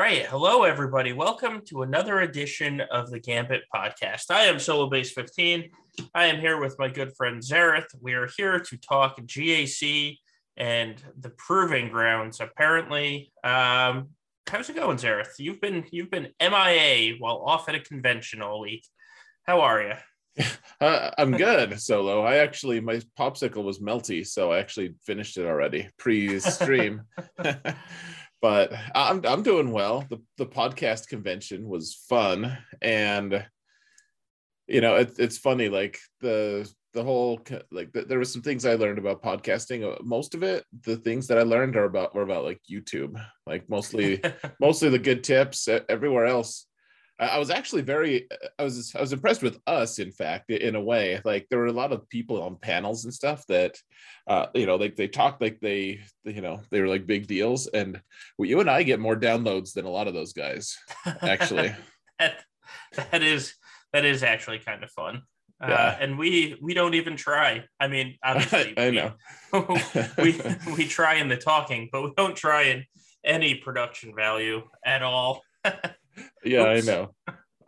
right. Hello, everybody. Welcome to another edition of the Gambit podcast. I am Solobass15. I am here with my good friend Xaereth. We are here to talk GAC and the proving grounds. Apparently, um, how's it going, Xaereth? You've been you've been MIA while off at a convention all week. How are you? Uh, I'm good, Solo. I actually my popsicle was melty, so I actually finished it already pre-stream. but I'm I'm doing well. The the podcast convention was fun, and you know it, it's funny. Like the the whole like the, there was some things I learned about podcasting. Uh, most of it, the things that I learned are about were about like YouTube. Like mostly mostly the good tips. Everywhere else, I was actually very I was I was impressed with us in fact in a way. Like there were a lot of people on panels and stuff that uh you know like they talked like they you know they were like big deals. And well, you and I get more downloads than a lot of those guys actually. That, that is that is actually kind of fun. Uh, yeah. Uh, and we we don't even try. I mean, obviously, I, I know. we we try in the talking, but we don't try in any production value at all yeah, Oops. I know.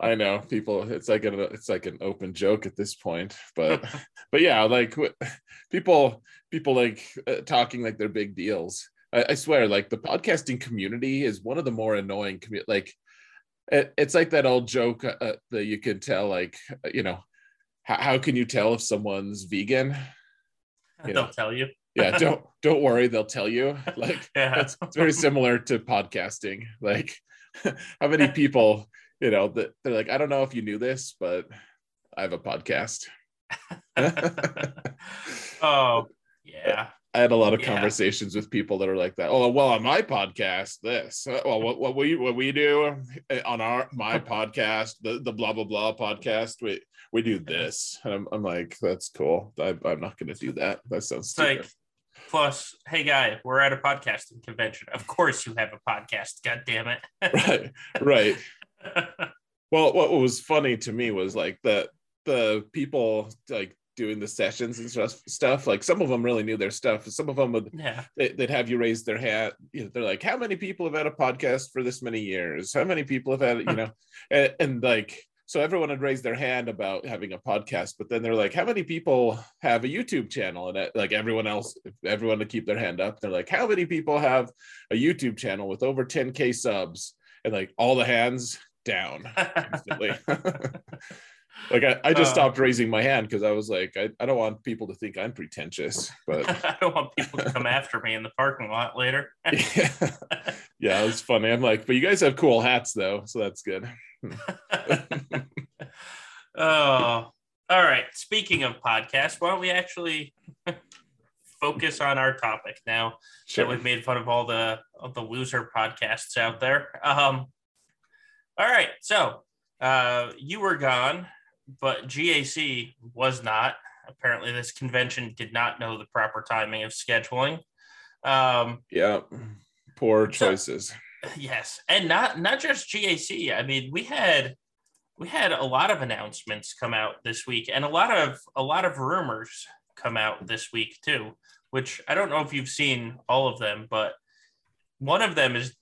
I know people. It's like an it's like an open joke at this point, but but yeah, like people people like uh, talking like they're big deals. I, I, swear, like the podcasting community is one of the more annoying. Commu- like it, it's like that old joke uh, uh that you can tell, like uh, you know, how, how can you tell if someone's vegan? You They'll know? tell you. yeah, don't don't worry, they'll tell you. Like yeah. it's, it's very similar to podcasting. Like how many people you know that they're like i don't know if you knew this but i have a podcast oh yeah I had a lot of yeah. conversations with people that are like that. Oh, well, on my podcast, this. Well, what, what we what we do eh, on our my podcast, the the blah blah blah podcast, we we do this. And I'm, I'm like, that's cool. I, am not going to do that. That sounds stupid. like Plus, hey guy, we're at a podcasting convention. Of course you have a podcast. God damn it. right. Right. well, what was funny to me was like the the people like doing the sessions and stuff stuff like some of them really knew their stuff some of them would yeah they, would have you raise their hat you know, they're like how many people have had a podcast for this many years how many people have had you know and, and like so everyone had raised their hand about having a podcast but then they're like how many people have a youtube channel? And like everyone else everyone to keep their hand up they're like how many people have a youtube channel with over 10k subs? And like all the hands down instantly. Like I, I just uh, stopped raising my hand because i was like I, I don't want people to think i'm pretentious but i don't want people to come after me in the parking lot later. Yeah. yeah it was funny. I'm like but you guys have cool hats though so that's good oh, all right. Speaking of podcasts, why don't we actually focus on our topic now sure. that we've made fun of all the of the loser podcasts out there. Um, all right, so uh, you were gone, but GAC was not. Apparently, this convention did not know the proper timing of scheduling. Um, yeah, poor choices. So, Yes, and not not just GAC. I mean, we had we had a lot of announcements come out this week, and a lot of a lot of rumors come out this week too. Which I don't know if you've seen all of them, but one of them is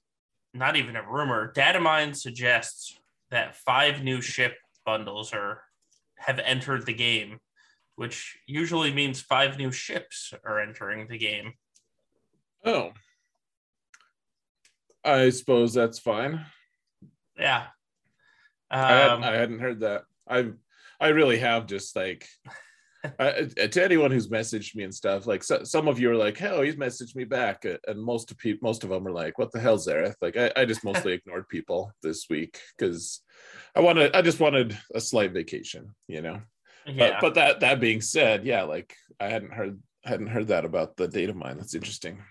not even a rumor. Datamine suggests that five new ship bundles are have entered the game, which usually means five new ships are entering the game. Oh, I suppose that's fine. Yeah. Um, I, had, I hadn't heard that. I I really have just like I, to anyone who's messaged me and stuff. Like so, some of you are like, "Hell, he's messaged me back," and most of people, most of them are like, "What the hell's there?" Like I, I just mostly ignored people this week because I wanted, I just wanted a slight vacation, you know. Yeah. But, but that that being said, yeah, like I hadn't heard hadn't heard that about the data mine. That's interesting.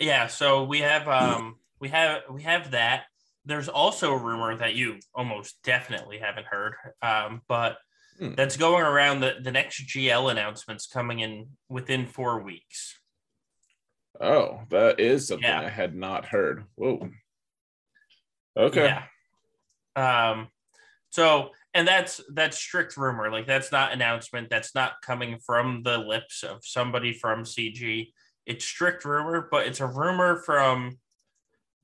Yeah. So we have um we have we have that. There's also a rumor that you almost definitely haven't heard, um, but hmm. that's going around the, the next GL announcements coming in within four weeks. Oh, that is something yeah. I had not heard. Whoa. Okay. Yeah. Um, so and that's that's strict rumor. Like that's not announcement. That's not coming from the lips of somebody from CG. It's strict rumor, but it's a rumor from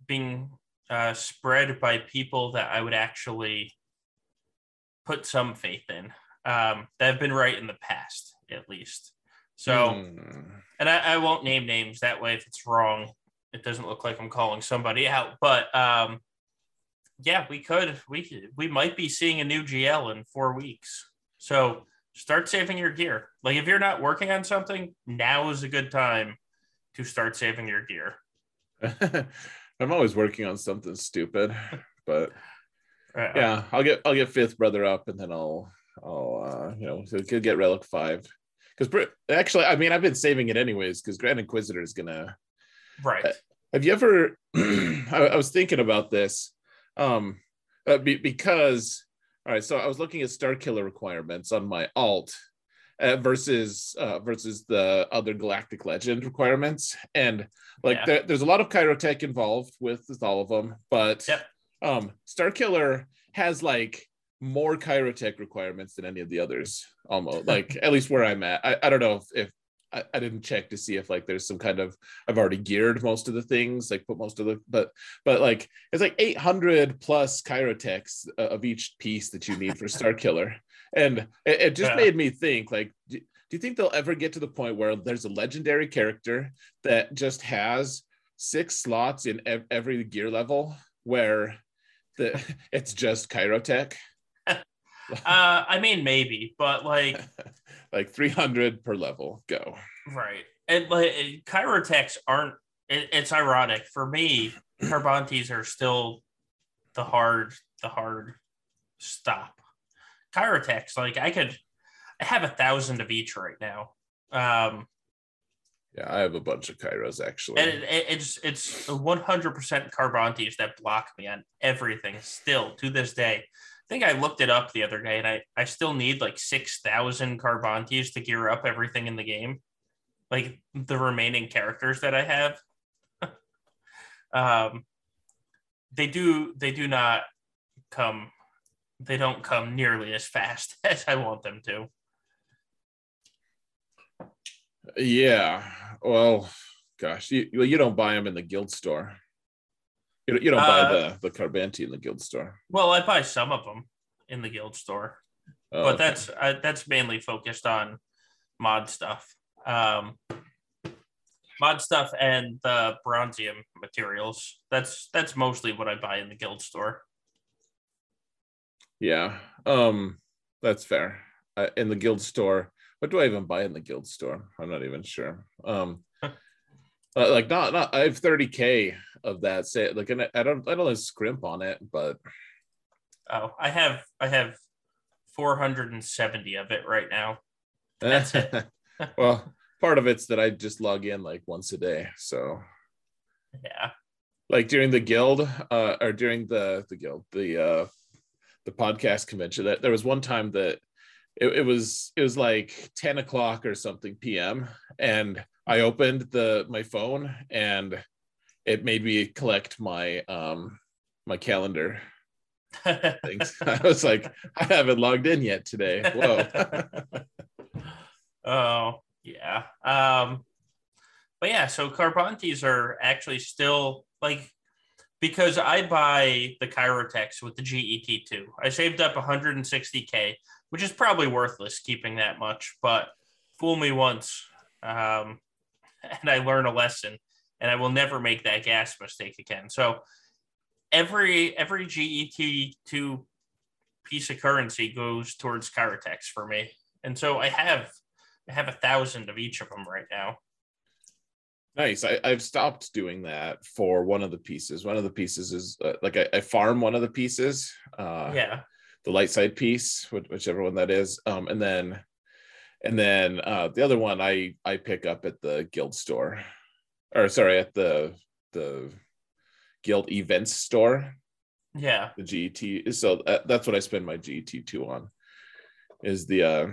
being uh, spread by people that I would actually put some faith in. Um, that have been right in the past, at least. So, Hmm. and I, I won't name names that way if it's wrong. It doesn't look like I'm calling somebody out, but um, yeah, we could. We we might be seeing a new GL in four weeks. So start saving your gear. Like if you're not working on something, now is a good time to start saving your gear. I'm always working on something stupid, but Uh, yeah, I'll get I'll get fifth brother up, and then I'll I'll uh, you know so could get relic five because actually I mean I've been saving it anyways because Grand Inquisitor is gonna. right. Have you ever? I, I was thinking about this, um, uh, be, because all right, so I was looking at Starkiller requirements on my alt. Uh, versus uh, versus the other Galactic Legend requirements, and like Yeah. there, there's a lot of Kyrotech involved with, with all of them, but Yep. um starkiller has like more kyrotech requirements than any of the others almost like at least where i'm at i, I don't know if, if I, I didn't check to see if like there's some kind of i've already geared most of the things like put most of the but but like it's like 800 plus kyrotechs uh, of each piece that you need for starkiller and it, it just Yeah. made me think like do, do you think they'll ever get to the point where there's a legendary character that just has six slots in ev- every gear level where the it's just Kyrotech, Uh, I mean, maybe, but like, like 300 per level. Go. right. And like, Kyrotechs aren't, it, it's ironic. For me, carbantis are still the hard, the hard stop. Kyrotechs, like, I could, I have a thousand of each right now. Um, Yeah, I have a bunch of Kyros actually. and it, it- it's it's 100% Carbantis that block me on everything still to this day. I think I looked it up the other day and I, I still need like 6,000 Carbantis to gear up everything in the game. Like the remaining characters that I have. um, they do they do not come they don't come nearly as fast as I want them to. yeah. Well, gosh, you well, you don't buy them in the guild store. You don't, you don't buy Uh, the the Carbanti in the guild store. Well, I buy some of them in the guild store. Oh, but okay. that's uh, that's mainly focused on mod stuff um mod stuff and the bronzium materials that's that's mostly what i buy in the guild store yeah. Um, that's fair. Uh, in the guild store, what do I even buy in the guild store? I'm not even sure. Um, uh, like not not. I have 30k of that. Say like, and I don't I don't have scrimp on it, but oh i have i have 470 of it right now That's it. well, part of it's that I just log in like once a day. So yeah like during the guild, uh, or during the the guild, the uh the podcast convention, that there was one time that it, it was it was like 10 o'clock or something PM and I opened the my phone and it made me collect my um my calendar things. I was like, I haven't logged in yet today. Whoa. oh yeah um but yeah so carbantis are actually still like because i buy the Kyrotechs with the get2 i saved up 160k which is probably worthless keeping that much but fool me once um and i learn a lesson and i will never make that gas mistake again. So every every get2 piece of currency goes towards Kyrotechs for me. And so i have I have a thousand of each of them right now. Nice. I, I've stopped doing that for one of the pieces. One of the pieces is uh, like I, I farm one of the pieces, uh, yeah. the light side piece, which, whichever one that is, um, and then and then uh, the other one I I pick up at the guild store, or sorry, at the the guild events store, Yeah. the GET. So uh, that's what I spend my GET two on, is the uh,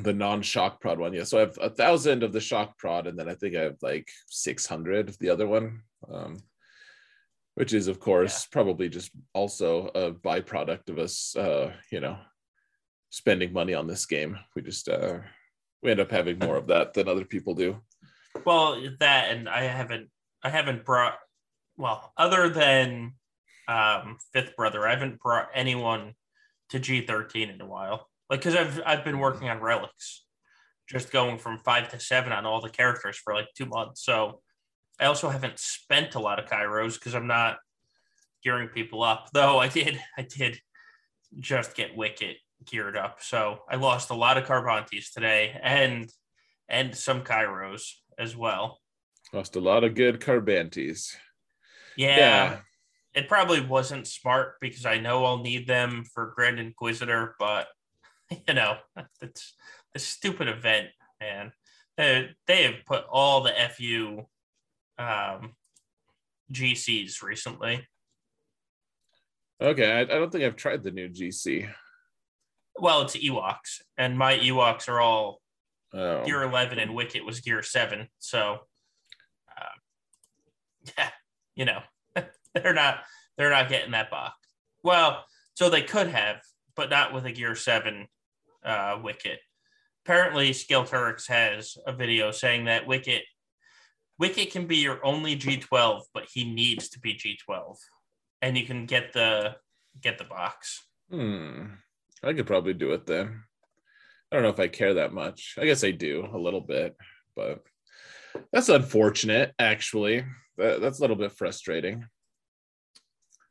the non-shock prod one. Yeah, so I have a thousand of the shock prod, and then I think I have like six hundred of the other one, um, which is of course probably just also a byproduct of us, uh, you know, spending money on this game. We just uh, we end up having more of that than other people do. Well, that and I haven't I haven't brought well, other than um, Fifth Brother, I haven't brought anyone to G13 in a while. Like, because I've I've been working on relics, just going from five to seven on all the characters for like two months. So I also haven't spent a lot of Kyros because I'm not gearing people up. Though I did I did just get Wicket geared up. So I lost a lot of Carbantis today and and some Kyros as well. Lost a lot of good Carbantis. Yeah, yeah. It probably wasn't smart because I know I'll need them for Grand Inquisitor, but you know, it's a stupid event, man. They, they have put all the FU um, GCs recently. Okay, I, I don't think I've tried the new GC. Well, it's Ewoks, and my Ewoks are all oh. gear 11 and Wicket was gear 7. So, uh, yeah, you know, they're not they're not getting that box. Well, so they could have, but not with a gear 7 uh, Wicket. Apparently, Skelturix has a video saying that Wicket Wicket can be your only G12, but he needs to be G12, and you can get the get the box. Hmm. I could probably do it then. I don't know if I care that much. I guess I do a little bit, but that's unfortunate. Actually, that, that's a little bit frustrating.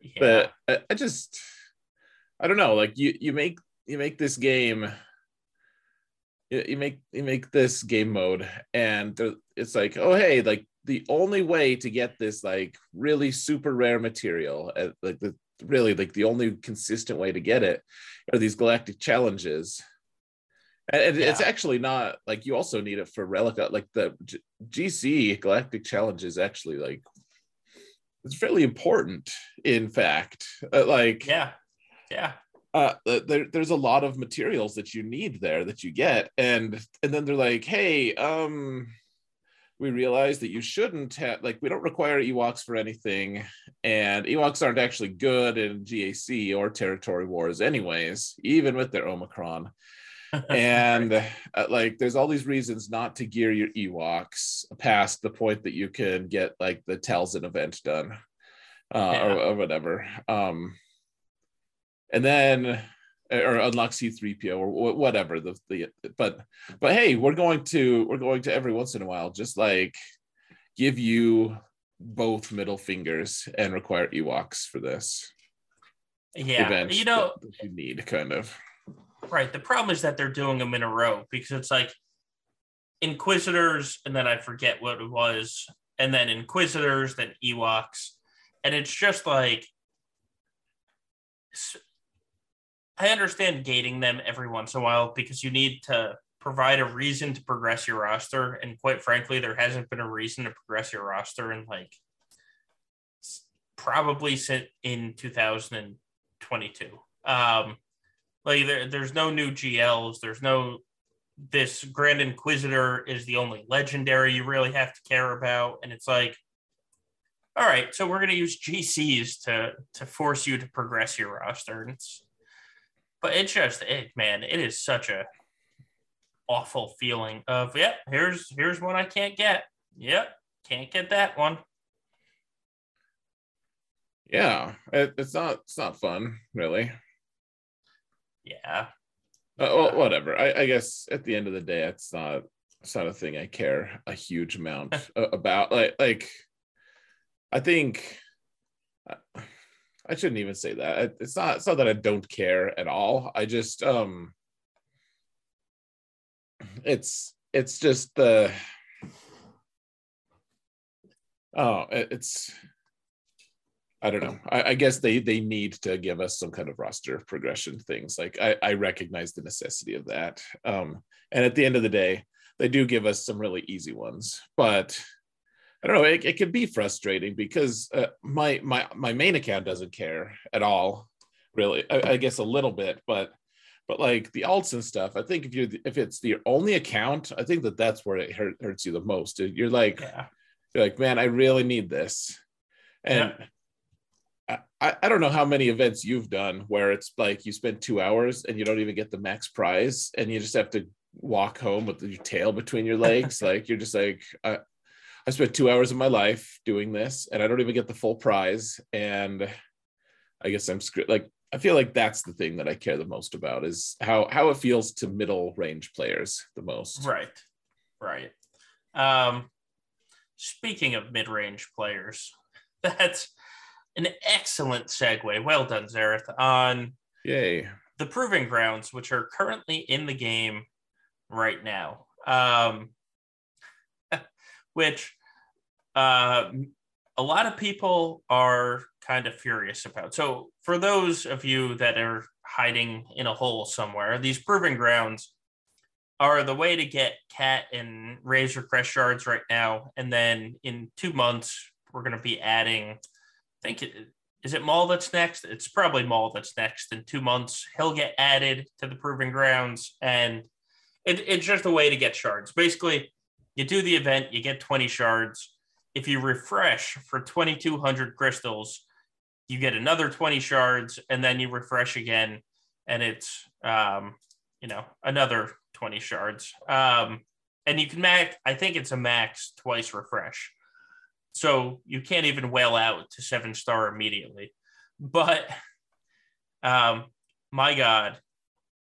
Yeah. But I, I just, I don't know. Like you, you make you make this game you make you make this game mode and it's like oh hey like the only way to get this like really super rare material uh, like the really like the only consistent way to get it are these galactic challenges. And yeah. it's actually not like you also need it for relica like the G- gc galactic challenge is actually like it's fairly important in fact. Uh, like yeah. Yeah uh, there, there's a lot of materials that you need there that you get. And and then they're like hey um we realize that you shouldn't have like we don't require ewoks for anything. And ewoks aren't actually good in gac or territory wars anyways even with their omicron. And uh, like there's all these reasons not to gear your ewoks past the point that you can get like the talzin event done uh, yeah. or, or whatever. Um and then or unlock C3PO or whatever the, the but but hey we're going to we're going to every once in a while just like give you both middle fingers and require Ewoks for this. Yeah you know you need kind of. Right the problem is that they're doing them in a row because it's like Inquisitors and then I forget what it was and then Inquisitors then Ewoks and it's just like I understand gating them every once in a while because you need to provide a reason to progress your roster. And quite frankly, there hasn't been a reason to progress your roster in like probably since in 2022. Um, like there, there's no new GLs. There's no this Grand Inquisitor is the only legendary you really have to care about, and it's like, all right, so we're gonna use GCs to to force you to progress your roster, and it's but it's just it, man. It is such a awful feeling of yep. Here's here's one I can't get. Yep, can't get that one. Yeah, it, it's not it's not fun really. Yeah. Uh, well, whatever. I, I guess at the end of the day, it's not it's not a thing I care a huge amount about. Like like, I think. Uh, I shouldn't even say that. It's not it's not that I don't care at all. I just um it's it's just the oh it's I don't know. I, I, guess they they need to give us some kind of roster progression things. Like I, I recognize the necessity of that. Um, and at the end of the day, they do give us some really easy ones. But I don't know. It, it can be frustrating because uh, my my my main account doesn't care at all, really. I, I, guess a little bit, but but like the alts and stuff. I think if you if it's the only account, I think that that's where it hurt, hurts you the most. You're like, yeah. you're like, man, I really need this, and. Yeah. I, I don't know how many events you've done where it's like you spend two hours and you don't even get the max prize and you just have to walk home with your tail between your legs. like you're just like, I, I spent two hours of my life doing this, and I don't even get the full prize. And I guess I'm screwed. Like I feel like that's the thing that I care the most about is how how it feels to middle range players the most. Right, right. Um, speaking of mid range players, that's an excellent segue. Well done, Xaereth. On yay the proving grounds, which are currently in the game right now. Um, which uh, a lot of people are kind of furious about. So, for those of you that are hiding in a hole somewhere, these proving grounds are the way to get cat and razor crest shards right now. And then in two months, we're going to be adding, I think it is it Maul that's next? It's probably Maul that's next. In two months, he'll get added to the proving grounds. And it, it's just a way to get shards. Basically, you do the event, you get 20 shards. If you refresh for 2,200 crystals, you get another 20 shards, and then you refresh again, and it's um, you know another 20 shards. Um, and you can max. I think it's a max twice refresh, so you can't even whale out to seven star immediately. But um, my God,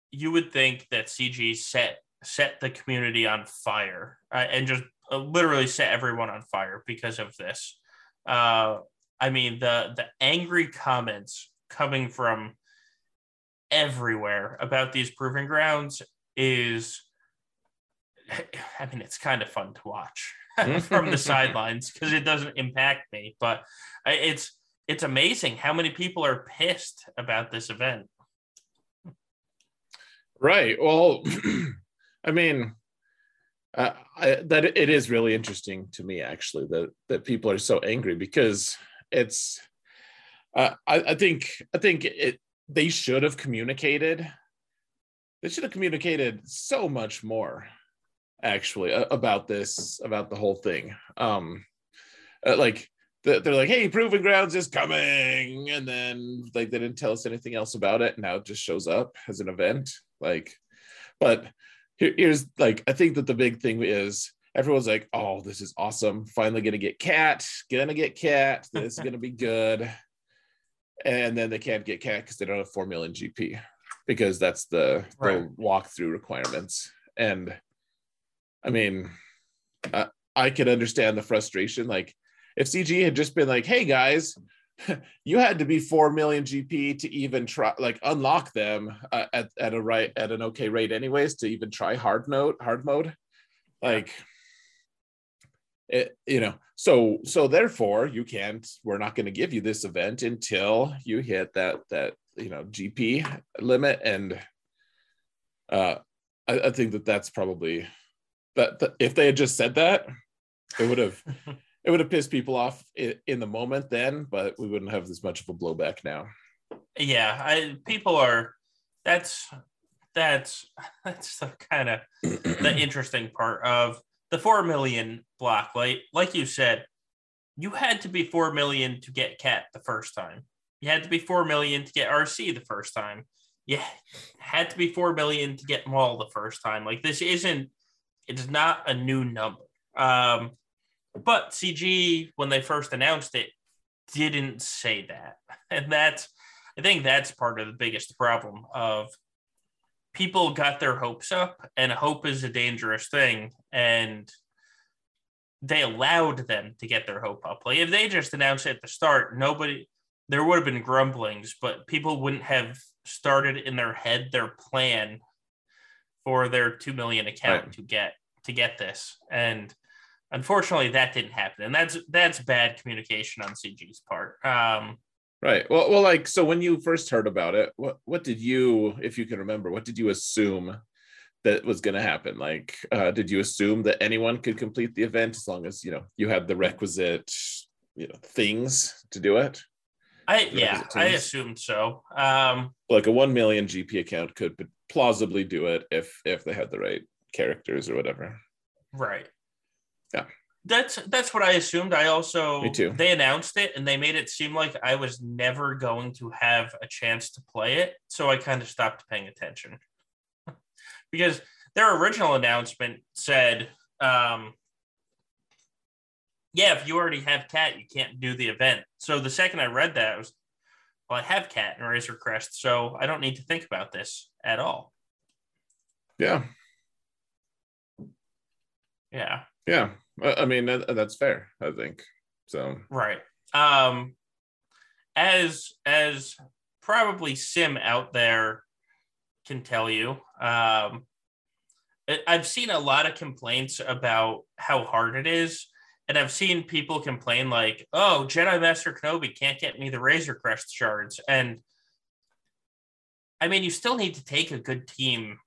you would think that CG set set the community on fire uh, and just literally set everyone on fire because of this. Uh, I mean, the the angry comments coming from everywhere about these proving grounds is, I mean, it's kind of fun to watch from the sidelines because it doesn't impact me, but it's it's amazing how many people are pissed about this event. Right. Well. I mean, uh, I, that it is really interesting to me actually that that people are so angry because it's. Uh, I, I think I think it they should have communicated. They should have communicated so much more, actually, about this about the whole thing. Um, uh, like they're like, "Hey, Proving Grounds is coming," and then like they didn't tell us anything else about it. Now it just shows up as an event. Like, but here, here's like I think that the big thing is everyone's like, "Oh, this is awesome! Finally gonna get cat, gonna get cat. This is gonna be good." And then they can't get cat because they don't have four million GP because that's the, right. the walkthrough requirements. And I mean, I, I can understand the frustration. Like, if CG had just been like, "Hey guys, you had to be 4 million gp to even try like unlock them uh, at, at a right at an okay rate anyways to even try hard mode hard mode. Like it you know so so therefore you can't we're not going to give you this event until you hit that that you know gp limit. And uh i, I think that that's probably that, that if they had just said that it would have it would have pissed people off in, the moment then, but we wouldn't have as much of a blowback now. Yeah, I people are that's that's that's the kind of the interesting part of the four million block. Like like you said, you had to be four million to get cat the first time. You had to be four million to get RC the first time. You had to be four million to get Maul the first time. Like this isn't it's not a new number. Um but CG, when they first announced it, didn't say that. And that's, I think that's part of the biggest problem of people got their hopes up, and hope is a dangerous thing. And they allowed them to get their hope up. Like if they just announced it at the start, nobody, there would have been grumblings, but people wouldn't have started in their head their plan for their 2 million account right. to get to get this. And unfortunately that didn't happen and that's that's bad communication on cg's part. Um, right. Well well like so when you first heard about it what what did you if you can remember what did you assume that was going to happen? Like uh, did you assume that anyone could complete the event as long as you know you had the requisite you know things to do it? I yeah i assumed so. Um like a 1 million gp account could plausibly do it if if they had the right characters or whatever. Right. That's that's what I assumed. I also Me too. they announced it and they made it seem like I was never going to have a chance to play it, so I kind of stopped paying attention. because their original announcement said um, yeah, if you already have cat, you can't do the event. So the second I read that, I was, well, I have cat and Razor Crest, so I don't need to think about this at all. Yeah. Yeah. Yeah. I mean, that's fair, I think. So, right. Um, as, as probably Sim out there can tell you, um, I've seen a lot of complaints about how hard it is and I've seen people complain like, "Oh, Jedi Master Kenobi can't get me the Razor Crest shards," and I mean, you still need to take a good team.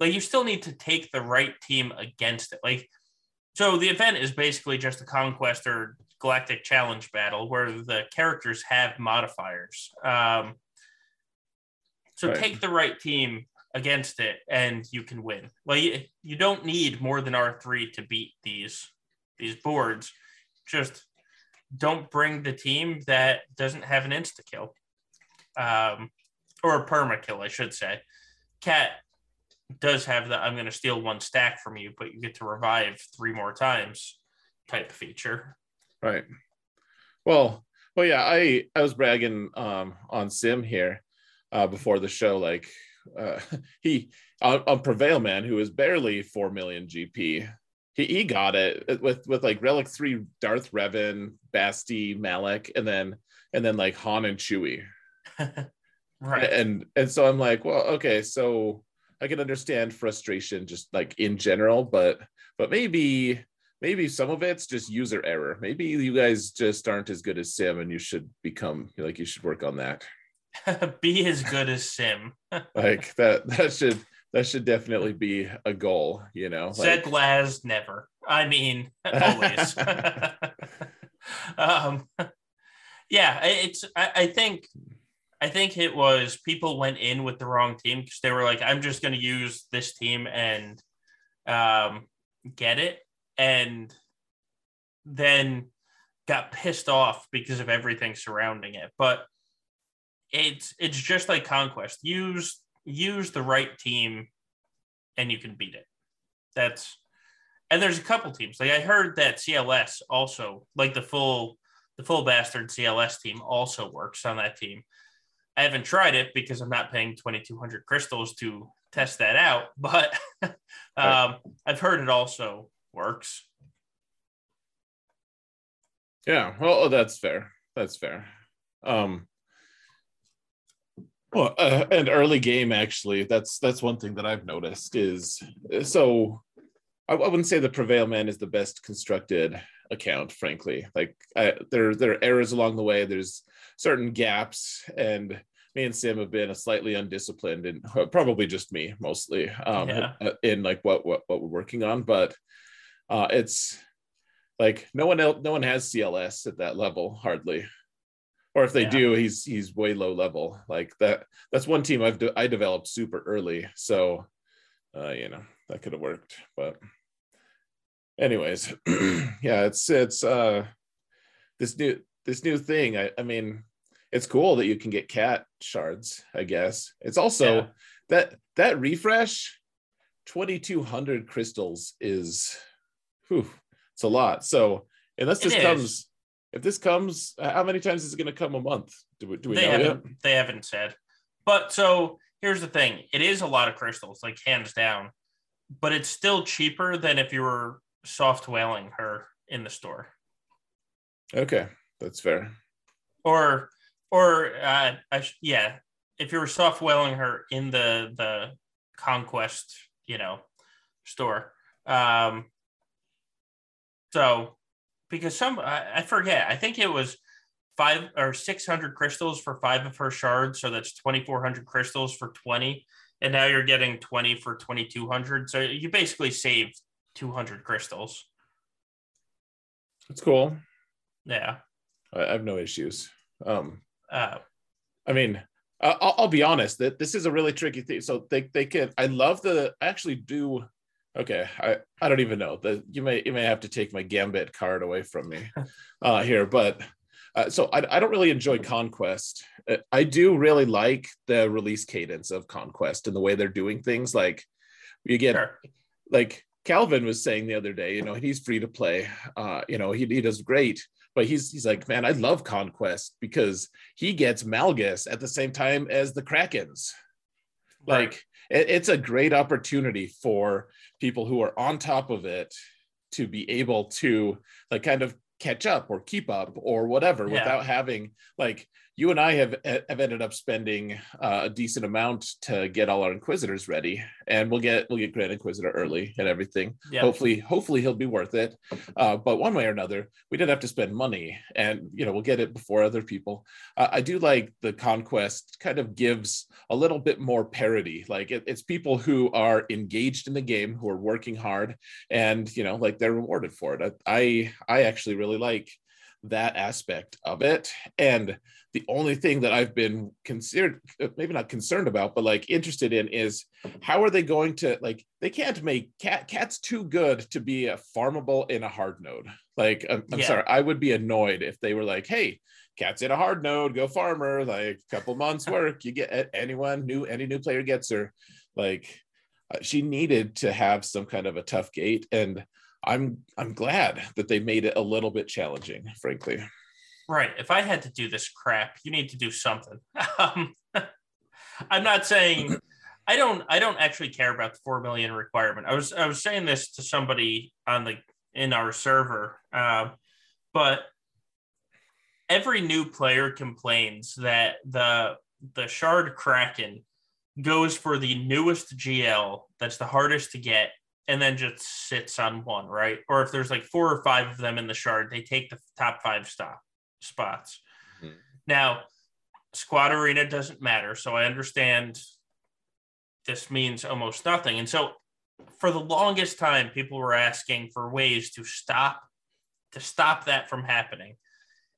Like, you still need to take the right team against it. Like, so the event is basically just a conquest or galactic challenge battle where the characters have modifiers. Um, so right. take the right team against it, and you can win. Well, you, you don't need more than R three to beat these these boards. Just don't bring the team that doesn't have an insta kill, um, or a perma kill, I should say. Cat does have the I'm going to steal one stack from you, but you get to revive three more times type feature. Right. Well, well, yeah. I I was bragging um, on Sim here uh, before the show, like uh, he on, on Prevail Man, who is barely four million GP he, he got it with with like relic three darth revan basti malak and then and then like han and chewie right and and so i'm like well okay so i can understand frustration just like in general but but maybe maybe some of it's just user error maybe you guys just aren't as good as sim and you should become like you should work on that be as good as sim like that that should that should definitely be a goal, you know. Said like... Laz never. I mean, always. um, yeah, it's. I, I, think. I think it was people went in with the wrong team because they were like, "I'm just going to use this team and um, get it," and then got pissed off because of everything surrounding it. But it's it's just like conquest. Use use the right team and you can beat it. That's and there's a couple teams. Like I heard that CLS also, like the full the full bastard CLS team also works on that team. I haven't tried it because I'm not paying 2200 crystals to test that out, but um, right. I've heard it also works. Yeah, well, that's fair. That's fair. Um, well, uh, an early game actually. That's that's one thing that I've noticed is so. I, I wouldn't say the Prevail Man is the best constructed account, frankly. Like I, there there are errors along the way. There's certain gaps, and me and Sim have been a slightly undisciplined, and uh, probably just me mostly um, yeah. in like what what what we're working on. But uh, it's like no one else, no one has CLS at that level hardly or if they yeah. do he's he's way low level like that that's one team i've de- i developed super early so uh you know that could have worked but anyways yeah it's it's uh this new this new thing i i mean it's cool that you can get cat shards i guess it's also yeah. that that refresh 2200 crystals is whew, it's a lot so unless this comes if this comes, how many times is it going to come a month? Do we, do we they know haven't, yet? They haven't said. But so here's the thing: it is a lot of crystals, like hands down, but it's still cheaper than if you were soft whaling her in the store. Okay, that's fair. Or, or uh, I sh- yeah, if you were soft whaling her in the the conquest, you know, store. Um, so because some I, I forget. I think it was five or six hundred crystals for five of her shards, so that's twenty four hundred crystals for twenty, and now you're getting twenty for twenty two hundred. So you basically saved two hundred crystals. That's cool. Yeah, I have no issues. Um, uh, I mean, I'll, I'll, be honest that this is a really tricky thing. So they they can. I love the. I actually do Okay, I, I don't even know that you may you may have to take my gambit card away from me uh, here, but uh, so I, I don't really enjoy Conquest. Uh, I do really like the release cadence of Conquest and the way they're doing things. Like you get sure. like Calvin was saying the other day, you know, he's free to play. Uh, you know, he, he does great, but he's he's like, man, I love Conquest because he gets Malgus at the same time as the Krakens. Right. Like it, it's a great opportunity for people who are on top of it to be able to like kind of catch up or keep up or whatever yeah. without having like you and I have have ended up spending uh, a decent amount to get all our inquisitors ready, and we'll get we'll get Grand Inquisitor early and everything. Hopefully, hopefully he'll be worth it. Uh, but one way or another, we did have to spend money, and you know we'll get it before other people. Uh, I do like the conquest kind of gives a little bit more parity. Like it, it's people who are engaged in the game, who are working hard, and you know like they're rewarded for it. I I actually really like that aspect of it. And the only thing that I've been considered, maybe not concerned about, but like interested in is how are they going to like they can't make cat cat's too good to be a farmable in a hard node. Like I'm, I'm yeah. sorry, I would be annoyed if they were like, hey, cat's in a hard node, go farmer, like a couple months work, you get anyone new, any new player gets her. Like uh, she needed to have some kind of a tough gate and I'm I'm glad that they made it a little bit challenging, frankly. Right. If I had to do this crap, you need to do something. Um, I'm not saying I don't I don't actually care about the four million requirement. I was I was saying this to somebody on the in our server, uh, but every new player complains that the the shard kraken goes for the newest GL that's the hardest to get and then just sits on one, right? Or if there's like four or five of them in the shard, they take the top five stop spots. Mm-hmm. Now, squad arena doesn't matter, so I understand this means almost nothing. And so for the longest time, people were asking for ways to stop to stop that from happening.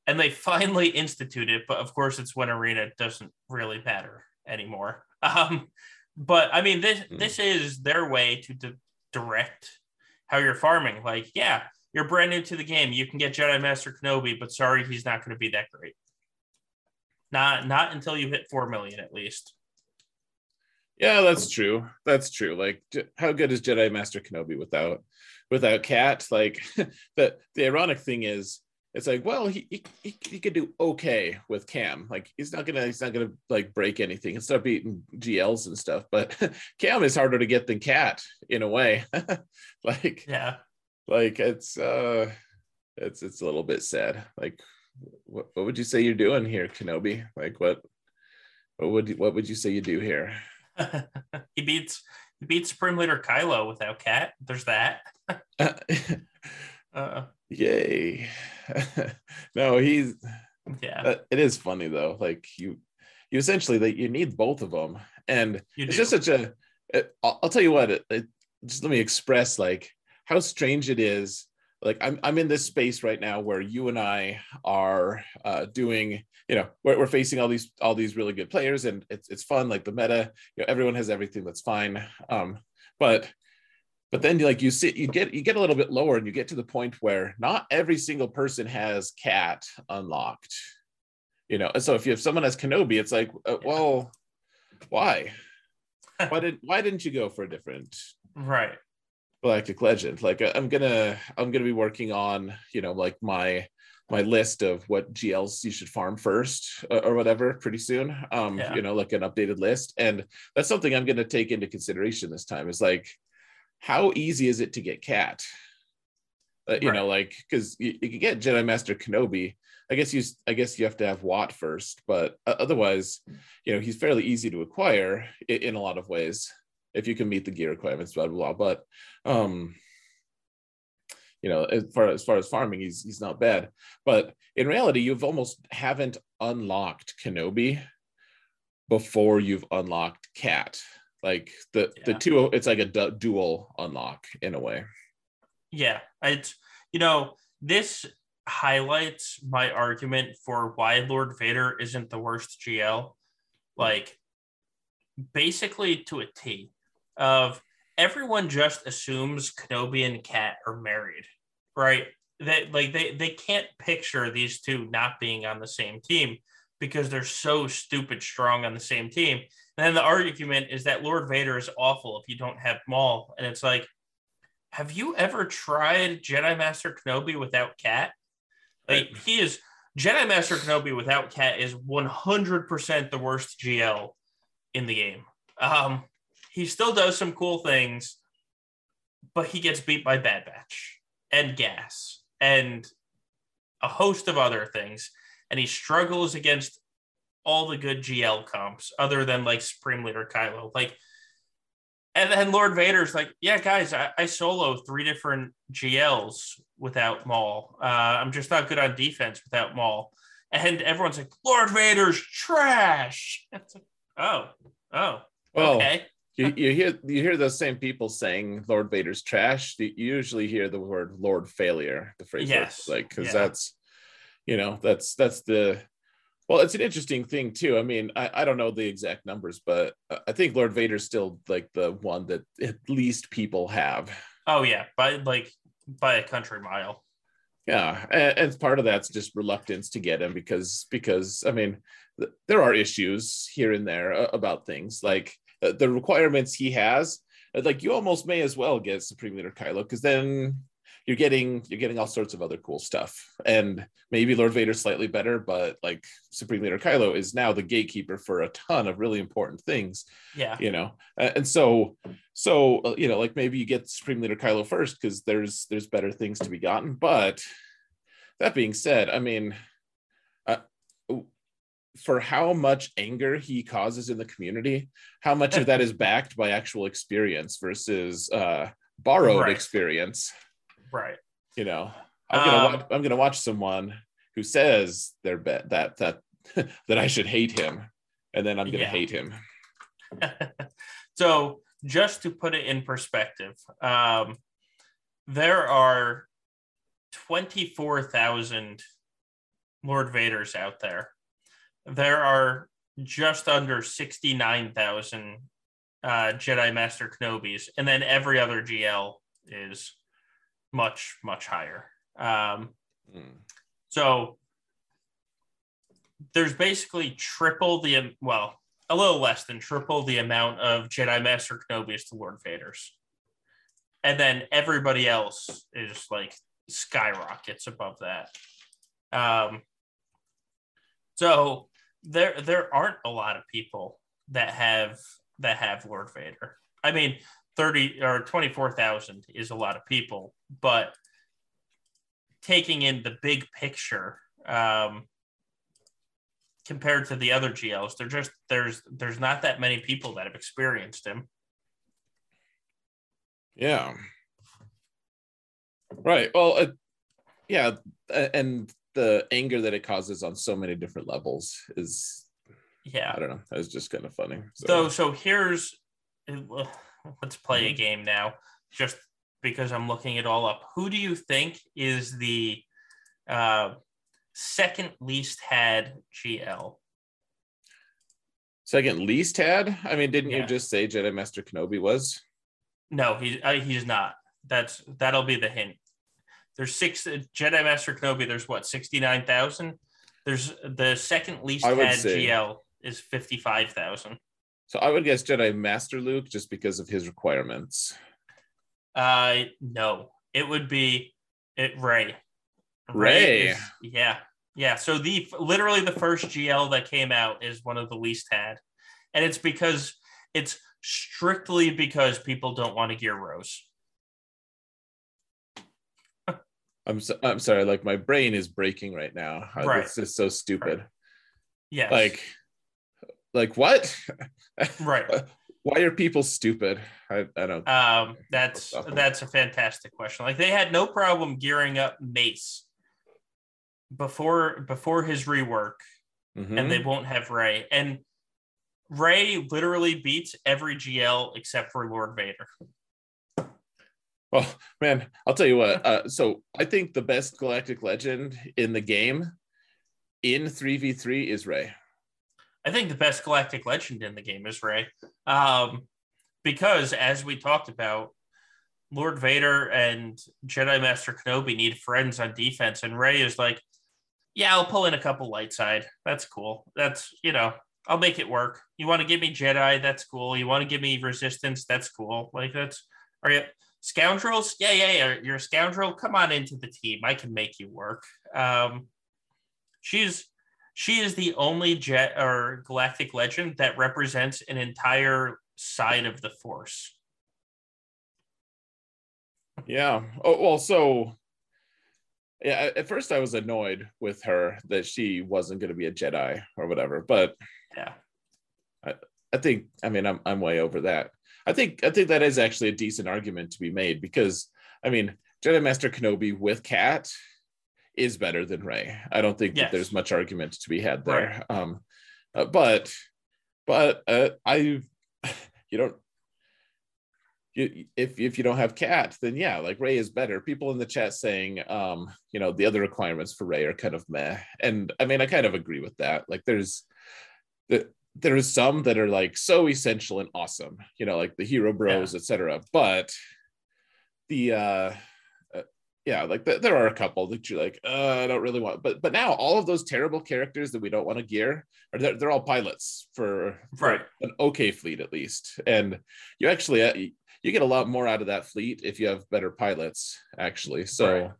And they finally instituted, but of course it's when arena doesn't really matter anymore. Um, but I mean, this mm. this is their way to, to direct how you're farming. Like, yeah, you're brand new to the game. You can get Jedi Master Kenobi, but sorry, he's not going to be that great. Not not until you hit four million at least. Yeah, that's true. That's true. Like, how good is Jedi Master Kenobi without without Cat? Like, the the ironic thing is, it's like, well, he, he he could do okay with Cam. Like he's not gonna he's not gonna like break anything and start beating GLs and stuff. But Cam is harder to get than Cat in a way. like yeah, like it's uh it's it's a little bit sad. Like what what would you say you're doing here, Kenobi? Like what what would what would you say you do here? he beats he beats Supreme Leader Kylo without Cat. There's that. uh, Yay. no, he's yeah. Uh, it is funny though. Like you you essentially that you need both of them. And it's just such a it, I'll, I'll, tell you what, it, it, just let me express like how strange it is like I'm, I'm in this space right now where you and I are uh, doing, you know, we're, we're facing all these all these really good players, and it's it's fun. Like the meta, you know, everyone has everything that's fine. Um, but but then like you sit you get you get a little bit lower and you get to the point where not every single person has cat unlocked you know? And so if you have someone has kenobi it's like uh, well why? Why did why didn't you go for a different right. Galactic legend? Like uh, i'm gonna i'm gonna be working on you know like my my list of what gls you should farm first uh, or whatever pretty soon um yeah. you know like an updated list. And that's something i'm gonna take into consideration this time is like how easy is it to get cat? Uh, you right. know, like because you, you, can get Jedi Master Kenobi. I guess you, I guess you have to have Wat first, but uh, otherwise, you know, he's fairly easy to acquire in, in, a lot of ways if you can meet the gear requirements. Blah blah. blah. But um, you know, as far as far as farming, he's he's not bad. But in reality, you've almost haven't unlocked Kenobi before you've unlocked Cat like the yeah. the two it's like a du- dual unlock in a way. Yeah it's you know this highlights my argument for why lord vader isn't the worst gl like basically to a t of everyone just assumes kenobi and cat are married right? That like they they can't picture these two not being on the same team because they're so stupid strong on the same team and then the argument is that Lord Vader is awful if you don't have Maul. And it's like, have you ever tried Jedi Master Kenobi without Cat? Like he is Jedi Master Kenobi without Cat is 100% the worst GL in the game. Um, he still does some cool things, but he gets beat by Bad Batch and Gas and a host of other things. And he struggles against all the good GL comps other than like Supreme Leader Kylo. Like, and then Lord Vader's like, yeah, guys, I, I solo three different GLs without Maul. Uh, I'm just not good on defense without Maul. And everyone's like, Lord Vader's trash. Like, oh, oh, Well, okay. you, you hear you hear those same people saying Lord Vader's trash. You usually hear the word Lord Failure, the phrase, Yes. like because Yeah. that's, you know, that's that's the. Well, it's an interesting thing too. I mean, I, I don't know the exact numbers, but I think Lord Vader's still like the one that at least people have. Oh yeah, by like by a country mile. Yeah, and, and part of that's just reluctance to get him because because I mean th- there are issues here and there uh, about things like uh, the requirements he has. uh, Like you almost may as well get Supreme Leader Kylo because then you're getting you're getting all sorts of other cool stuff. And maybe Lord Vader's slightly better, but like Supreme Leader Kylo is now the gatekeeper for a ton of really important things Yeah. you know and so so uh, you know like maybe you get supreme leader kylo first because there's there's better things to be gotten but that being said i mean uh, for how much anger he causes in the community how much of that is backed by actual experience versus uh borrowed Right. experience Right. you know i'm gonna Um, wa- i'm gonna watch someone who says they're bet that that that i should hate him and then i'm gonna Yeah. hate him so just to put it in perspective, um, there are 24,000 Lord Vaders out there. There are just under 69,000 uh, Jedi Master Kenobis, and then every other GL is much, much higher. Um, Mm. so there's basically triple the well, a little less than triple the amount of Jedi Master Kenobis to Lord Vader's. And then everybody else is like skyrockets above that. Um so there there aren't a lot of people that have that have Lord Vader. I mean 30 or 24,000 is a lot of people, but taking in the big picture um, compared to the other GLs, they're just there's there's not that many people that have experienced him. Yeah. Right. Well, uh, yeah, and the anger that it causes on so many different levels is Yeah. I don't know. It's just kind of funny. So so here's let's play a game now, just because I'm looking it all up. Who do you think is the uh, second least had GL? second least had. I mean, didn't Yeah. you just say Jedi Master Kenobi was? No, he uh, he's not. That's that'll be the hint. There's six uh, Jedi Master Kenobi. There's what sixty nine thousand. There's the second least had say- GL is fifty five thousand. So I would guess Jedi Master Luke just because of his requirements. Uh, no, it would be it Rey. Rey. yeah, yeah. So the literally the first GL that came out is one of the least had, and it's because it's strictly because people don't want to gear Rose. I'm so, I'm sorry. Like my brain is breaking right now. Uh, Right. It's just so stupid. Yes. Like, like what? right. Why are people stupid? I, I don't. Um, that's that's a fantastic question. Like they had no problem gearing up Mace before before his rework, Mhm. and they won't have Rey. And Rey literally beats every GL except for Lord Vader. Well, man, I'll tell you what. Uh, so I think the best galactic legend in the game in 3v3 is Rey. I think the best galactic legend in the game is Rey. Um, because as we talked about, Lord Vader and Jedi Master Kenobi need friends on defense, and Rey is like, Yeah, I'll pull in a couple light side. That's cool. That's you know, I'll make it work. You want to give me Jedi, that's cool. You want to give me resistance, that's cool. Like that's are you scoundrels. Yeah, yeah, yeah. You're a scoundrel. Come on into the team. I can make you work. Um, she's she is the only jet or galactic legend that represents an entire side of the force. Yeah. Oh well, so yeah, at first I was annoyed with her that she wasn't going to be a Jedi or whatever, but yeah, I, I think I mean I'm I'm way over that. I think I think that is actually a decent argument to be made because I mean Jedi Master Kenobi with Cat is better than Rey. I don't think yes. that there's much argument to be had there. Right. Um, uh, but but uh, I you don't you, if if you don't have cat then yeah like Rey is better people in the chat saying um you know the other requirements for Rey are kind of meh and i mean i kind of agree with that like there's the there's some that are like so essential and awesome you know like the hero bros yeah. etc but the uh yeah, like th- there are a couple that you're like, uh, I don't really want, but but now all of those terrible characters that we don't want to gear are they're, they're all pilots for, for right. an okay fleet at least, and you actually uh, you get a lot more out of that fleet if you have better pilots actually. So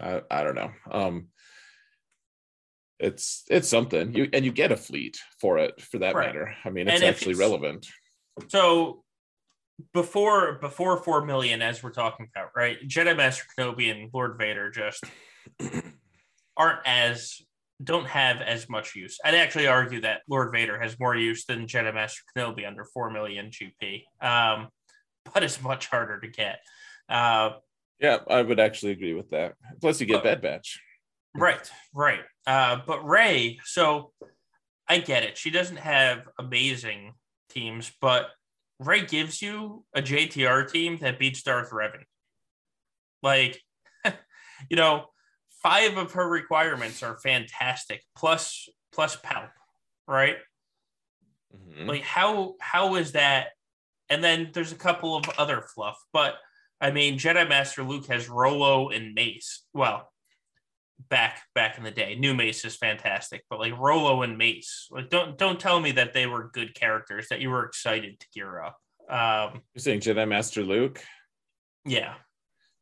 right. I, I don't know. Um, it's it's something you and you get a fleet for it for that right. matter. I mean, it's and actually it's, relevant. So before before four million, as we're talking about, right? Jedi Master Kenobi and Lord Vader just aren't as don't have as much use. I'd actually argue that Lord Vader has more use than Jedi Master Kenobi under four million GP, um, but it's much harder to get. Uh, yeah, I would actually agree with that. Plus, you get Bad Batch. Right, right. Uh, but Rey, so I get it. She doesn't have amazing teams, but Rey gives you a JTR team that beats Darth Revan. Like, you know, five of her requirements are fantastic, plus plus Palp, right? Mm-hmm. Like, how how is that? And then there's a couple of other fluff, but I mean, Jedi Master Luke has Rolo and Mace. Well, back back in the day. New Mace is fantastic, but like Rolo and Mace, like don't don't tell me that they were good characters that you were excited to gear up. Um, You're saying Jedi Master Luke? Yeah.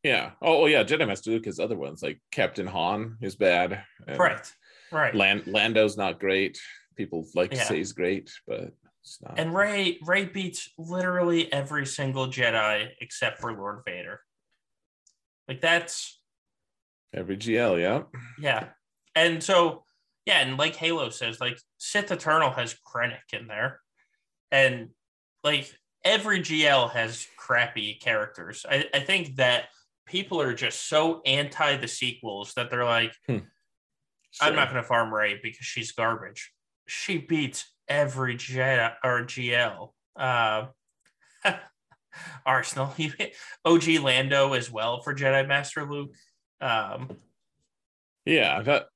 Yeah. Oh, well, yeah. Jedi Master Luke has other ones like Captain Han is bad. Right. Right. Land, Lando's not great. People like yeah. to say he's great, but it's not. And Rey Rey beats literally every single Jedi except for Lord Vader. Like that's Every GL, yeah. Yeah. And so, yeah, and like Halo says, like Sith Eternal has Krennic in there. And like every GL has crappy characters. I, I think that people are just so anti the sequels that they're like, hmm. sure. I'm not going to farm Rey because she's garbage. She beats every Jedi or GL. Uh, Arsenal, OG Lando as well for Jedi Master Luke. Um, yeah, that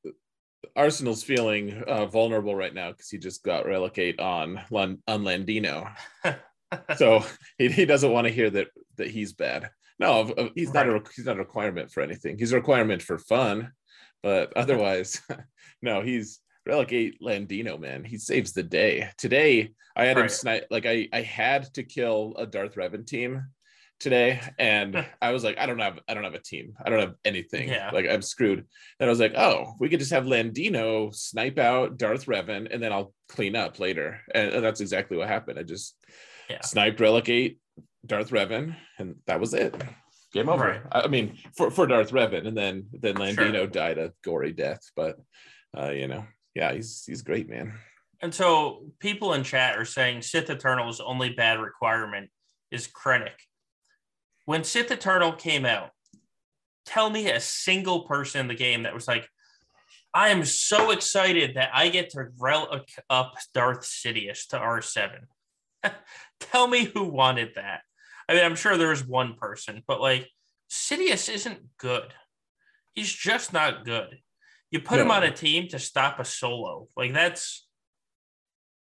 Arsenal's feeling uh, vulnerable right now because he just got relegate on on Landino, so he, he doesn't want to hear that that he's bad. No, he's not a he's not a requirement for anything. He's a requirement for fun, but otherwise, no, he's relegate Landino. Man, he saves the day. Today, I had right. him snipe. Like I I had to kill a Darth Revan team today and I was like, I don't have I don't have a team. I don't have anything. Yeah. Like I'm screwed. And I was like, oh, we could just have Landino snipe out Darth Revan and then I'll clean up later. And, and that's exactly what happened. I just yeah. sniped relegate Darth Revan and that was it. Game over. Right. I mean, for, for Darth Revan, and then then Landino sure. died a gory death. But uh, you know, yeah, he's he's great, man. And so people in chat are saying Sith Eternal's only bad requirement is Krennic when Sith Eternal came out, tell me a single person in the game that was like, I am so excited that I get to relic up Darth Sidious to R7. tell me who wanted that. I mean, I'm sure there's one person, but like Sidious isn't good. He's just not good. You put no. him on a team to stop a solo. Like that's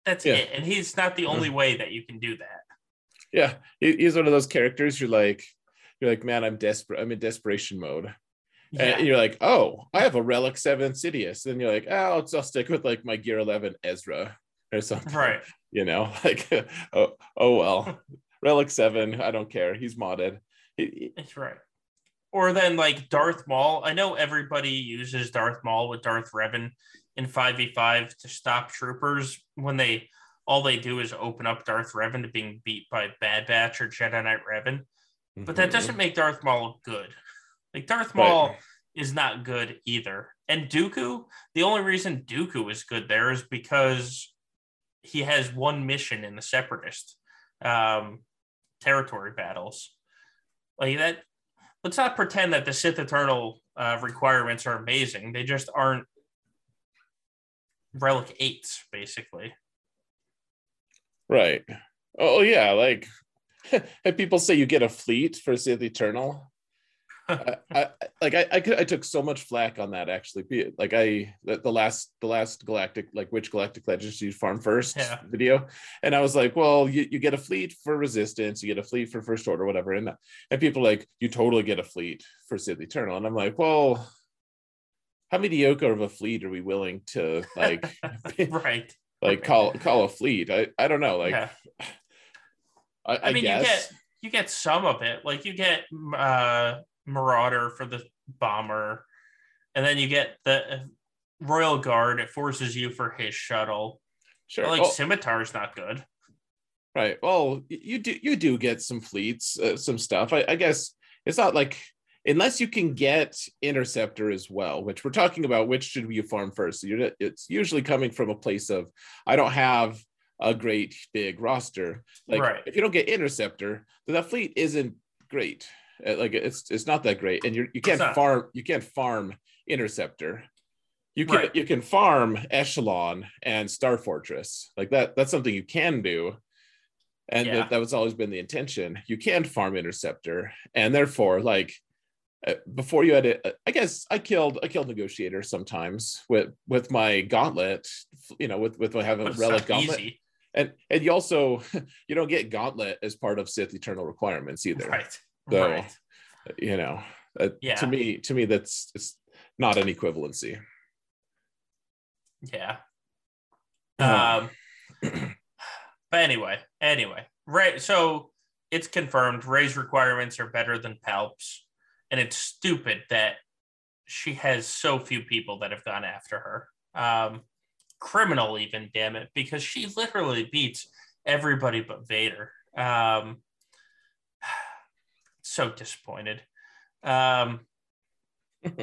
that's yeah. it. And he's not the only mm. way that you can do that yeah. He's one of those characters you're like you're like man i'm desperate i'm in desperation mode. Yeah. and you're like oh i have a relic 7 sidious. And you're like oh I'll, I'll stick with like my gear 11 ezra or something. Right. You know like oh, oh well. Relic 7 i don't care. He's modded. That's right. Or then like Darth Maul. I know everybody uses Darth Maul with Darth Revan in 5v5 to stop troopers when they all they do is open up Darth Revan to being beat by Bad Batch or Jedi Knight Revan. But that Mhm. doesn't make Darth Maul good. Like Darth Maul Right. is not good either. And Dooku, the only reason Dooku is good there is because he has one mission in the Separatist um, territory battles. Like that. Let's not pretend that the Sith Eternal uh, requirements are amazing. They just aren't relic eights, basically. Right. Oh yeah, like and people say you get a fleet for Sith Eternal. I, I like I, I could I took so much flack on that actually. Be- Like I the, last the last galactic like which galactic legends do you farm first Yeah. video, and I was like, well, you, you get a fleet for resistance, you get a fleet for first order, whatever, and and people are like you totally get a fleet for Sith Eternal, and I'm like, well, how mediocre of a fleet are we willing to like right. Like call call a fleet? I I don't know like. yeah. I, I, I mean, guess. you get you get some of it. Like you get uh, Marauder for the bomber, and then you get the uh, Royal Guard. It forces you for his shuttle. sure. But, like Oh, Scimitar's not good. right. Well, you do you do get some fleets, uh, some stuff. I, I guess it's not like unless you can get interceptor as well, which we're talking about. Which should you farm first? So you're, it's usually coming from a place of I don't have a great big roster. Like Right. if you don't get interceptor, then that fleet isn't great. Uh, Like it's it's not that great, and you you can't farm you can't farm interceptor. You can Right. you can farm echelon and star fortress like that. That's something you can do, and Yeah. that, that was always been the intention. You can farm interceptor, and therefore like. Uh, Before you had it, I guess I killed I killed negotiators sometimes with with my gauntlet, you know, with with I have a relic gauntlet, easy. and and you also you don't get gauntlet as part of Sith Eternal requirements either. Right. So, right. You know, uh, Yeah. to me to me that's it's not an equivalency. Yeah. Um, Um, but anyway, anyway, right. So it's confirmed Rey's requirements are better than Palp's, and it's stupid that she has so few people that have gone after her. Um, criminal, even damn it, because she literally beats everybody but Vader. Um, so disappointed. Um, all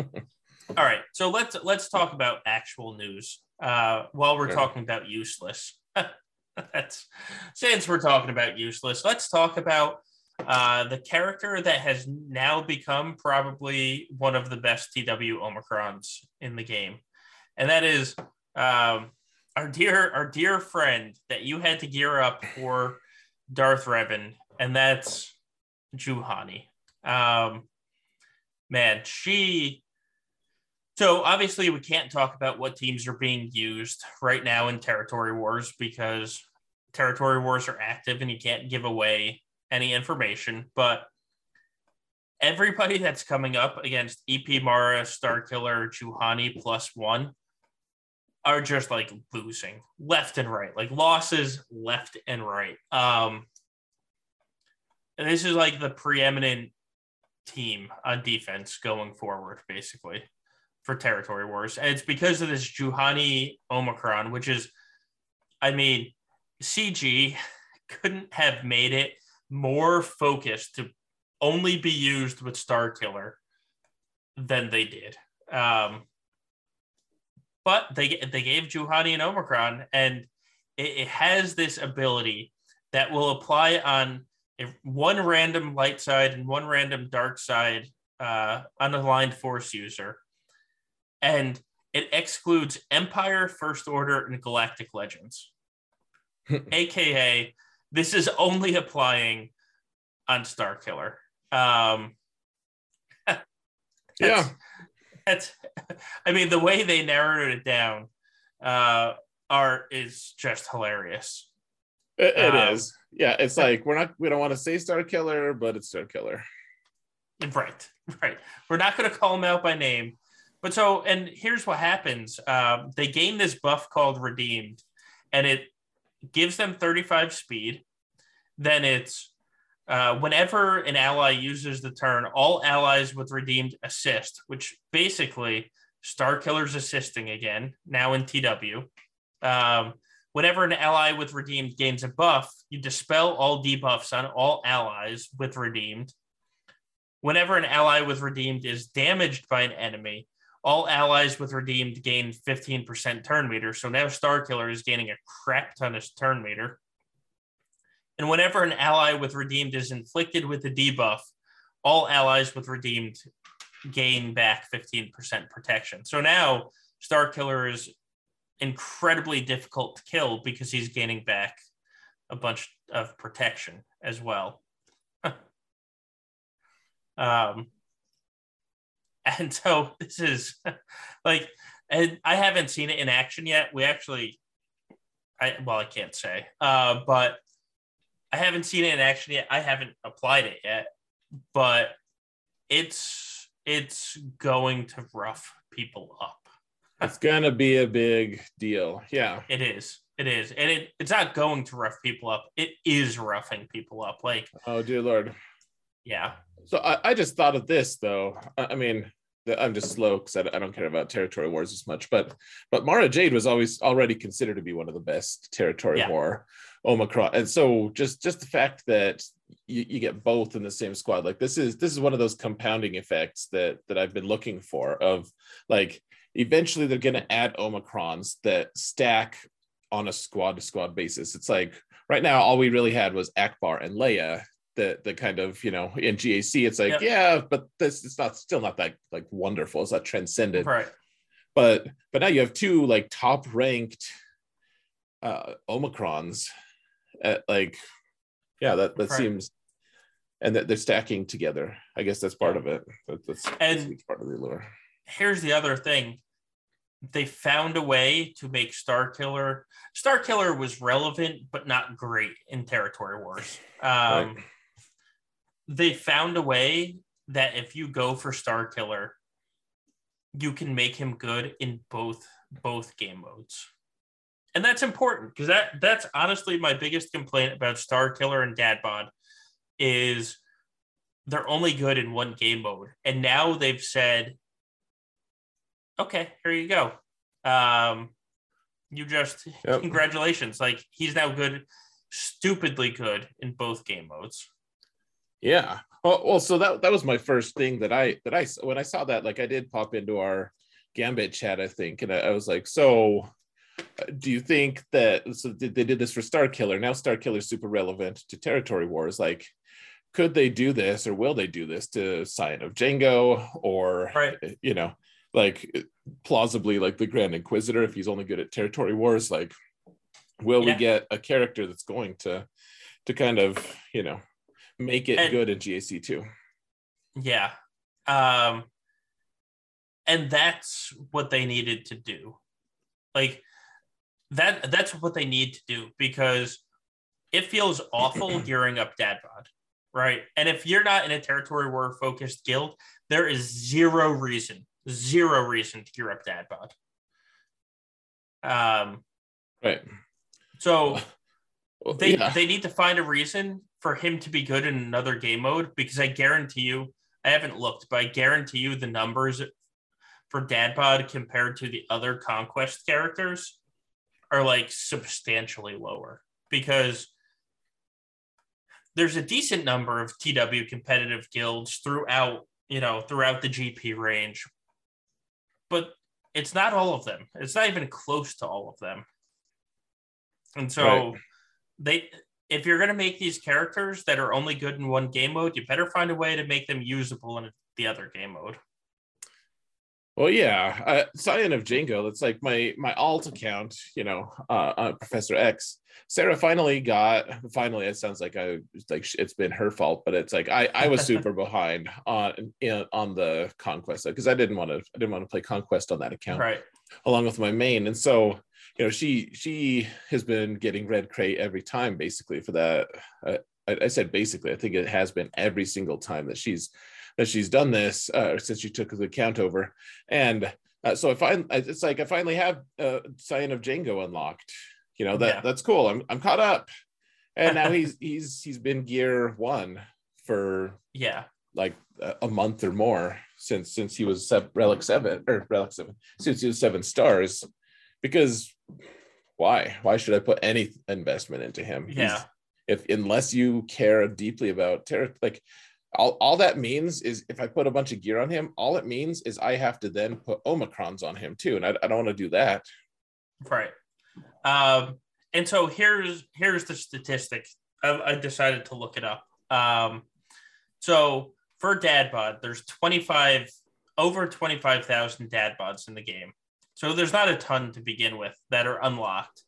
right, so let's let's talk about actual news uh, while we're talking about useless. That's since we're talking about useless. Let's talk about uh, the character that has now become probably one of the best TW Omicrons in the game, and that is um, our dear our dear friend that you had to gear up for Darth Revan, and that's Juhani. Um, man, she. So obviously, we can't talk about what teams are being used right now in territory wars because territory wars are active and you can't give away any information. But everybody that's coming up against EP Mara, Starkiller, Juhani plus one are just like losing left and right, like losses left and right. Um, and this is like the preeminent team on defense going forward, basically, for territory wars. And it's because of this Juhani Omicron, which is, I mean, CG couldn't have made it more focused to only be used with Starkiller than they did. Um, but they they gave Juhani an Omicron, and it, it has this ability that will apply on one random light side and one random dark side uh, unaligned force user, and it excludes Empire, First Order, and Galactic Legends. AKA, this is only applying on Starkiller. Um, yeah, that's, I mean, the way they narrowed it down uh, are is just hilarious. it, it Um, is. Yeah, it's like we're not we don't want to say Starkiller, but it's Starkiller. Right, right. We're not going to call them out by name, but so and here's what happens: um, they gain this buff called Redeemed, and it gives them 35 speed. Then it's Uh, whenever an ally uses the turn, all allies with redeemed assist, which basically Starkiller's assisting again, now in TW. Um, whenever an ally with redeemed gains a buff, you dispel all debuffs on all allies with redeemed. Whenever an ally with redeemed is damaged by an enemy, all allies with redeemed gain 15% turn meter. So now Starkiller is gaining a crap ton of turn meter. And whenever an ally with redeemed is inflicted with a debuff, all allies with redeemed gain back 15% protection. So now Starkiller is incredibly difficult to kill because he's gaining back a bunch of protection as well. um, and so this is like, and I haven't seen it in action yet. We actually, I well, I can't say, uh, but I haven't seen it in action yet. I haven't applied it yet, but it's it's going to rough people up. It's gonna be a big deal. Yeah. It is. It is. And it, it's not going to rough people up. It is roughing people up. Like, oh dear Lord. Yeah. So I, I just thought of this though. I, I mean, I'm just slow because I, I, don't care about territory wars as much. But but Mara Jade was always already considered to be one of the best territory yeah. war Omicron, and so just just the fact that you, you get both in the same squad, like this is this is one of those compounding effects that that I've been looking for. Of like eventually they're going to add Omicrons that stack on a squad to squad basis. It's like right now all we really had was Ackbar and Leia that the kind of you know in GAC it's like yep. yeah but this it's not still not that like wonderful it's not transcendent right but but now you have two like top ranked uh omicrons at like yeah that that right. seems and that they're stacking together i guess that's part of it that, that's, and that's part of the lure here's the other thing they found a way to make Starkiller. Star Killer was relevant, but not great in Territory Wars. Um, right they found a way that if you go for Starkiller, you can make him good in both both game modes. And that's important because that that's honestly my biggest complaint about Starkiller and Dad Bod is they're only good in one game mode. And now they've said, okay, here you go. Um, you just yep. congratulations. Like he's now good, stupidly good in both game modes. Yeah. Well, well, so that that was my first thing that I that I when I saw that like I did pop into our Gambit chat I think and I, I was like so uh, do you think that so they did this for Starkiller now Starkiller is super relevant to territory wars like could they do this or will they do this to Scion of Django or right. you know like plausibly like the Grand Inquisitor if he's only good at territory wars like will yeah. we get a character that's going to to kind of you know make it and, good in GAC too. Yeah. Um and that's what they needed to do. Like that that's what they need to do because it feels awful gearing up dad bod, right? And if you're not in a territory war focused guild, there is zero reason, zero reason to gear up dad bod. Um right. So they yeah. they need to find a reason for him to be good in another game mode because I guarantee you, I haven't looked, but I guarantee you the numbers for Dad Bod compared to the other Conquest characters are like substantially lower because there's a decent number of TW competitive guilds throughout, you know, throughout the GP range, but it's not all of them. It's not even close to all of them. And so right. They if you're going to make these characters that are only good in one game mode, you better find a way to make them usable in the other game mode. Well, yeah, uh, Scion of Django. It's like my my alt account. You know, uh, uh, Professor X. Sarah finally got. Finally, it sounds like I like it's been her fault, but it's like I I was super behind on in, on the conquest because I didn't want to I didn't want to play conquest on that account, right? Along with my main, and so you know she she has been getting red crate every time basically for that uh, I, I, said basically i think it has been every single time that she's that she's done this uh, since she took the account over. And uh, so i i it's like i finally have uh Scion of Django unlocked. You know that yeah. that's cool. I'm, I'm caught up. And now he's he's he's been gear one for yeah. like a month or more since since he was relic seven or relic seven since he was seven stars because why? Why should i put any investment into him? Yeah. he's, if unless you care deeply about terror like all, all that means is if i put a bunch of gear on him all it means is i have to then put omicrons on him too and i, I don't want to do that. Right. Um and so here's here's the statistic. I, I decided to look it up. Um so for dad bod there's 25 over 25,000 dad bods in the game so there's not a ton to begin with that are unlocked.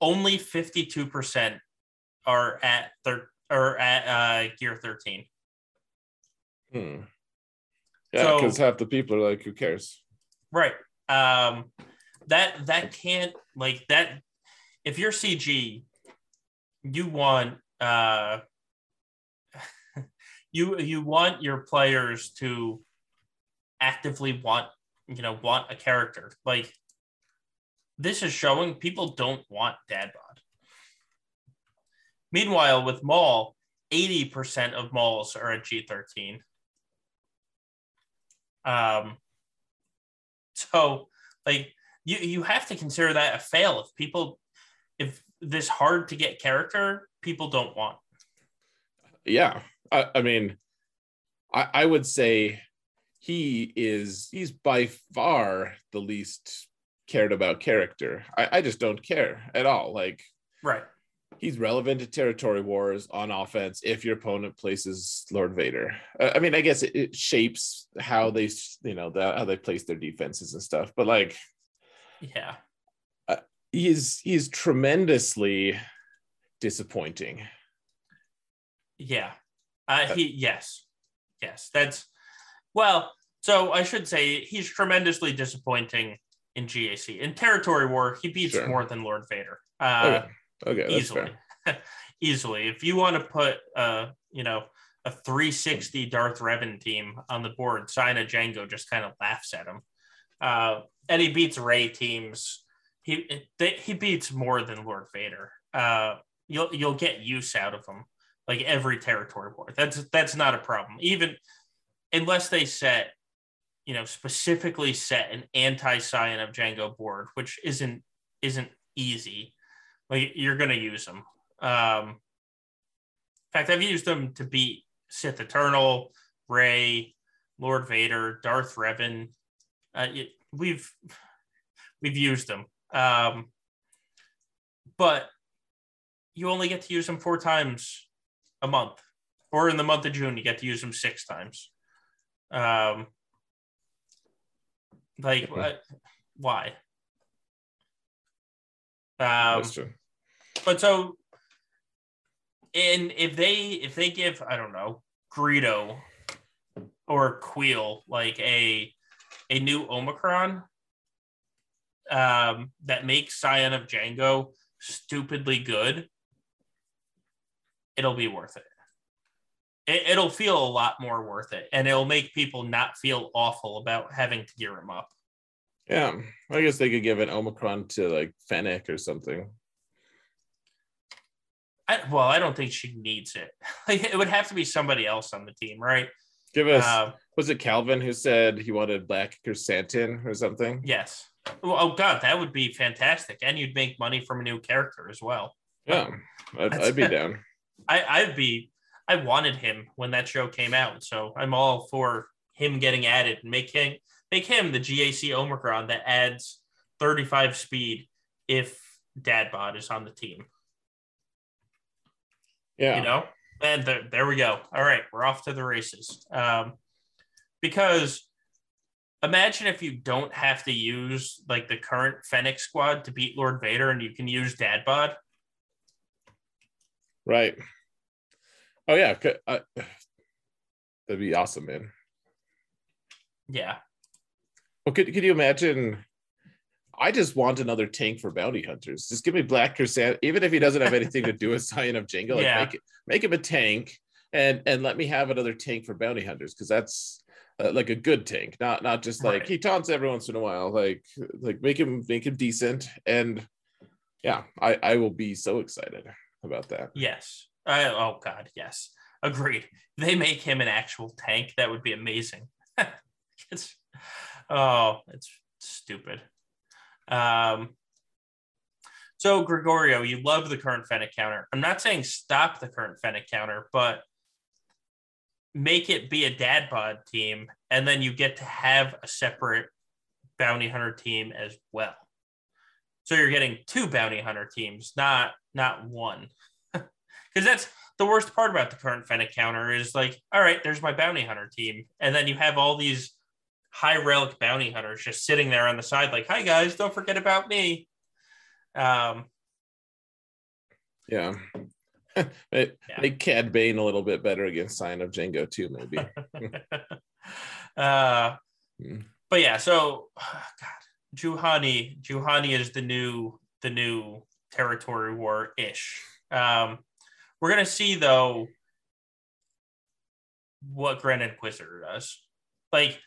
Only 52% are at thir- or at uh, gear 13 hmm. yeah because so, half the people are like who cares? Right. Um that that can't like that if you're cg you want uh you you want your players to actively want you know want a character like this is showing people don't want dad bod Meanwhile, with Maul, 80% of Mauls are at G13. Um, so, like, you, you have to consider that a fail if people, if this hard to get character, people don't want. Yeah. I, I mean, I, I would say he is, he's by far the least cared about character. I, I just don't care at all. Like, right he's relevant to territory wars on offense if your opponent places Lord Vader. Uh, I mean, I guess it, it, shapes how they, you know, the, how they place their defenses and stuff. But like, yeah, uh, he's he's tremendously disappointing. Yeah, uh, he yes, yes, that's well. So I should say he's tremendously disappointing in GAC. In territory war, he beats sure. more than Lord Vader. Uh, okay. Okay, easily, easily. If you want to put, uh, you know, a 360 Darth Revan team on the board, of Django just kind of laughs at him. Uh, and he beats Rey teams. He they, he beats more than Lord Vader. Uh, you'll you'll get use out of him like every territory war. That's that's not a problem. Even unless they set, you know, specifically set an anti Scion of Django board, which isn't isn't easy. Like you're going to use them. Um, in fact, I've used them to beat Sith Eternal, Rey, Lord Vader, Darth Revan. Uh, we've we've used them, um, but you only get to use them four times a month, or in the month of June, you get to use them six times. Um, like, uh, why? Um, That's true but so and if they if they give I don't know Greedo or Kuiil like a a new Omicron um, that makes Scion of Django stupidly good, it'll be worth it. It. It'll feel a lot more worth it, and it'll make people not feel awful about having to gear him up. Yeah, I guess they could give an Omicron to like Fennec or something. I, well, I don't think she needs it. Like it would have to be somebody else on the team, right? Give us. Uh, was it Calvin who said he wanted Black Krrsantan or something? Yes. Oh God, that would be fantastic, and you'd make money from a new character as well. Yeah, I'd, I'd be down. I, I'd be. I wanted him when that show came out, so I'm all for him getting added and make him make him the GAC Omicron that adds 35 speed if Dadbod is on the team. Yeah. You know, and there, there we go. All right, we're off to the races. Um, because imagine if you don't have to use like the current Fennec squad to beat Lord Vader and you can use Dadbod. Right. Oh yeah, uh, that'd be awesome, man. Yeah. Well, could could you imagine I just want another tank for bounty hunters. Just give me Black Krrsantan, even if he doesn't have anything to do with Scion of Django. Like yeah. make it, make him a tank, and and let me have another tank for bounty hunters because that's uh, like a good tank, not not just like right. he taunts every once in a while. Like like make him make him decent, and yeah, I I will be so excited. about that. Yes. I, oh God, yes. Agreed. They make him an actual tank. That would be amazing. it's oh, it's stupid. Um. So Gregorio, you love the current Fennec counter. I'm not saying stop the current Fennec counter, but make it be a dad bod team, and then you get to have a separate bounty hunter team as well. So you're getting two bounty hunter teams, not not one. Because that's the worst part about the current Fennec counter is like, all right, there's my bounty hunter team, and then you have all these high relic bounty hunters just sitting there on the side, like, hi guys, don't forget about me. Um, yeah. it, yeah. Cad Bane a little bit better against Scion of Django too, maybe. uh, mm. But yeah, so oh God, Juhani, Juhani is the new the new territory war ish. Um, we're gonna see though what Grand Inquisitor does. Like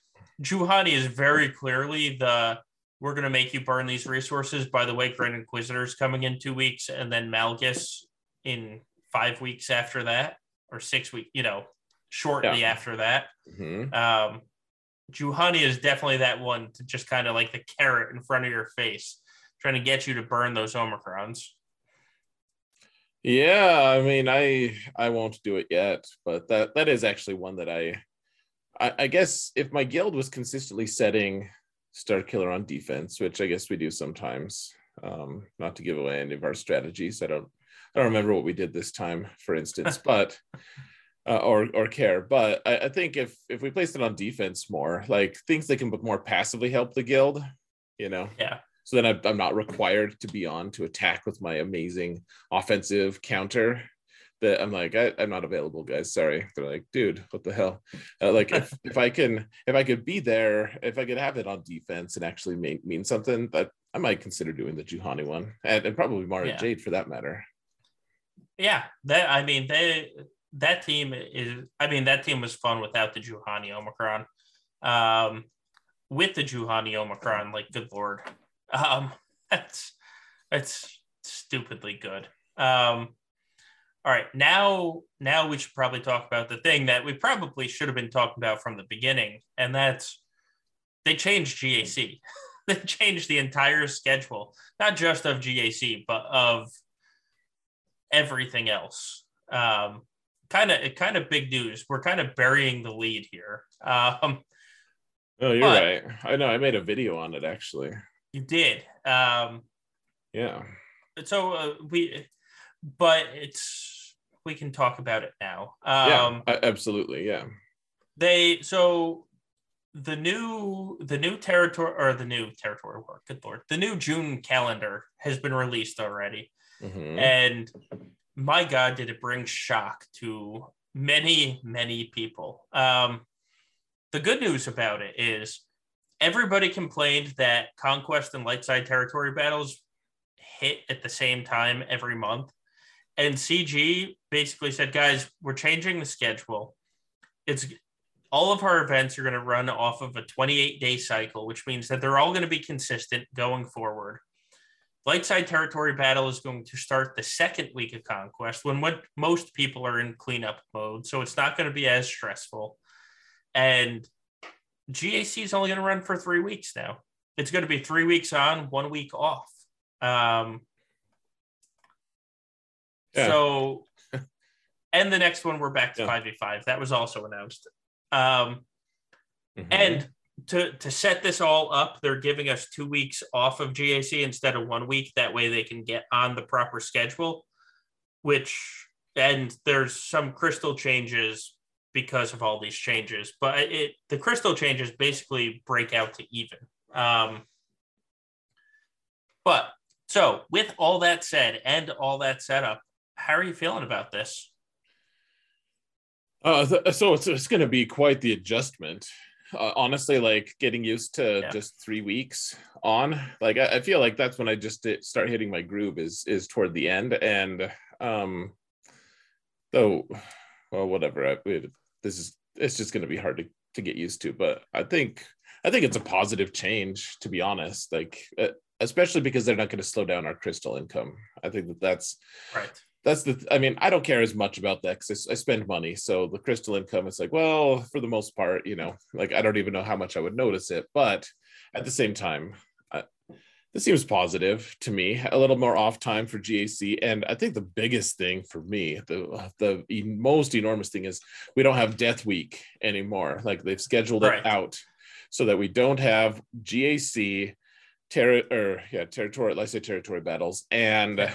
Juhani is very clearly the we're gonna make you burn these resources. By the way, Grand Inquisitor is coming in two weeks, and then Malgus in five weeks after that, or six weeks, you know, shortly yeah. after that. Mm-hmm. Um, Juhani is definitely that one to just kind of like the carrot in front of your face, trying to get you to burn those Omicrons. Yeah, I mean, I I won't do it yet, but that that is actually one that I, I, I guess if my guild was consistently setting Starkiller on defense, which I guess we do sometimes, um, not to give away any of our strategies. I don't I don't remember what we did this time, for instance, but uh, or or care. But I, I, think if if we placed it on defense more, like things that can more passively help the guild, you know. Yeah. So then I'm not required to be on to attack with my amazing offensive counter. That I'm like, I, am not available, guys. Sorry. They're like, dude, what the hell? Uh, like, if, if I can, if I could be there, if I could have it on defense and actually mean, mean something, that I might consider doing the Juhani one, and, and probably Mara yeah. Jade for that matter. Yeah, that I mean, they that team is I mean that team was fun without the Juhani Omicron. Um, with the Juhani Omicron, like good lord, um, that's that's stupidly good. Um, all right, now now we should probably talk about the thing that we probably should have been talking about from the beginning, and that's they changed GAC. they changed the entire schedule, not just of GAC, but of everything else. Um, kind of kind of big news. We're kind of burying the lead here. Um, oh, you're right. I know. I made a video on it actually. You did. Um, yeah. So uh, we, but it's we can talk about it now. Um, yeah, absolutely. Yeah. They so the new the new territory or the new territory work. Good lord, the new June calendar has been released already, mm-hmm. and my God, did it bring shock to many, many people. Um, the good news about it is everybody complained that conquest and light side territory battles hit at the same time every month. And CG basically said, guys, we're changing the schedule. It's all of our events are going to run off of a 28 day cycle, which means that they're all going to be consistent going forward. Lightside territory battle is going to start the second week of conquest when what most people are in cleanup mode. So it's not going to be as stressful. And GAC is only going to run for three weeks now. It's going to be three weeks on, one week off. Um, yeah. So, and the next one, we're back to yeah. 5v5. That was also announced. Um, mm-hmm. And to to set this all up, they're giving us two weeks off of GAC instead of one week. That way, they can get on the proper schedule. Which and there's some crystal changes because of all these changes, but it the crystal changes basically break out to even. Um, but so with all that said and all that set up, how are you feeling about this? Uh, so it's, it's going to be quite the adjustment uh, honestly like getting used to yeah. just three weeks on like I, I, feel like that's when i just start hitting my groove is is toward the end and um though well whatever I, this is it's just going to be hard to, to get used to but i think i think it's a positive change to be honest like especially because they're not going to slow down our crystal income. I think that that's right. that's the i mean i don't care as much about that because I, I, spend money so the crystal income is like well for the most part you know like i don't even know how much i would notice it but at the same time this seems positive to me a little more off time for gac and i think the biggest thing for me the the most enormous thing is we don't have death week anymore. Like they've scheduled right. it out so that we don't have gac terror or yeah territory let's say territory battles and yeah.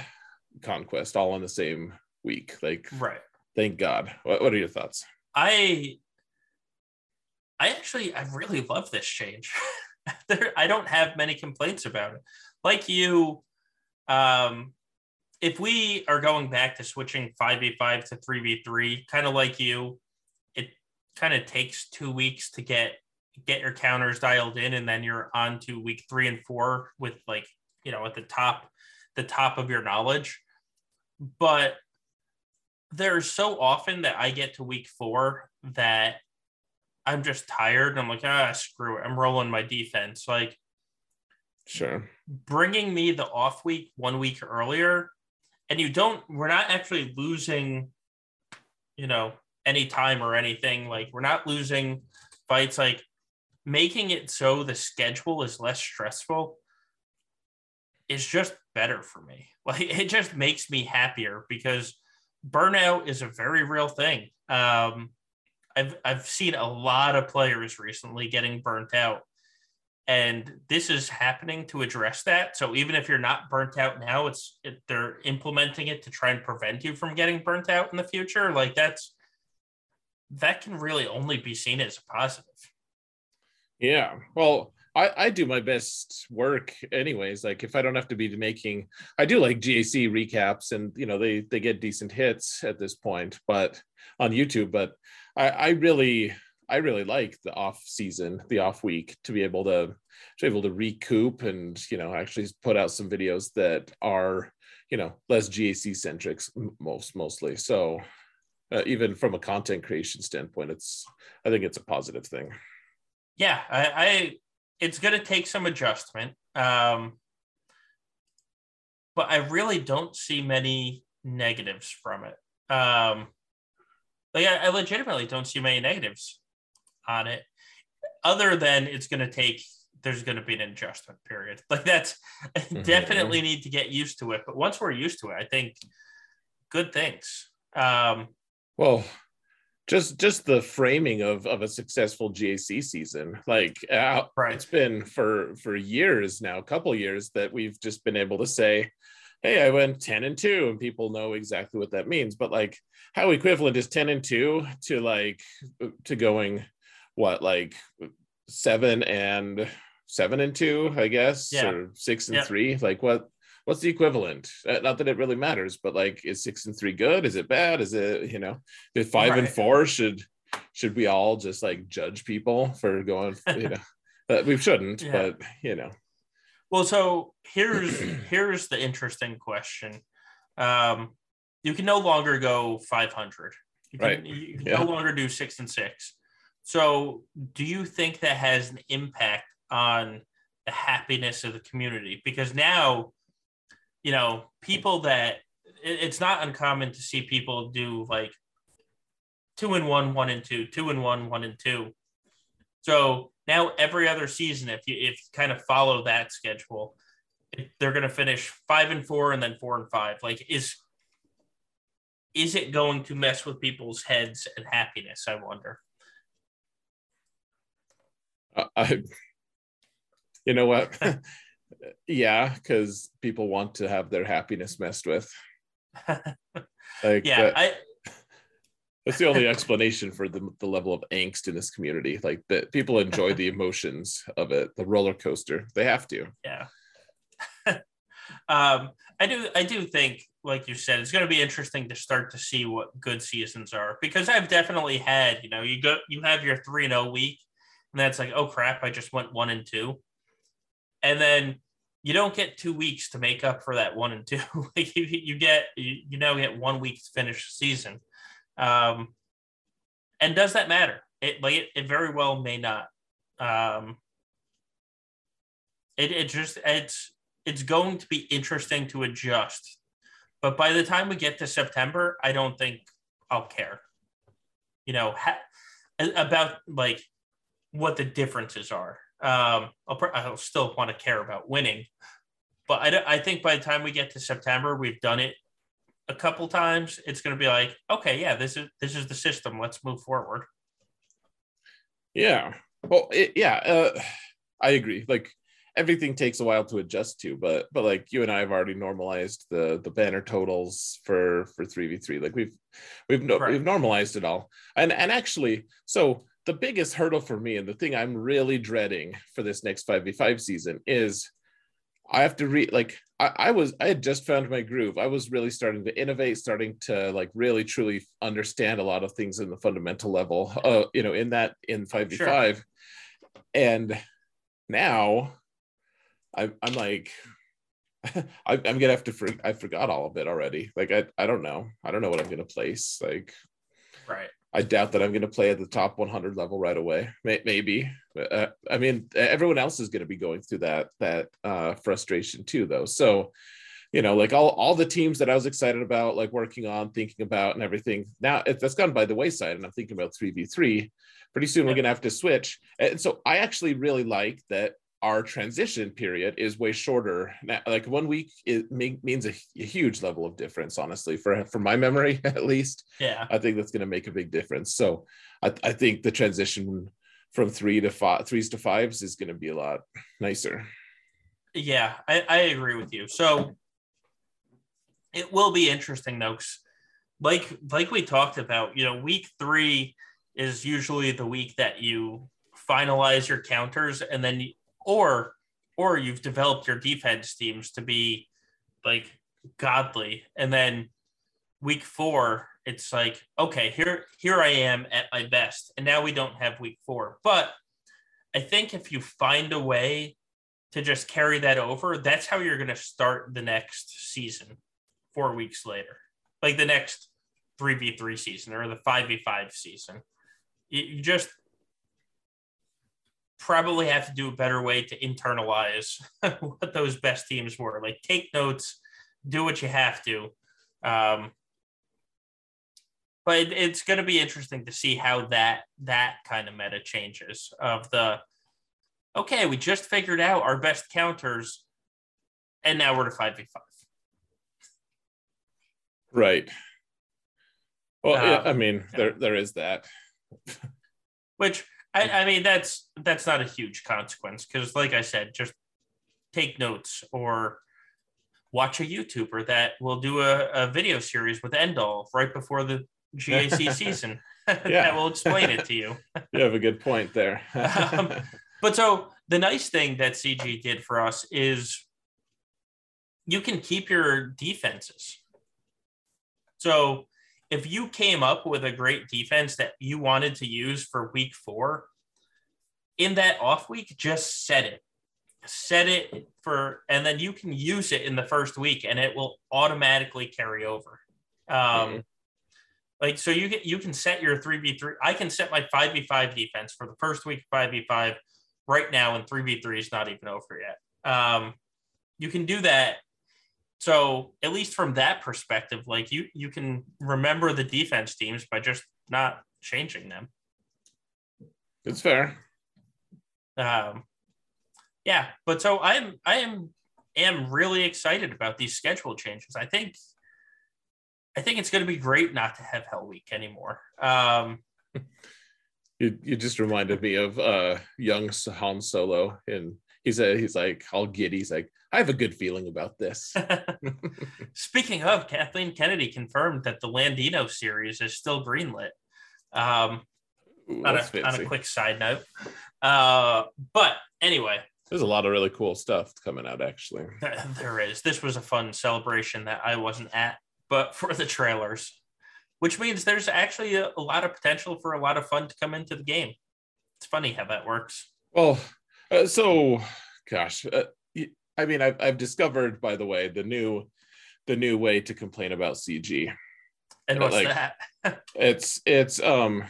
conquest all in the same week. Like right. thank god. What, what are your thoughts? I i actually i really love this change there, i don't have many complaints about it like you um if we are going back to switching 5v5 to 3v3 kind of like you it kind of takes two weeks to get get your counters dialed in and then you're on to week three and four with like you know at the top the top of your knowledge. But there's so often that I get to week four that I'm just tired. I'm like, ah, screw it. I'm rolling my defense. Like, sure. Bringing me the off week one week earlier, and you don't, we're not actually losing, you know, any time or anything. Like, we're not losing fights. Like, making it so the schedule is less stressful is just better for me. Like it just makes me happier because burnout is a very real thing. Um, I've I've seen a lot of players recently getting burnt out, and this is happening to address that. So even if you're not burnt out now, it's it, they're implementing it to try and prevent you from getting burnt out in the future. Like that's that can really only be seen as a positive. Yeah. Well, I, I do my best work anyways. Like if I don't have to be making, I do like GAC recaps, and you know they they get decent hits at this point, but on YouTube. But I, I really I really like the off season, the off week, to be able to to be able to recoup and you know actually put out some videos that are you know less GAC centric most mostly. So uh, even from a content creation standpoint, it's I think it's a positive thing. Yeah, I, I it's going to take some adjustment. Um, but I really don't see many negatives from it. Um, like I, I legitimately don't see many negatives on it, other than it's going to take. There's going to be an adjustment period. Like that's mm-hmm. definitely need to get used to it. But once we're used to it, I think good things. Um, well, just just the framing of of a successful GAC season. Like uh, right. it's been for for years now, a couple years that we've just been able to say, "Hey, I went ten and 2, and people know exactly what that means. But like, how equivalent is ten and two to like to going what like seven and seven and two, I guess, yeah. or six and yeah. three? Like what? what's the equivalent? Uh, not that it really matters, but like, is six and three good? Is it bad? Is it you know, is five right. and four should should we all just like judge people for going? You know, uh, we shouldn't, yeah. but you know. Well, so here's here's the interesting question. Um, you can no longer go 500. You can, right. you can yeah. no longer do six and six. So, do you think that has an impact on the happiness of the community? Because now you know, people that it, it's not uncommon to see people do like two and one, one and two, two and one, one and two. So now every other season, if you if you kind of follow that schedule, they're going to finish five and four and then four and five. Like, is is it going to mess with people's heads and happiness? I wonder. Uh, I, you know what? yeah because people want to have their happiness messed with like yeah that, I, that's the only explanation for the, the level of angst in this community like that people enjoy the emotions of it the roller coaster they have to yeah um i do i do think like you said it's going to be interesting to start to see what good seasons are because i've definitely had you know you go you have your 3 and 0 week and that's like oh crap i just went 1 and 2 and then you don't get two weeks to make up for that one and two. like you, you get you, you now get one week to finish the season. Um, and does that matter? It like it, it very well may not. Um, it, it just it's it's going to be interesting to adjust But by the time we get to September, I don't think I'll care. You know, ha- about like what the differences are. Um, I'll, I'll still want to care about winning, but I, I think by the time we get to September, we've done it a couple times. It's going to be like, okay, yeah, this is this is the system. Let's move forward. Yeah. Well, it, yeah, uh, I agree. Like everything takes a while to adjust to, but but like you and I have already normalized the the banner totals for for three v three. Like we've we've no, right. we've normalized it all, and and actually, so the biggest hurdle for me and the thing I'm really dreading for this next five v five season is I have to read like I, I, was I had just found my groove. I was really starting to innovate, starting to like really truly understand a lot of things in the fundamental level. Uh, you know, in that in five v five, and now I, I'm like. I, am gonna have to. For, I forgot all of it already. Like I, I don't know. I don't know what I'm gonna place. Like, right. I doubt that I'm going to play at the top 100 level right away. Maybe. Uh, I mean, everyone else is going to be going through that that uh, frustration too, though. So, you know, like all all the teams that I was excited about, like working on, thinking about, and everything. Now that's gone by the wayside, and I'm thinking about three v three. Pretty soon we're going to have to switch. And so I actually really like that our transition period is way shorter. Now like one week it means a, a, huge level of difference honestly for for my memory at least. Yeah. I think that's going to make a big difference. So I, I think the transition from three to five threes to fives is going to be a lot nicer. Yeah I, I agree with you. So it will be interesting though like like we talked about you know week three is usually the week that you finalize your counters and then or or you've developed your defense teams to be like godly. And then week 4 it's like okay here here I am at my best. And now we don't have week 4 but I think if you find a way to just carry that over that's how you're going to start the next season 4 weeks later. Like the next 3v3 season or the 5v5 season. You just probably have to do a better way to internalize what those best teams were. Like take notes, do what you have to. Um, but it's going to be interesting to see how that that kind of meta changes of the okay we just figured out our best counters and now we're to 5v5 right well um, yeah, i mean yeah. there there is that which I, I mean that's that's not a huge consequence because like I said, just take notes or watch a YouTuber that will do a, a video series with Endall right before the GAC season. that will explain it to you. you have a good point there. um, but so the nice thing that CG did for us is you can keep your defenses. So if you came up with a great defense that you wanted to use for week four, in that off week, just set it. Set it for, and then you can use it in the first week and it will automatically carry over. Um, mm-hmm. Like, so you get, you can set your 3v3. I can set my 5v5 defense for the first week 5v5 right now, and 3v3 is not even over yet. Um, you can do that so at least from that perspective, like you you can remember the defense teams by just not changing them. It's fair. Um, yeah, but so I'm I am am really excited about these schedule changes. I think I think it's going to be great not to have Hell Week anymore. Um, you you just reminded me of uh, young Han Solo, and he said he's like all giddy. He's like, I have a good feeling about this. Speaking of, Kathleen Kennedy confirmed that the Lando series is still greenlit. Um, Ooh, on, a, on, a, quick side note. Uh, but anyway, there's a lot of really cool stuff coming out, actually. There is. This was a fun celebration that I wasn't at, but for the trailers, which means there's actually a, a lot of potential for a lot of fun to come into the game. It's funny how that works. Well, uh, so, gosh, uh, I mean, I've, I've discovered, by the way, the new the new way to complain about CG. And what's like, that? it's it's um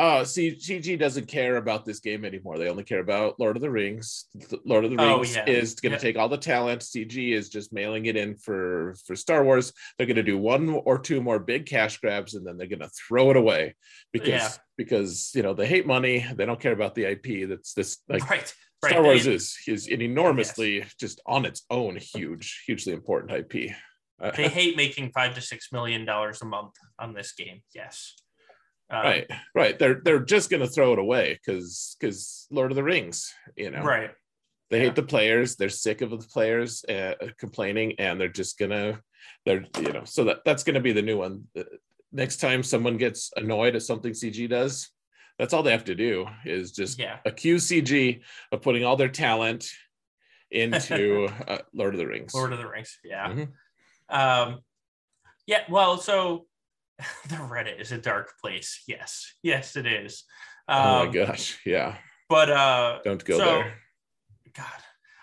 uh C- CG doesn't care about this game anymore. They only care about Lord of the Rings. Lord of the Oh, Rings yeah. is going to Yeah. take all the talent. CG is just mailing it in for for Star Wars. They're going to do one or two more big cash grabs and then they're going to throw it away because Yeah. because you know they hate money. They don't care about the IP. That's this like right. Right. Star Wars is is an enormously just on its own huge hugely important IP. Uh, they hate making five to six million dollars a month on this game. Yes. Um, right right they're they're just going to throw it away because because lord of the rings you know Right. they yeah. hate the players they're sick of the players uh, complaining and they're just gonna they're you know so that that's gonna be the new one Uh, next time someone gets annoyed at something cg does that's all they have to do is just Yeah. accuse cg of putting all their talent into uh, lord of the rings Lord of the Rings. Yeah. Mhm. Um, yeah. Well, so the Reddit is a dark place. Yes. Yes, it is. Um, oh my gosh yeah But uh, don't go so, there God,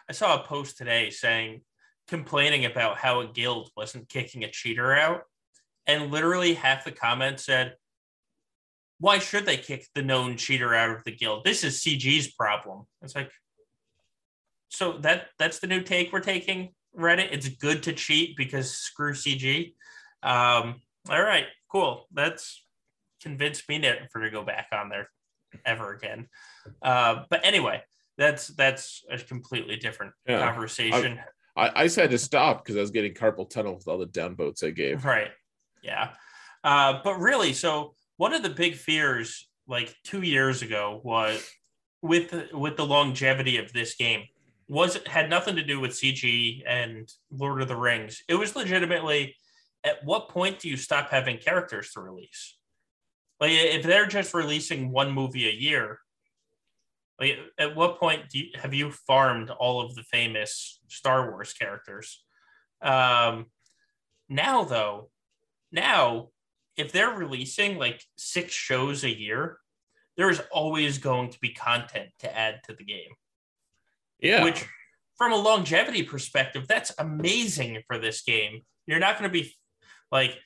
I saw a post today saying complaining about how a guild wasn't kicking a cheater out, and literally half the comments said, "Why should they kick the known cheater out of the guild? This is CG's problem." It's like, so that that's the new take we're taking. Reddit, it's good to cheat because screw CG. Um, all right, cool. That's convinced me never to go back on there ever again. Uh, but anyway, that's that's a completely different Yeah. conversation. I, I said to stop because I was getting carpal tunnel with all the downvotes I gave. Right. Yeah. Uh, but really, so one of the big fears, like two years ago, was with with the longevity of this game was had nothing to do with CG and Lord of the Rings. It was legitimately at what point do you stop having characters to release? Like if they're just releasing one movie a year, like at what point do you, have you farmed all of the famous Star Wars characters? Um, now though, now if they're releasing like six shows a year, there is always going to be content to add to the game. Yeah. Which, from a longevity perspective, that's amazing for this game. You're not going to be like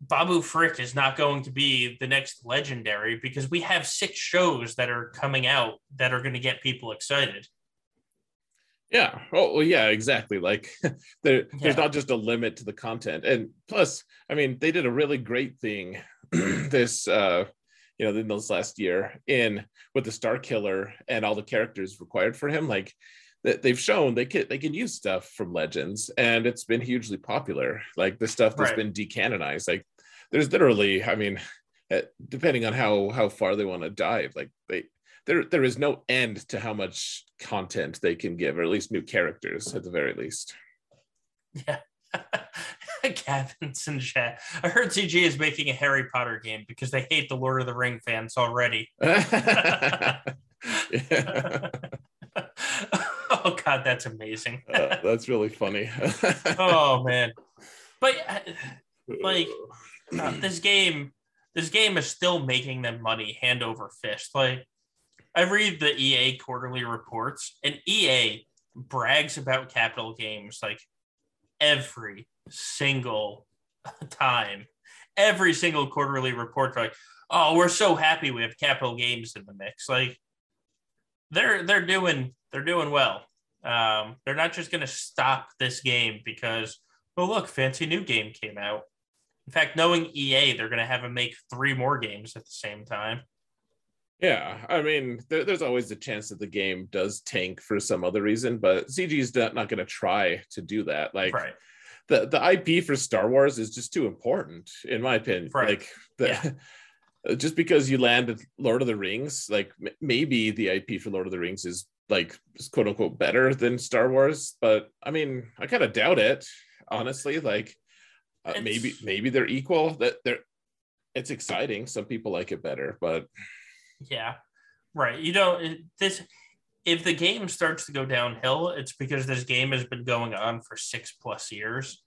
Babu Frick is not going to be the next legendary because we have six shows that are coming out that are going to get people excited. Yeah. Oh, well, yeah, exactly. Like there, there's not just a limit to the content. And plus, I mean, they did a really great thing this uh you know, in this last year in with the Starkiller and all the characters required for him. Like that they've shown they can they can use stuff from Legends and it's been hugely popular. Like the stuff that's Right. been decanonized. Like there's literally, I mean, eh, depending on how how far they want to dive, like they there there is no end to how much content they can give, or at least new characters at the very least. Yeah. Gavin's in chat. I heard CG is making a Harry Potter game because they hate the Lord of the Ring fans already. Yeah. God, that's amazing. Uh, that's really funny. oh man, but uh, like uh, this game, this game is still making them money hand over fist. Like I read the EA quarterly reports, and EA brags about Capital Games like every single time. Every single quarterly report, like, "Oh, we're so happy we have Capital Games in the mix." Like they're they're doing they're doing well. Um, they're not just going to stop this game because oh look, fancy new game came out. In fact, knowing EA, they're going to have them make three more games at the same time. yeah, I mean, there, there's always a chance that the game does tank for some other reason, but CG's not, not going to try to do that. Like right. the the IP for Star Wars is just too important, in my opinion. Right. Like the, just because you landed Lord of the Rings, like m- maybe the IP for Lord of the Rings is like quote unquote better than Star Wars, but I mean, I kind of doubt it, honestly. Like uh, maybe maybe they're equal. That they're it's exciting. Some people like it better, but Yeah. Right. You know, this if the game starts to go downhill, it's because this game has been going on for six plus years.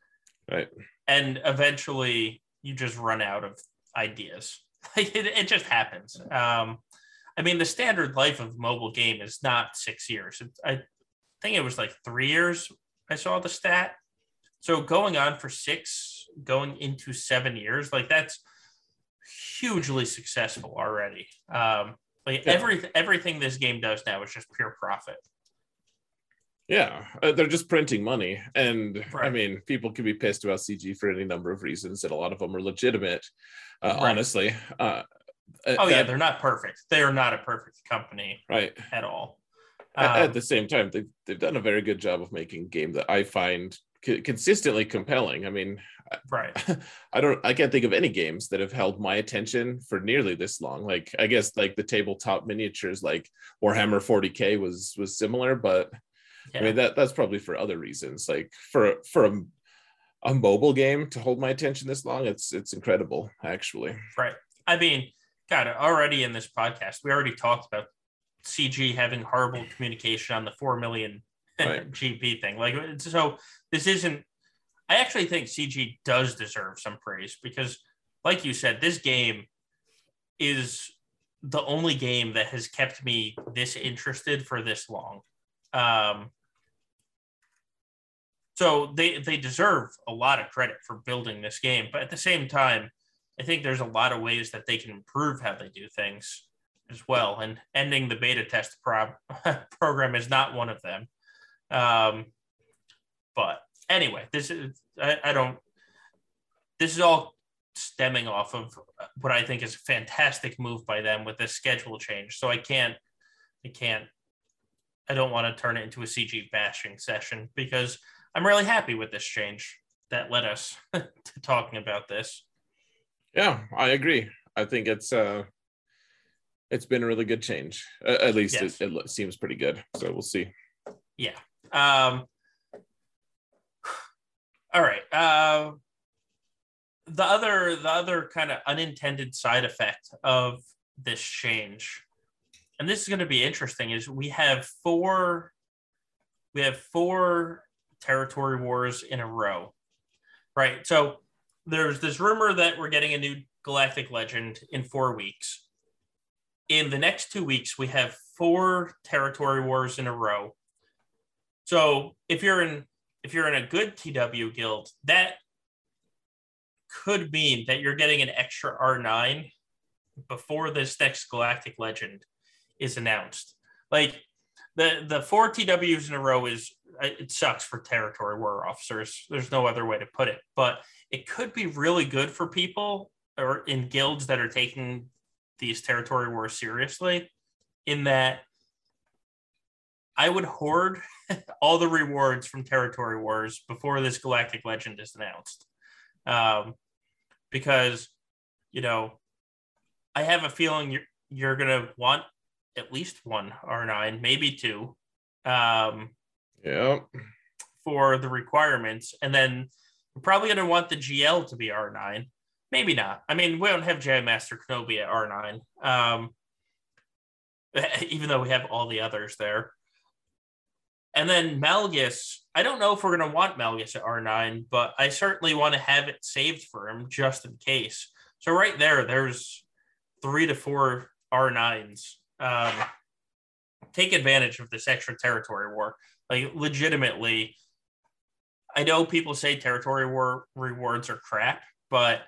Right. And eventually you just run out of ideas. Like it, it just happens. Um, I mean, the standard life of a mobile game is not six years. I think it was like three years. I saw the stat. So going on for six, going into seven years, like that's hugely successful already. Um, like Yeah. every everything this game does now is just pure profit. Yeah, uh, they're just printing money, and I mean, people can be pissed about CG for any number of reasons, and a lot of them are legitimate. Uh, Right. Honestly, uh, Oh yeah, that- they're not perfect. They are not a perfect company right. at all. At- at Um, the same time, they've they've done a very good job of making game that I find co- consistently compelling. I mean, right. I don't I can't think of any games that have held my attention for nearly this long. Like I guess like the tabletop miniatures like Warhammer 40K was was similar, but Yeah. I mean that that's probably for other reasons. Like for for a, a mobile game to hold my attention this long, it's it's incredible actually. Right. I mean, God, already in this podcast, we already talked about CG having horrible communication on the 4 million Right. GP thing. Like, so this isn't, I actually think CG does deserve some praise because, like you said, this game is the only game that has kept me this interested for this long. Um, so they they deserve a lot of credit for building this game, but at the same time, I think there's a lot of ways that they can improve how they do things as well. And ending the beta test prob- program is not one of them. Um, but anyway, this is I, I don't. This is all stemming off of what I think is a fantastic move by them with this schedule change. So I can't, I can't, I don't want to turn it into a CG bashing session because I'm really happy with this change that led us to talking about this. Yeah, I agree. I think it's uh it's been a really good change. Uh, at least Yes. it, it seems pretty good. So we'll see. Yeah. Um, all right. Uh, the other the other kind of unintended side effect of this change, and this is going to be interesting, is we have four we have four territory wars in a row. Right. So there's this rumor that we're getting a new galactic legend in four weeks. In the next two weeks, we have four territory wars in a row. So if you're in if you're in a good TW guild, that could mean that you're getting an extra R9 before this next galactic legend is announced. Like the the four TWs in a row is it sucks for territory war officers. There's no other way to put it, but it could be really good for people or in guilds that are taking these territory wars seriously in that I would hoard all the rewards from territory wars before this galactic legend is announced. Um, because, you know, I have a feeling you're, you're going to want at least one R9, maybe two, um, Yeah. for the requirements. And then probably going to want the GL to be R9. Maybe not. I mean, we don't have Jedi Master Kenobi at R9, um, even though we have all the others there. And then Malgus, I don't know if we're going to want Malgus at R9, but I certainly want to have it saved for him just in case. So right there, there's three to four R9s. Um, take advantage of this extra territory war. Like legitimately, I know people say territory war rewards are crap, but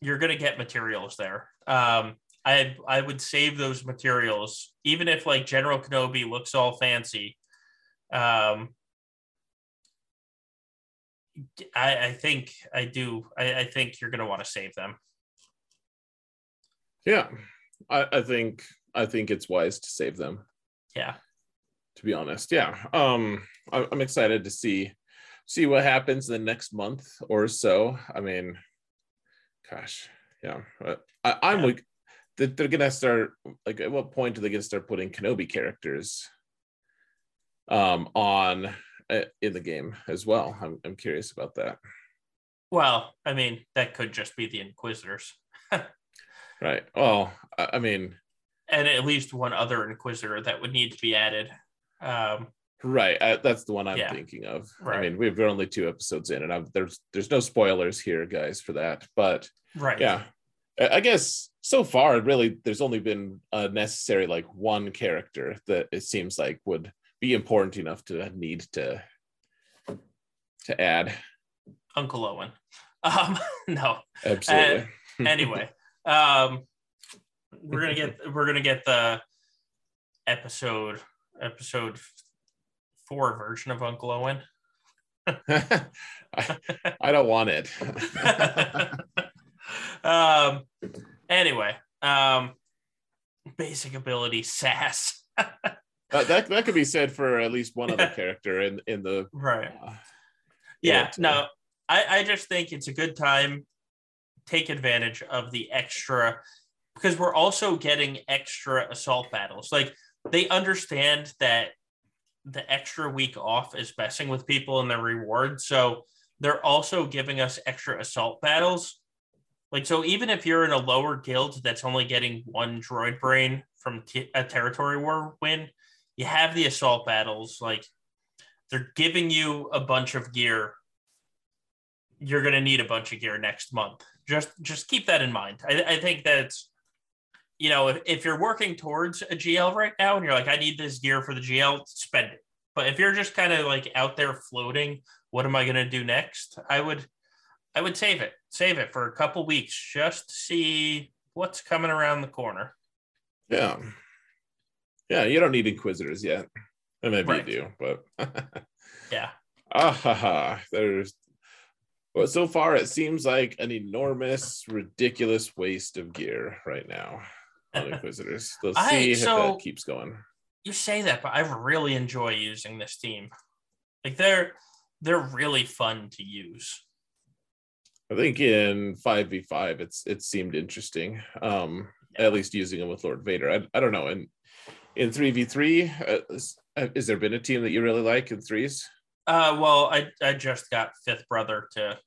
you're going to get materials there. Um, I I would save those materials, even if like General Kenobi looks all fancy. Um, I, I think I do. I, I think you're going to want to save them. Yeah. I, I think I think it's wise to save them. Yeah. To be honest, yeah. Um, I, I'm excited to see see what happens the next month or so. I mean, gosh, yeah. I, I'm Yeah. like, they're, gonna start. Like, at what point are they gonna start putting Kenobi characters um on uh, in the game as well? I'm I'm curious about that. Well, I mean, that could just be the Inquisitors, Right. Well, I mean, and at least one other Inquisitor that would need to be added. Um, Right, uh, that's the one I'm Yeah. thinking of. I mean, we've only two episodes in, and I'm, there's there's no spoilers here, guys, for that. But right. yeah, I I guess so far, really, there's only been a necessary like one character that it seems like would be important enough to need to to add. Uncle Owen. Um, no. Absolutely, anyway, um, we're gonna get we're gonna get the episode episode four version of Uncle Owen. I, I don't want it. um. Anyway, um, basic ability sass. Uh, that that could be said for at least one other character in in the right. uh, Yeah. it, uh, No, I I just think it's a good time. Take advantage of the extra because we're also getting extra assault battles. Like they understand that the extra week off is messing with people and their reward. So they're also giving us extra assault battles. Like, so even if you're in a lower guild that's only getting one droid brain from a territory war win, you have the assault battles. Like, they're giving you a bunch of gear. You're going to need a bunch of gear next month. Just, just keep that in mind. I, I think that's, you know, if, if you're working towards a GL right now and you're like, I need this gear for the GL, spend it. But if you're just kind of like out there floating, what am I going to do next? I would, I would save it, save it for a couple weeks just to see what's coming around the corner. yeah, yeah. You don't need inquisitors yet. Or maybe Right. you do, but Yeah. ah ha ha. There's well, so far it seems like an enormous, ridiculous waste of gear right now on inquisitors. Let's I- see if so- that keeps going. You say that, but I really enjoy using this team. Like they're they're really fun to use. I think in five v five, it's it seemed interesting. Um, Yeah. at least using them with Lord Vader. I, I don't know. In in three v three, uh, has there been a team that you really like in threes? Uh, well, I I just got fifth brother to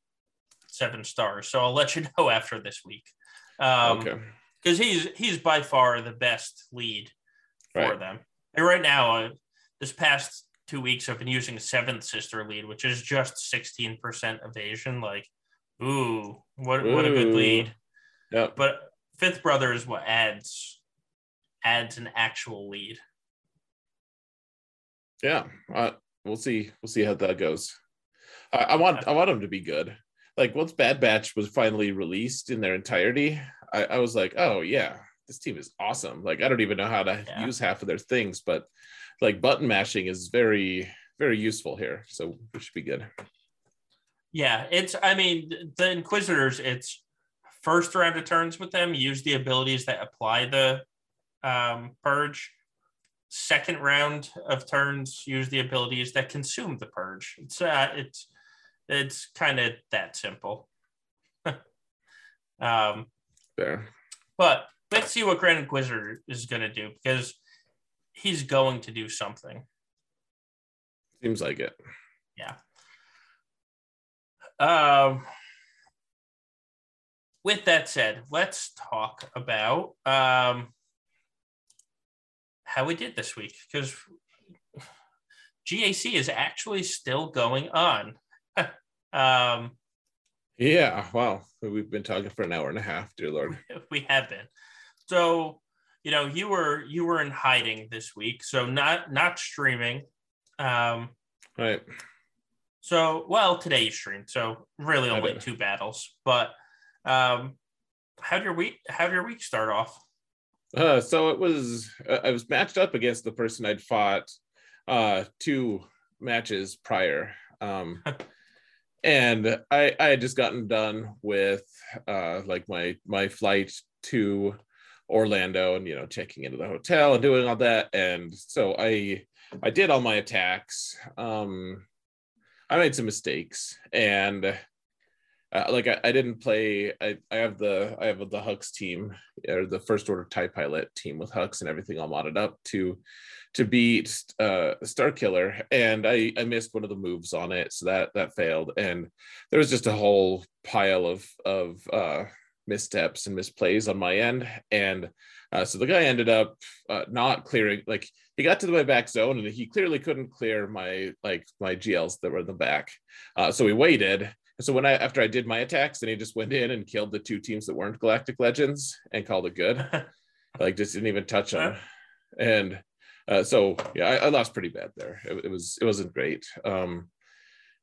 seven stars, so I'll let you know after this week. Um, okay, because he's he's by far the best lead for Right. them. And right now, uh, this past two weeks, I've been using a seventh sister lead, which is just sixteen percent evasion. Like, ooh, what what a good lead! yeah, But fifth brother is what adds adds an actual lead. yeah. Uh, we'll see. We'll see how that goes. I, I want I want him to be good. Like once Bad Batch was finally released in their entirety, I, I was like, oh yeah, this team is awesome. Like I don't even know how to Yeah. use half of their things, but like button mashing is very very useful here. So we should be good. Yeah, it's. I mean, the Inquisitors. It's first round of turns with them. Use the abilities that apply the um, purge. Second round of turns, use the abilities that consume the purge. It's uh, it's it's kind of that simple. um, There. but let's see what Grand Inquisitor is going to do because he's going to do something. Seems like it. Yeah. Um, with that said, let's talk about um, how we did this week because GAC is actually still going on. Um, Yeah. Wow. We've been talking for an hour and a half, dear Lord. we have been. So, you know, you were you were in hiding this week, so not not streaming. Um, Right. So, well, today you streamed, so really only two battles. But um, how'd your week? How'd your week start off? Uh, so it was uh, I was matched up against the person I'd fought uh two matches prior. Um and I I had just gotten done with uh like my my flight to Orlando and you know checking into the hotel and doing all that and so I I did all my attacks. Um I made some mistakes and uh, like I, I didn't play I, I have the I have the Hux team or the first order TIE pilot team with Hux and everything all modded up to to beat uh Starkiller and I I missed one of the moves on it so that that failed. And there was just a whole pile of of uh missteps and misplays on my end. And uh, so the guy ended up uh, not clearing like he got to my back zone and he clearly couldn't clear my like my GLs that were in the back. Uh, so we waited. So when I after I did my attacks, then he just went in and killed the two teams that weren't Galactic Legends and called it good. like just didn't even touch them. And uh, so yeah, I, I lost pretty bad there. It, it was it wasn't great. Um,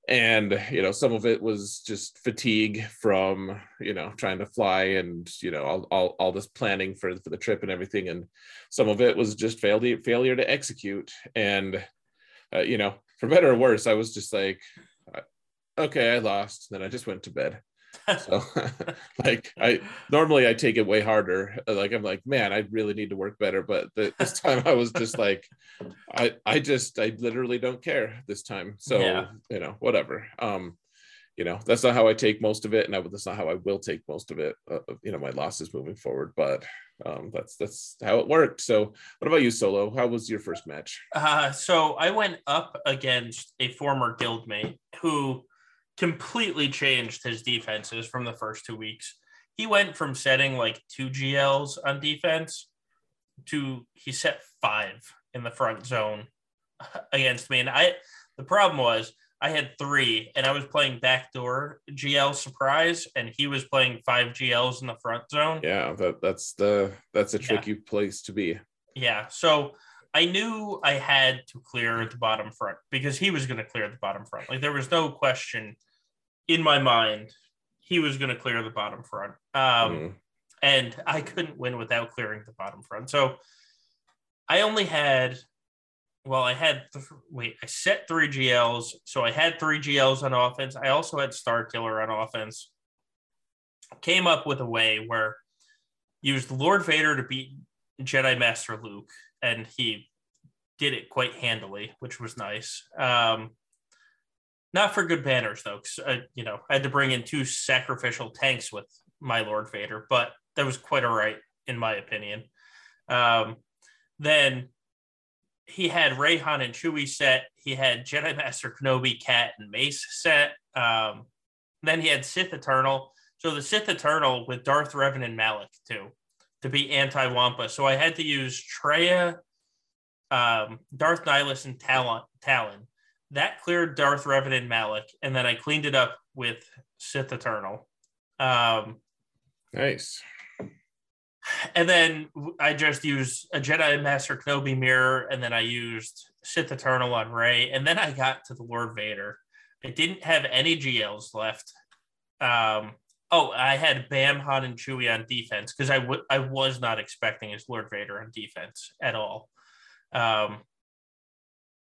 and you know some of it was just fatigue from you know trying to fly and you know all, all, all this planning for, for the trip and everything and some of it was just failure failure to execute and uh, you know for better or worse i was just like okay i lost then i just went to bed so like i normally i take it way harder. Like i'm like man i really need to work better but this time i was just like i i just i literally don't care this time. So yeah. you know whatever. Um you know that's not how i take most of it and I, that's not how i will take most of it uh, you know my losses moving forward but um that's that's how it worked. So what about you solo? How was your first match? Uh so i went up against a former guildmate who completely changed his defenses from the first two weeks. He went from setting like two GLs on defense to he set five in the front zone against me. And I, the problem was I had three and I was playing backdoor GL surprise and he was playing five GLs in the front zone. Yeah, that, that's the, that's a tricky yeah. place to be. Yeah. So I knew I had to clear the bottom front because he was going to clear the bottom front. Like there was no question in my mind he was going to clear the bottom front. Um, mm. And I couldn't win without clearing the bottom front. So I only had, well, I had, th- wait, I set three GLs. So I had three GLs on offense. I also had Starkiller on offense. Came up with a way where used Lord Vader to beat Jedi Master Luke, and he did it quite handily, which was nice. Um, not for good banners though, because I, you know, I had to bring in two sacrificial tanks with my Lord Vader, but that was quite all right in my opinion. Um, then he had Rey-Han and Chewie set. He had Jedi Master Kenobi, Cat, and Mace set. Um, then he had Sith Eternal. So the Sith Eternal with Darth Revan and Malak too, to be anti Wampa. So I had to use Traya, um, Darth Nihilus, and Talon. Talon that cleared Darth Revan and Malak, and then I cleaned it up with Sith Eternal. Um, nice. And then I just used a Jedi Master Kenobi mirror, and then I used Sith Eternal on Rey, and then I got to the Lord Vader. I didn't have any GLs left. Um, oh, I had Bam, Han, and Chewie on defense because I, w- I was not expecting his Lord Vader on defense at all. Um,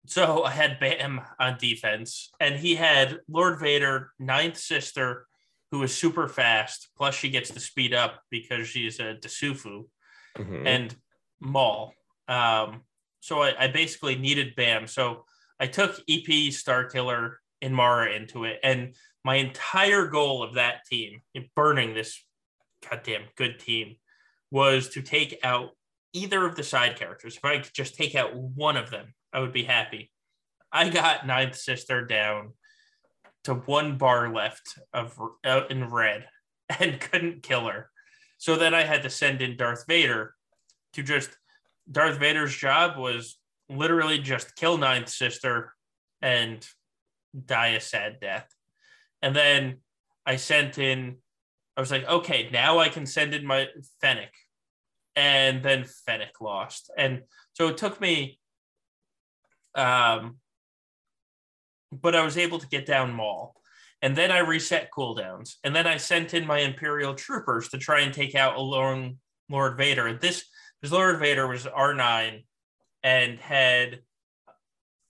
so I had Bam on defense, and he had Lord Vader, ninth sister, who is super fast. Plus, she gets to speed up because she's a Dasufu, mm-hmm. and Maul. Um, so I, I, basically needed Bam. So I took EP Starkiller and Mara into it, and my entire goal of that team, burning this goddamn good team, was to take out either of the side characters. If I could just take out one of them, I would be happy. I got Ninth Sister down to one bar left of uh, in red and couldn't kill her. So then I had to send in Darth Vader to just Darth Vader's job was literally just kill Ninth Sister and die a sad death. And then I sent in, I was like, okay, now I can send in my Fennec. And then Fennec lost. And so it took me um, but I was able to get down Maul. And then I reset cooldowns. And then I sent in my Imperial troopers to try and take out a Lord Vader. This, this Lord Vader was R9 and had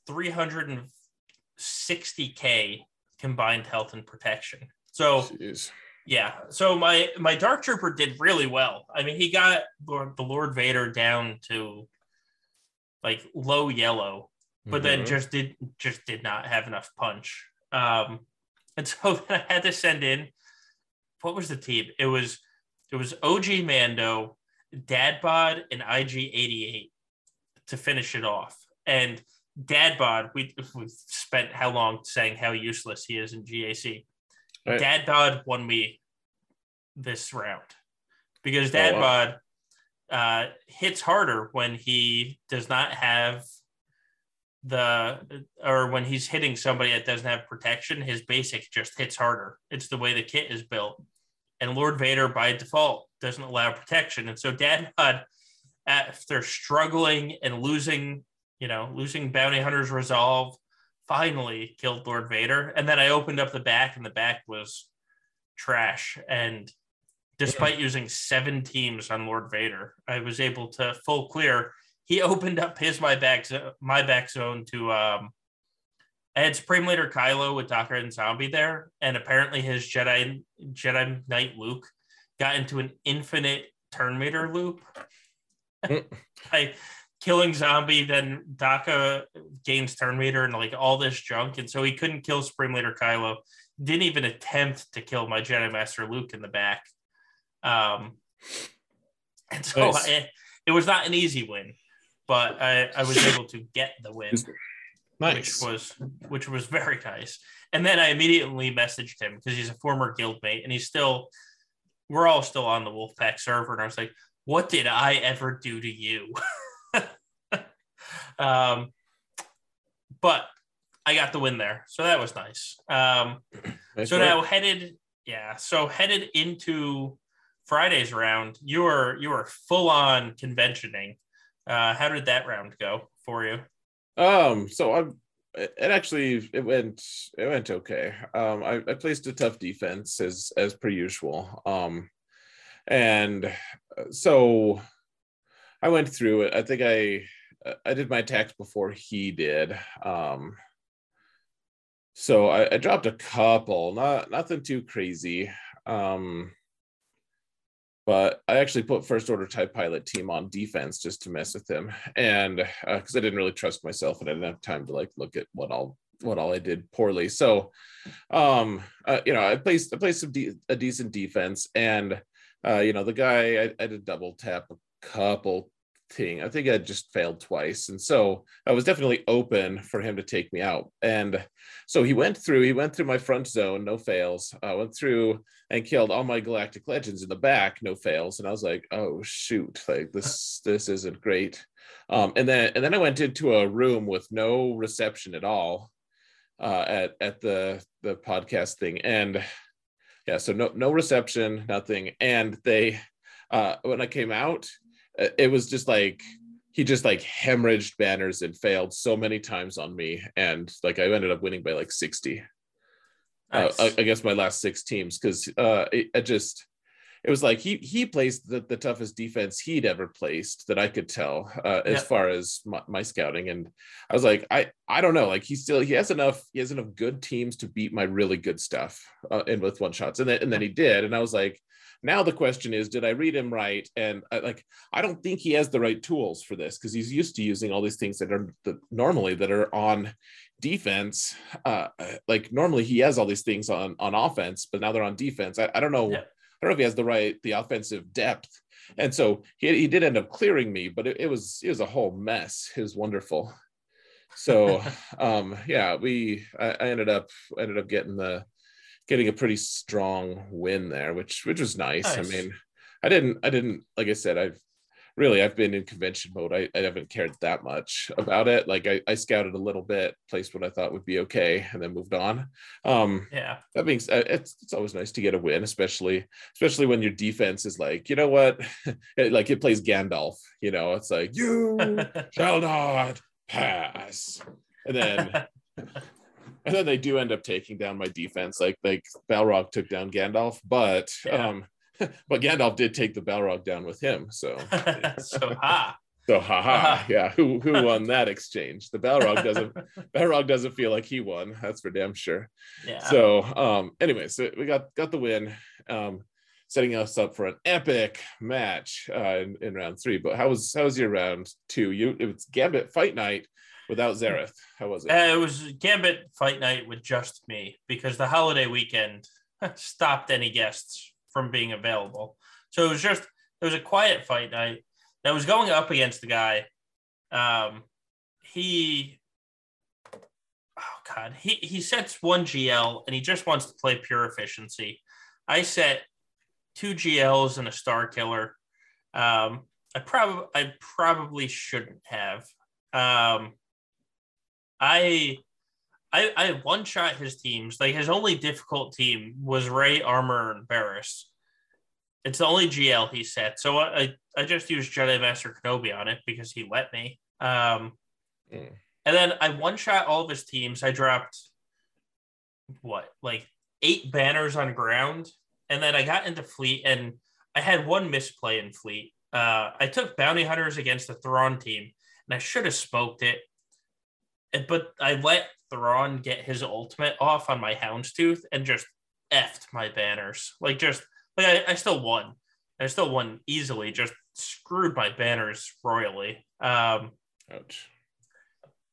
360k combined health and protection. So Jeez. yeah, so my my Dark Trooper did really well. I mean, he got the Lord Vader down to like low yellow but mm-hmm. then just did just did not have enough punch. Um, and so I had to send in what was the team? It was it was OG Mando, Dadbod, and IG88 to finish it off. And Dadbod, we we spent how long saying how useless he is in GAC. Right. Dadbod won me this round because Dadbod oh, wow. uh, hits harder when he does not have the or when he's hitting somebody that doesn't have protection, his basic just hits harder. It's the way the kit is built. And Lord Vader by default doesn't allow protection. And so Dadbod, after struggling and losing, you know, losing Bounty Hunter's Resolve, finally killed Lord Vader. And then I opened up the back, and the back was trash. And despite using seven teams on Lord Vader, I was able to full clear. He opened up his my back my back zone to um I had Supreme Leader Kylo with Daka and Zombie there, and apparently his Jedi Jedi Knight Luke got into an infinite turn meter loop. by killing zombie, then Daka gains turn meter and like all this junk, and so he couldn't kill Supreme Leader Kylo. Didn't even attempt to kill my Jedi Master Luke in the back. Um, and so nice. I, it was not an easy win, but I, I was able to get the win. Nice. Which was which was very nice. And then I immediately messaged him because he's a former guildmate and he's still we're all still on the Wolfpack server. And I was like, what did I ever do to you? um, but I got the win there. So that was nice. Um, nice so work. now headed, yeah. So headed into Friday's round, you were you were full on conventioning. Uh, how did that round go for you? Um, so I'm it actually it went it went okay. Um, I, I placed a tough defense as as per usual. Um, and so I went through it. I think I I did my attacks before he did. Um, so I, I dropped a couple, not nothing too crazy. Um, but I actually put first order type pilot team on defense just to mess with him, and because uh, I didn't really trust myself and I didn't have time to like look at what all what all I did poorly. So, um, uh, you know, I placed I placed some de- a decent defense, and uh, you know, the guy I, I did double tap a couple thing. I think I just failed twice. And so I was definitely open for him to take me out. And so he went through, he went through my front zone, no fails. I uh, went through and killed all my galactic legends in the back, no fails. And I was like, oh shoot, like this, this isn't great. Um, and then and then I went into a room with no reception at all uh, at at the the podcast thing. And yeah, so no no reception, nothing. And they uh when I came out, it was just like he just like hemorrhaged banners and failed so many times on me. And like i ended up winning by like 60 uh, nice. uh, against my last six teams. Because uh it, it, just it was like he he placed the, the toughest defense he'd ever placed that i could tell uh, as far as my, my, scouting. And i was like i i don't know. Like he still he has enough he has enough good teams to beat my really good stuff uh, in with one shots. And then and then he did. And i was like now the question is, did I read him right? And I, like, I don't think he has the right tools for this because he's used to using all these things that are the, normally that are on defense. Uh, like normally he has all these things on on offense, but now they're on defense. I, I don't know. Yeah. I don't know if he has the right the offensive depth. And so he, he did end up clearing me, but it, it was it was a whole mess. It was wonderful. So um yeah, we I, I ended up ended up getting the getting a pretty strong win there, which which was nice. nice. I mean, I didn't I didn't like I said I've really I've been in convention mode. I, I haven't cared that much about it. Like I, I scouted a little bit, placed what I thought would be okay, and then moved on. Um, yeah, that means it's it's always nice to get a win, especially especially when your defense is like, you know what, it, like it plays Gandalf. You know, it's like you shall not pass, and then and then they do end up taking down my defense. Like like Balrog took down Gandalf, but yeah. um, but Gandalf did take the Balrog down with him. So so ha. So haha, yeah. Who who won that exchange? The Balrog doesn't Balrog doesn't feel like he won. That's for damn sure. Yeah. So um anyway, so we got got the win. Um setting us up for an epic match uh in, in round three. But how was how was your round two? You it was Gambit fight night without Xaereth. How was it? Uh, it was Gambit fight night with just me because the holiday weekend stopped any guests from being available. So it was just it was a quiet fight night that was going up against the guy. Um, he, oh god, he he sets one GL and he just wants to play pure efficiency. I set two GLs and a starkiller. Um, I probably I probably shouldn't have. Um, I I I one shot his teams. Like his only difficult team was Rey Armor, and Barriss. It's the only GL he set. So I I just used Jedi Master Kenobi on it because he let me. Um, mm. And then I one shot all of his teams. I dropped what, like eight banners on ground. And then I got into fleet and I had one misplay in fleet. Uh, I took bounty hunters against the Thrawn team and I should have smoked it. But I let Thrawn get his ultimate off on my Hound's Tooth and just effed my banners. Like just like I, I still won. I still won easily, just screwed my banners royally. Um Ouch.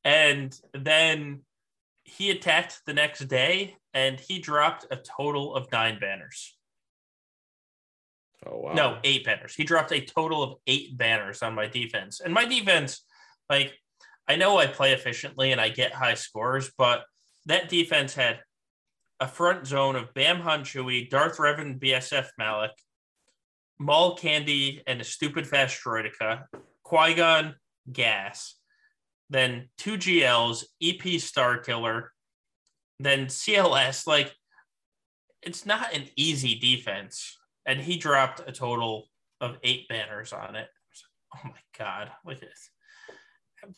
and then he attacked the next day and he dropped a total of nine banners. Oh wow. No, eight banners. He dropped a total of eight banners on my defense. And my defense, like, I know I play efficiently and I get high scores, but that defense had a front zone of Bam Han Chewie, Darth Revan, BSF Malak, Maul Candy, and a stupid fast Droideka, Qui Gon, Gas, then two GLs, EP Starkiller, then CLS. Like, it's not an easy defense. And he dropped a total of eight banners on it. Oh my God. Look at this.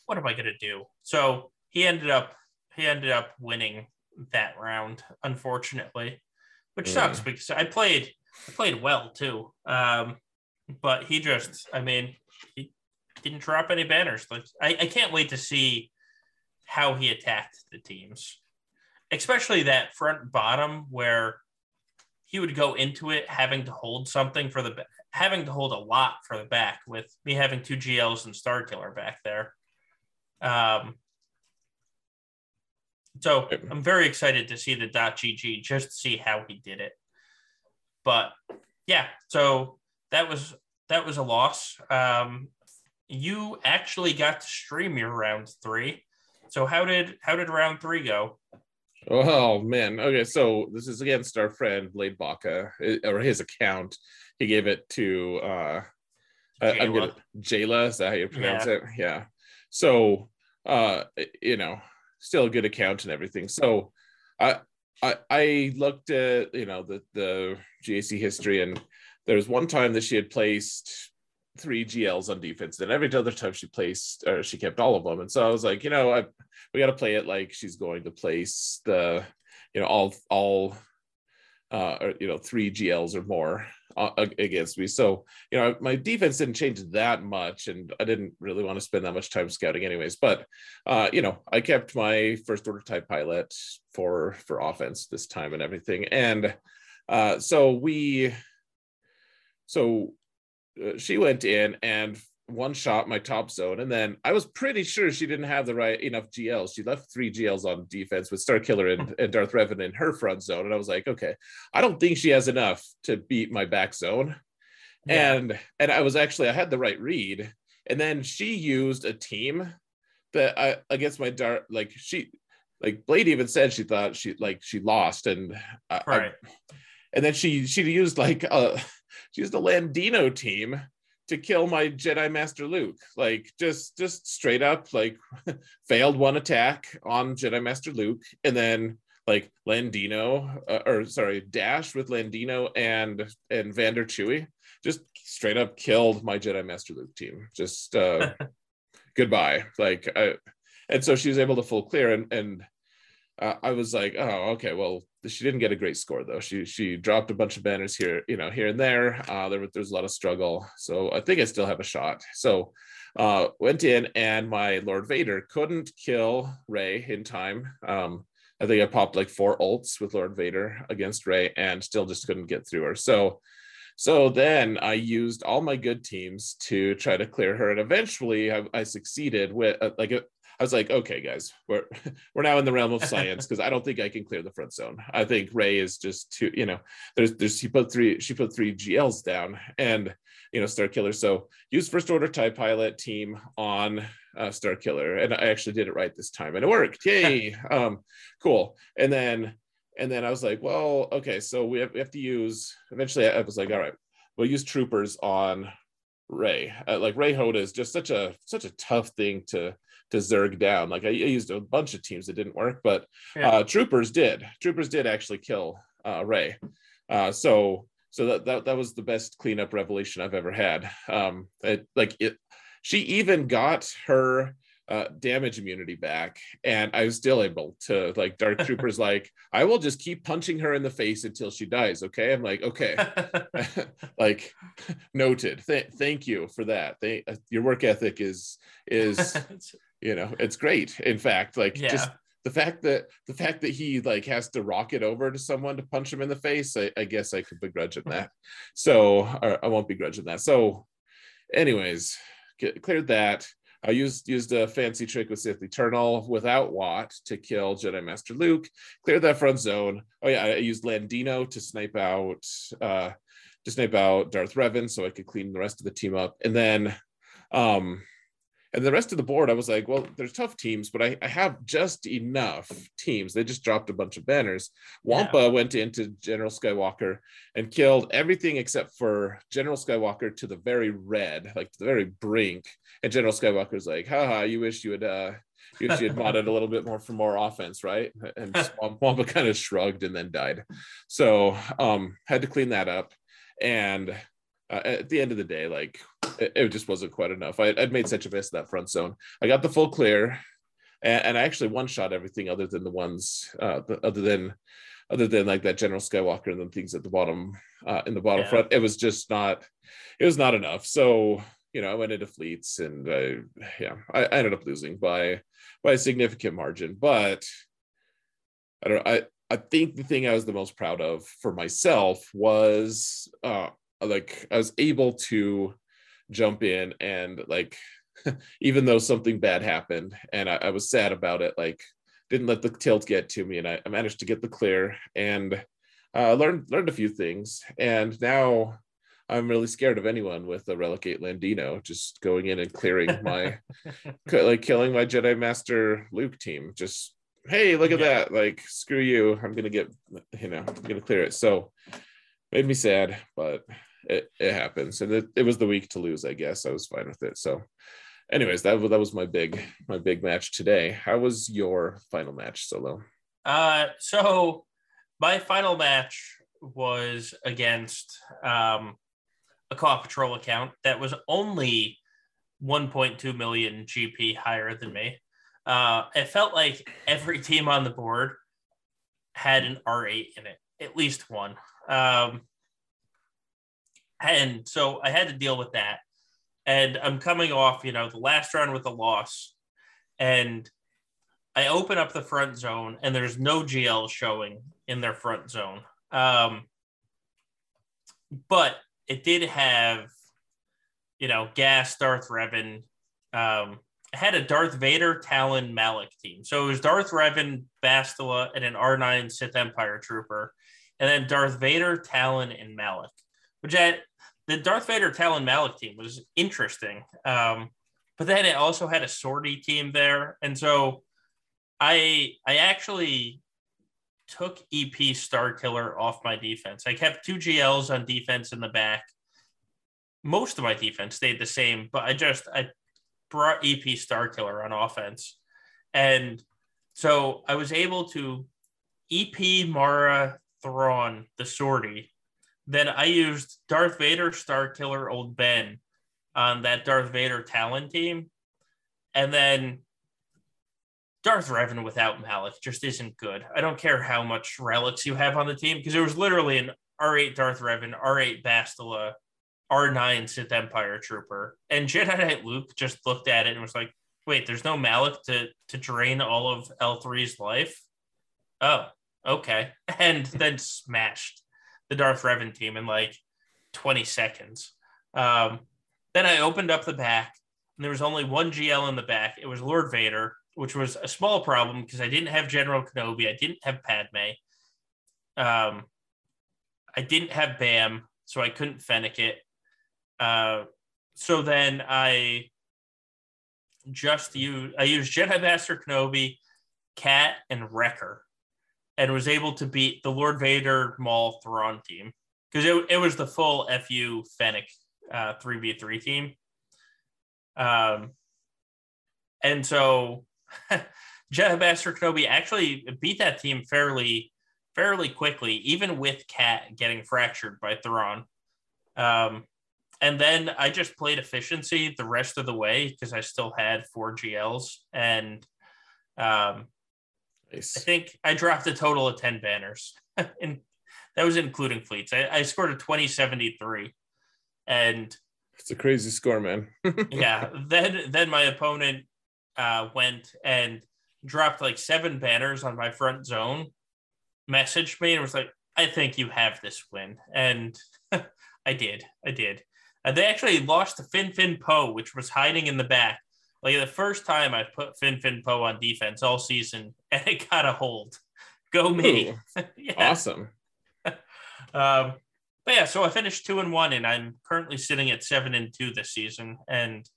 What am I gonna do? So he ended up he ended up winning that round, unfortunately. Which sucks because I played I played well too. Um, but he just I mean he didn't drop any banners. Like I, I can't wait to see how he attacked the teams. Especially that front bottom where he would go into it having to hold something for the having to hold a lot for the back with me having two GLs and Starkiller back there. Um, so I'm very excited to see the .gg just to see how he did it. But yeah, so that was that was a loss. Um, you actually got to stream your round three. So how did how did round three go? Oh man. Okay, so this is against our friend Blade Baca or his account. He gave it to uh I- I'm gonna Jayla. Is that how you pronounce it? Yeah. So uh you know, still a good account and everything. So I I I looked at you know the the GAC history and there was one time that she had placed three GLs on defense, and every other time she placed or she kept all of them. And so I was like, you know, I we got to play it like she's going to place the you know all all uh or, you know three GLs or more against me. So you know my defense didn't change that much, and I didn't really want to spend that much time scouting anyways. But uh, you know I kept my first order type pilot for for offense this time and everything, and uh, so we so uh, she went in and one shot my top zone and then i was pretty sure she didn't have the right enough gls she left three gls on defense with starkiller and, and darth revan in her front zone and i was like okay i don't think she has enough to beat my back zone Yeah. and and i was actually i had the right read and then she used a team that i against my dart like she like blade even said she thought she like she lost and I, I- Right. and then she she used like uh she used a Landino team to kill my Jedi Master Luke. Like just just straight up like failed one attack on Jedi Master Luke and then like Landino uh, or sorry Dash with Landino and and Vandor Chewie just straight up killed my Jedi Master Luke team. Just uh goodbye. Like I and so she was able to full clear and and uh, I was like, oh, okay. Well, she didn't get a great score though. She she dropped a bunch of banners here, you know, here and there. Uh, there was there's a lot of struggle, so I think I still have a shot. So uh, went in, and my Lord Vader couldn't kill Rey in time. Um, I think I popped like four ults with Lord Vader against Rey, and still just couldn't get through her. So. So then I used all my good teams to try to clear her, and eventually I, I succeeded with uh, like I was like, okay, guys, we're we're now in the realm of science because I don't think I can clear the front zone. I think Rey is just too, you know, there's there's she put three she put three GLs down and you know Starkiller. So use first order TIE pilot team on uh, Starkiller, and I actually did it right this time, and it worked. Yay! um, cool. And then and then I was like, well, okay, so we have, we have to use. Eventually, I was like, all right, we'll use troopers on Rey. Uh, like Rey Hoda is just such a such a tough thing to to zerg down. Like I, I used a bunch of teams that didn't work, but Yeah. uh, troopers did. Troopers did actually kill uh, Rey. Uh, so so that, that that was the best cleanup revelation I've ever had. Um, it, like it, she even got her uh, damage immunity back, and I was still able to like Dark Troopers like I will just keep punching her in the face until she dies. Okay, I'm like okay, like noted. Th- thank you for that. They, uh, your work ethic is is you know it's great. In fact, like yeah. just the fact that the fact that he like has to rocket over to someone to punch him in the face, I, I guess I could begrudge him that. So I won't begrudge him that. So, anyways, get, cleared that. I used used a fancy trick with Sith Eternal without Wat to kill Jedi Master Luke. Cleared that front zone. Oh yeah, I used Landino to snipe out uh to snipe out Darth Revan so I could clean the rest of the team up. And then um and the rest of the board, I was like, well, there's tough teams, but I, I have just enough teams. They just dropped a bunch of banners. Wampa yeah. went into General Skywalker and killed everything except for General Skywalker to the very red, like to the very brink. And General Skywalker's like, haha, you wish you had uh you wish you had modded a little bit more for more offense, right? And Wampa kind of shrugged and then died. So um had to clean that up. And uh, at the end of the day, like it, it, just wasn't quite enough. I, would made such a mess of that front zone. I got the full clear, and, and I actually one shot everything other than the ones, uh, the, other than other than like that General Skywalker and then things at the bottom, uh, in the bottom yeah. front. It was just not, it was not enough. So you know, I went into fleets, and I, yeah, I, I ended up losing by by a significant margin. But I don't. I I think the thing I was the most proud of for myself was uh, like I was able to jump in and like even though something bad happened and I, I, was sad about it, like didn't let the tilt get to me and I, I managed to get the clear and uh, learned learned a few things and now I'm really scared of anyone with a relegate Landino just going in and clearing my like killing my Jedi Master Luke team. Just hey, look at yeah. that! Like screw you, I'm gonna get you know I'm gonna clear it. So made me sad, but it, it happens. And it, it was the week to lose, I guess. I was fine with it. So anyways, that that was my big my big match today. How was your final match, Solo? Uh so my final match was against um a Claw Patrol account that was only 1.2 million GP higher than me. Uh, it felt like every team on the board had an R8 in it, at least one. Um, and so I had to deal with that. And I'm coming off, you know, the last round with a loss. And I open up the front zone and there's no GL showing in their front zone. Um, but it did have, you know, Gas, Darth Revan. Um, had a Darth Vader, Talon, Malak team. So it was Darth Revan, Bastila, and an R9 Sith Empire trooper. And then Darth Vader, Talon, and Malak which at the Darth Vader Talon Malak team was interesting. Um, but then it also had a sortie team there. And so I I actually took EP Starkiller off my defense. I kept two GLs on defense in the back. Most of my defense stayed the same, but I just I brought EP Starkiller on offense. And so I was able to EP Mara Thrawn the sortie then I used Darth Vader, Starkiller, Old Ben on that Darth Vader Talon team. And then Darth Revan without Malak just isn't good. I don't care how much relics you have on the team because it was literally an R8 Darth Revan, R8 Bastila, R9 Sith Empire Trooper. And Jedi Knight Luke just looked at it and was like, wait, there's no Malak to, to drain all of L3's life? Oh, okay. And then smashed the Darth Revan team in like 20 seconds. Um, then I opened up the back, and there was only one GL in the back. It was Lord Vader, which was a small problem because I didn't have General Kenobi, I didn't have Padme, um, I didn't have Bam, so I couldn't Fennec it. Uh, so then I just used I used Jedi Master Kenobi, Cat, and Wrecker and was able to beat the Lord Vader Maul Thrawn team because it, it was the full FU Fennec uh, 3v3 team. Um, and so Jedi Master Kenobi actually beat that team fairly fairly quickly, even with Cat getting fractured by Thrawn. Um, and then I just played efficiency the rest of the way because I still had four GLs. And um, nice. I think I dropped a total of 10 banners. and that was including fleets. I, I scored a 2073. And it's a crazy score, man. yeah. Then then my opponent uh, went and dropped like seven banners on my front zone, messaged me and was like, I think you have this win. And I did. I did. And they actually lost to Fin Fin Po, which was hiding in the back. Like the first time I put Fin Fin Po on defense all season, and it got a hold. Go me. Awesome. um, but yeah, so I finished two and one, and I'm currently sitting at seven and two this season, and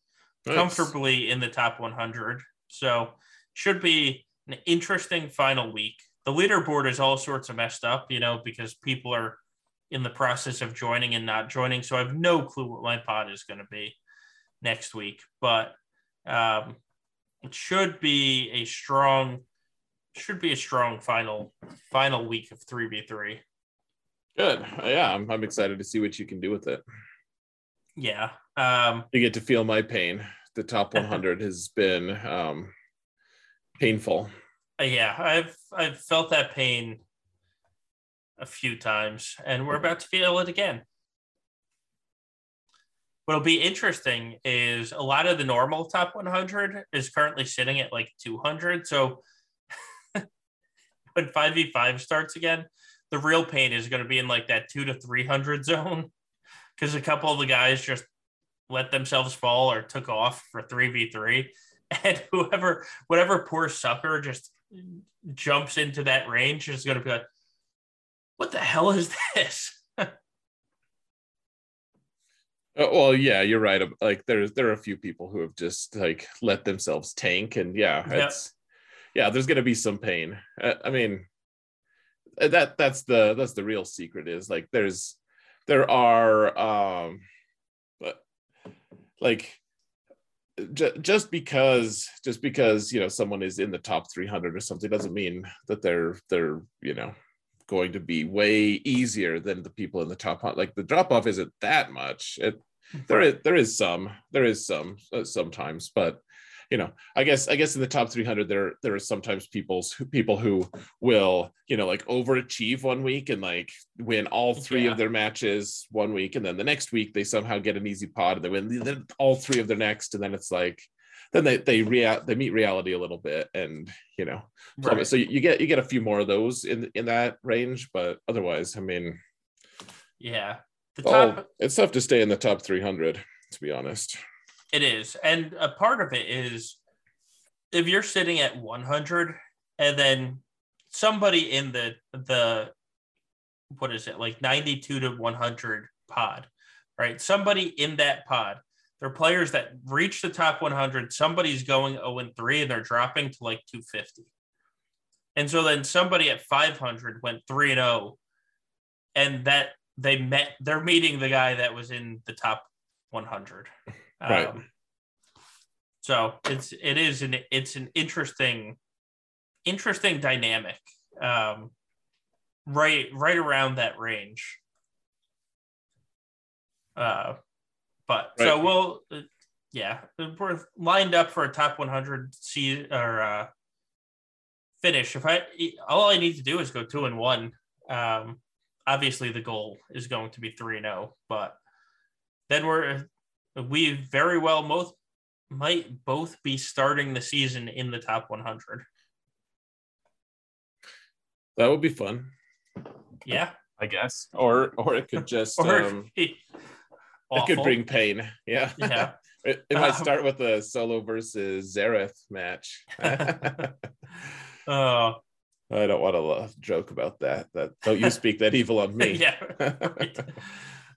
nice. comfortably in the top 100. So should be an interesting final week. The leaderboard is all sorts of messed up, you know, because people are in the process of joining and not joining. So I have no clue what my pod is going to be next week, but um, it should be a strong, should be a strong final final week of three v three. Good. Yeah, I'm, I'm excited to see what you can do with it. Yeah. Um, you get to feel my pain. The top 100 has been um, painful. Yeah, I've I've felt that pain a few times, and we're about to feel it again. What'll be interesting is a lot of the normal top 100 is currently sitting at like 200. So when 5v5 starts again, the real pain is going to be in like that two to 300 zone because a couple of the guys just let themselves fall or took off for 3v3 and whoever whatever poor sucker just jumps into that range is going to be like what the hell is this uh, well yeah you're right like there's there are a few people who have just like let themselves tank and yeah it's yeah there's going to be some pain. Uh, i mean uh, that that's the that's the real secret is like there's there are um like j- just because just because you know someone is in the top 300 or something doesn't mean that they're they're you know going to be way easier than the people in the top like the drop off isn't that much. It there is there is some there is some uh, sometimes but you know i guess i guess in the top 300 there there are sometimes people's people who will you know like overachieve one week and like win all three yeah. of their matches one week and then the next week they somehow get an easy pod and they win all three of their next and then it's like then they they rea- they meet reality a little bit and you know right. so you get you get a few more of those in in that range but otherwise i mean yeah the oh, top... oh, it's tough to stay in the top 300 to be honest. It is. And a part of it is if you're sitting at 100 and then somebody in the the what is it? Like 92 to 100 pod right? Somebody in that pod they're players that reach the top 100 somebody's going 0 and 3 and they're dropping to like 250 and so then somebody at 500 went 3 and 0 and that they met they're meeting the guy that was in the top 100 Right. Um, so it's it is an it's an interesting interesting dynamic. Um, right right around that range. Uh, but right. so we'll yeah we're lined up for a top 100 see or uh, finish. If I all I need to do is go two and one. Um, obviously the goal is going to be three and zero, oh, but then we're we very well both might both be starting the season in the top 100. That would be fun. Yeah, I guess. Or or it could just um, it could bring pain. Yeah. Yeah. it, it might um, start with a solo versus Xaereth match. oh. I don't want to joke about that. That don't you speak that evil on me. yeah. Right.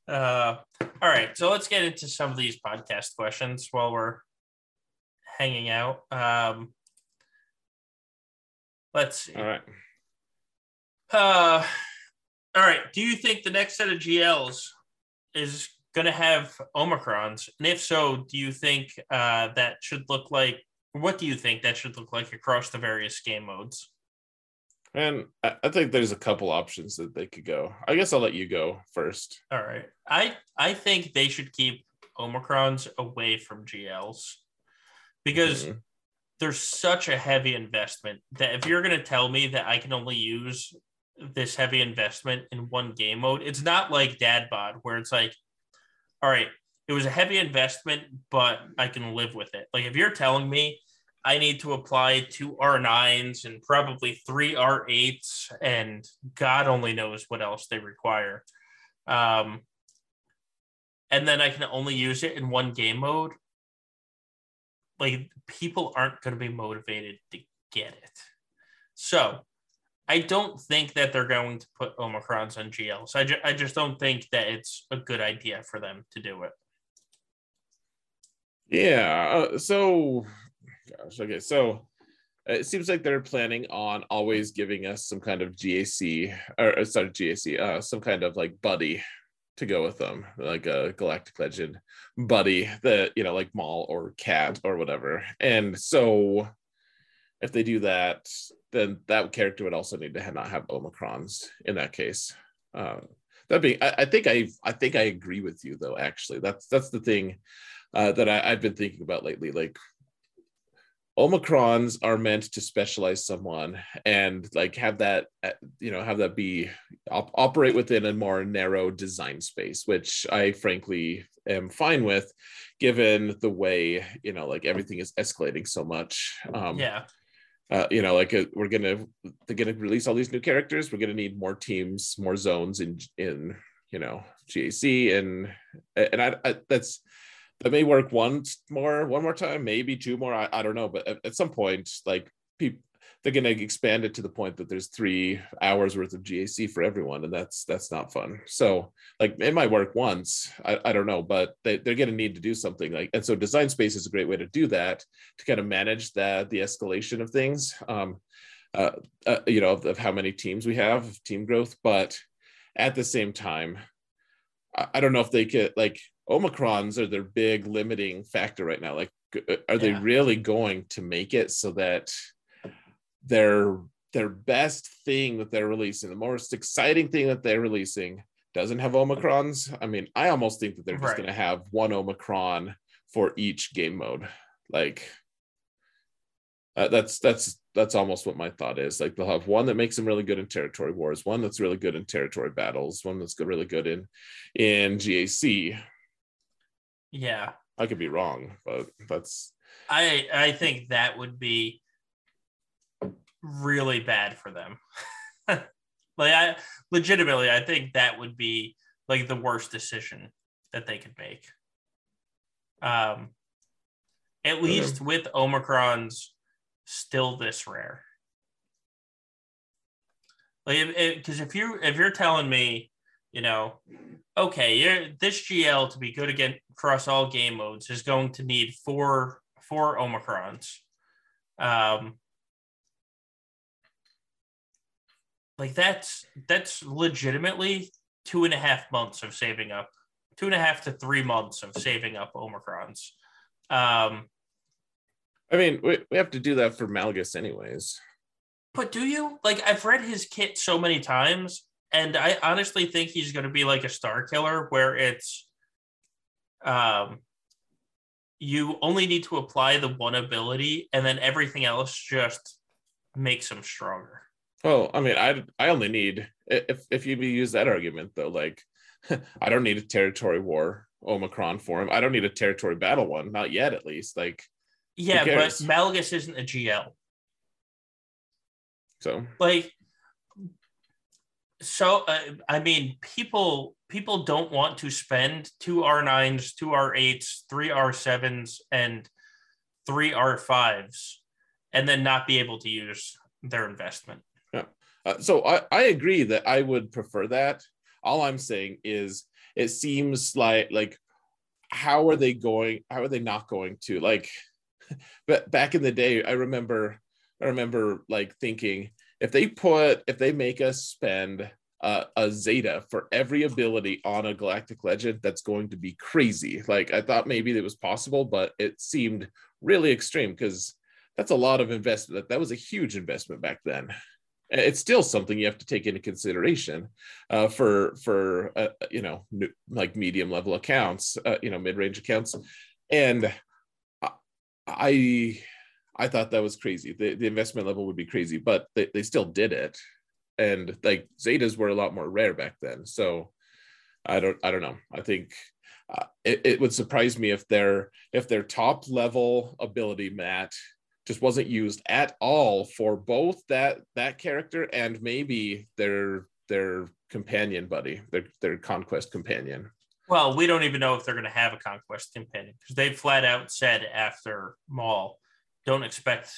Uh, all right, so let's get into some of these podcast questions while we're hanging out. Um, let's see. All right. Uh, all right. Do you think the next set of GLs is going to have Omicrons? And if so, do you think uh, that should look like? What do you think that should look like across the various game modes? And I, think there's a couple options that they could go. I guess I'll let you go first. All right. I I think they should keep Omicrons away from GLs because Mhm. there's such a heavy investment that if you're going to tell me that I can only use this heavy investment in one game mode, it's not like Dadbod where it's like, all right, it was a heavy investment, but I can live with it. Like if you're telling me I need to apply two R9s and probably three R8s and God only knows what else they require. Um, and then I can only use it in one game mode. Like people aren't going to be motivated to get it. So I don't think that they're going to put Omicrons on GLs. I, ju- I just don't think that it's a good idea for them to do it. Yeah. Uh, so, gosh, okay. So it seems like they're planning on always giving us some kind of GAC or sorry, GAC, uh, some kind of like buddy to go with them, like a Galactic Legend buddy that, you know, like Maul or Cat or whatever. And so if they do that, then that character would also need to have, not have Omicrons in that case. Uh, that being, I, I think I, I think I agree with you though. Actually, that's that's the thing uh, that I, I've been thinking about lately. Like Omicrons are meant to specialize someone and like have that, uh, you know, have that be op- operate within a more narrow design space, which I frankly am fine with, given the way you know, like everything is escalating so much. Um, yeah. uh, you know, like uh, we're gonna they're gonna release all these new characters. We're gonna need more teams, more zones in in you know GAC and and I, I that's that may work once more, one more time, maybe two more. I, I don't know, but at, at some point, like people they're gonna expand it to the point that there's three hours worth of GAC for everyone, and that's that's not fun. So like it might work once, I, I don't know, but they, they're gonna need to do something like and so design space is a great way to do that to kind of manage that the escalation of things. Um, uh, uh, you know, of, of how many teams we have, team growth, but at the same time, I, I don't know if they could like Omicrons are their big limiting factor right now. Like, uh, are they Yeah. really going to make it so that their their best thing that they're releasing, the most exciting thing that they're releasing, doesn't have Omicrons? I mean, I almost think that they're just Right. going to have one Omicron for each game mode. Like, uh, that's that's that's almost what my thought is. Like they'll have one that makes them really good in territory wars, one that's really good in territory battles, one that's good, really good in in GAC. Yeah. I could be wrong, but that's I I think that would be really bad for them. like I legitimately I think that would be like the worst decision that they could make. Um at least with Omicrons still this rare. Like because if you if you're telling me, you know, okay, you're, this GL to be good again across all game modes is going to need four four Omicrons. Um, like that's that's legitimately two and a half months of saving up, two and a half to three months of saving up Omicrons. Um, I mean, we, we have to do that for Malgus anyways. But do you? Like I've read his kit so many times, and I honestly think he's going to be like a starkiller, where it's, um, you only need to apply the one ability, and then everything else just makes him stronger. Oh, I mean, I I only need if if you use that argument though, like I don't need a territory war Omicron for him. I don't need a territory battle one, not yet at least. Like Yeah, but? Malgus isn't a GL. so, Like, so uh, I mean, people people don't want to spend two R nines, two R eights, three R sevens, and three R fives, and then not be able to use their investment. uh, so I I agree that I would prefer that. All I'm saying is it seems like like how are they going? How are they not going to like? But back in the day, I remember I remember like thinking if they put if they make us spend uh, a Zeta for every ability on a Galactic Legend, that's going to be crazy. Like I thought maybe it was possible, but it seemed really extreme because that's a lot of investment. That, that was a huge investment back then. it's still something you have to take into consideration uh, for for uh, you know like medium level accounts uh, you know mid-range accounts and i i thought that was crazy. The, the investment level would be crazy but they, they still did it. And like zetas were a lot more rare back then. So i don't i don't know. I think uh, it, it would surprise me if their if their top level ability mat just wasn't used at all for both that that character and maybe their their companion buddy, their their conquest companion. Well, we don't even know if they're going to have a conquest companion because they flat out said after Maul, don't expect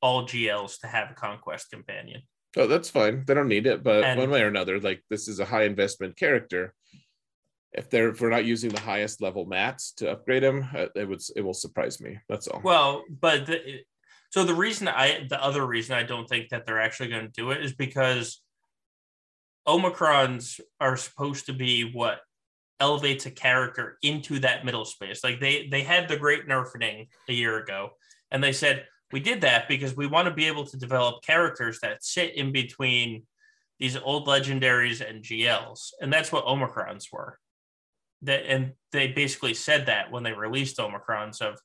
all GLs to have a conquest companion. Oh, that's fine. They don't need it, but and, one way or another, like this is a high investment character if they're if we're not using the highest level mats to upgrade them, uh, it would it will surprise me. That's all. Well, but the, so the reason I the other reason I don't think that they're actually going to do it is because Omicrons are supposed to be what elevates a character into that middle space. Like they they had the great nerfing a year ago, and they said we did that because we want to be able to develop characters that sit in between these old legendaries and GLs, and that's what Omicrons were. That and they basically said that when they released omicrons of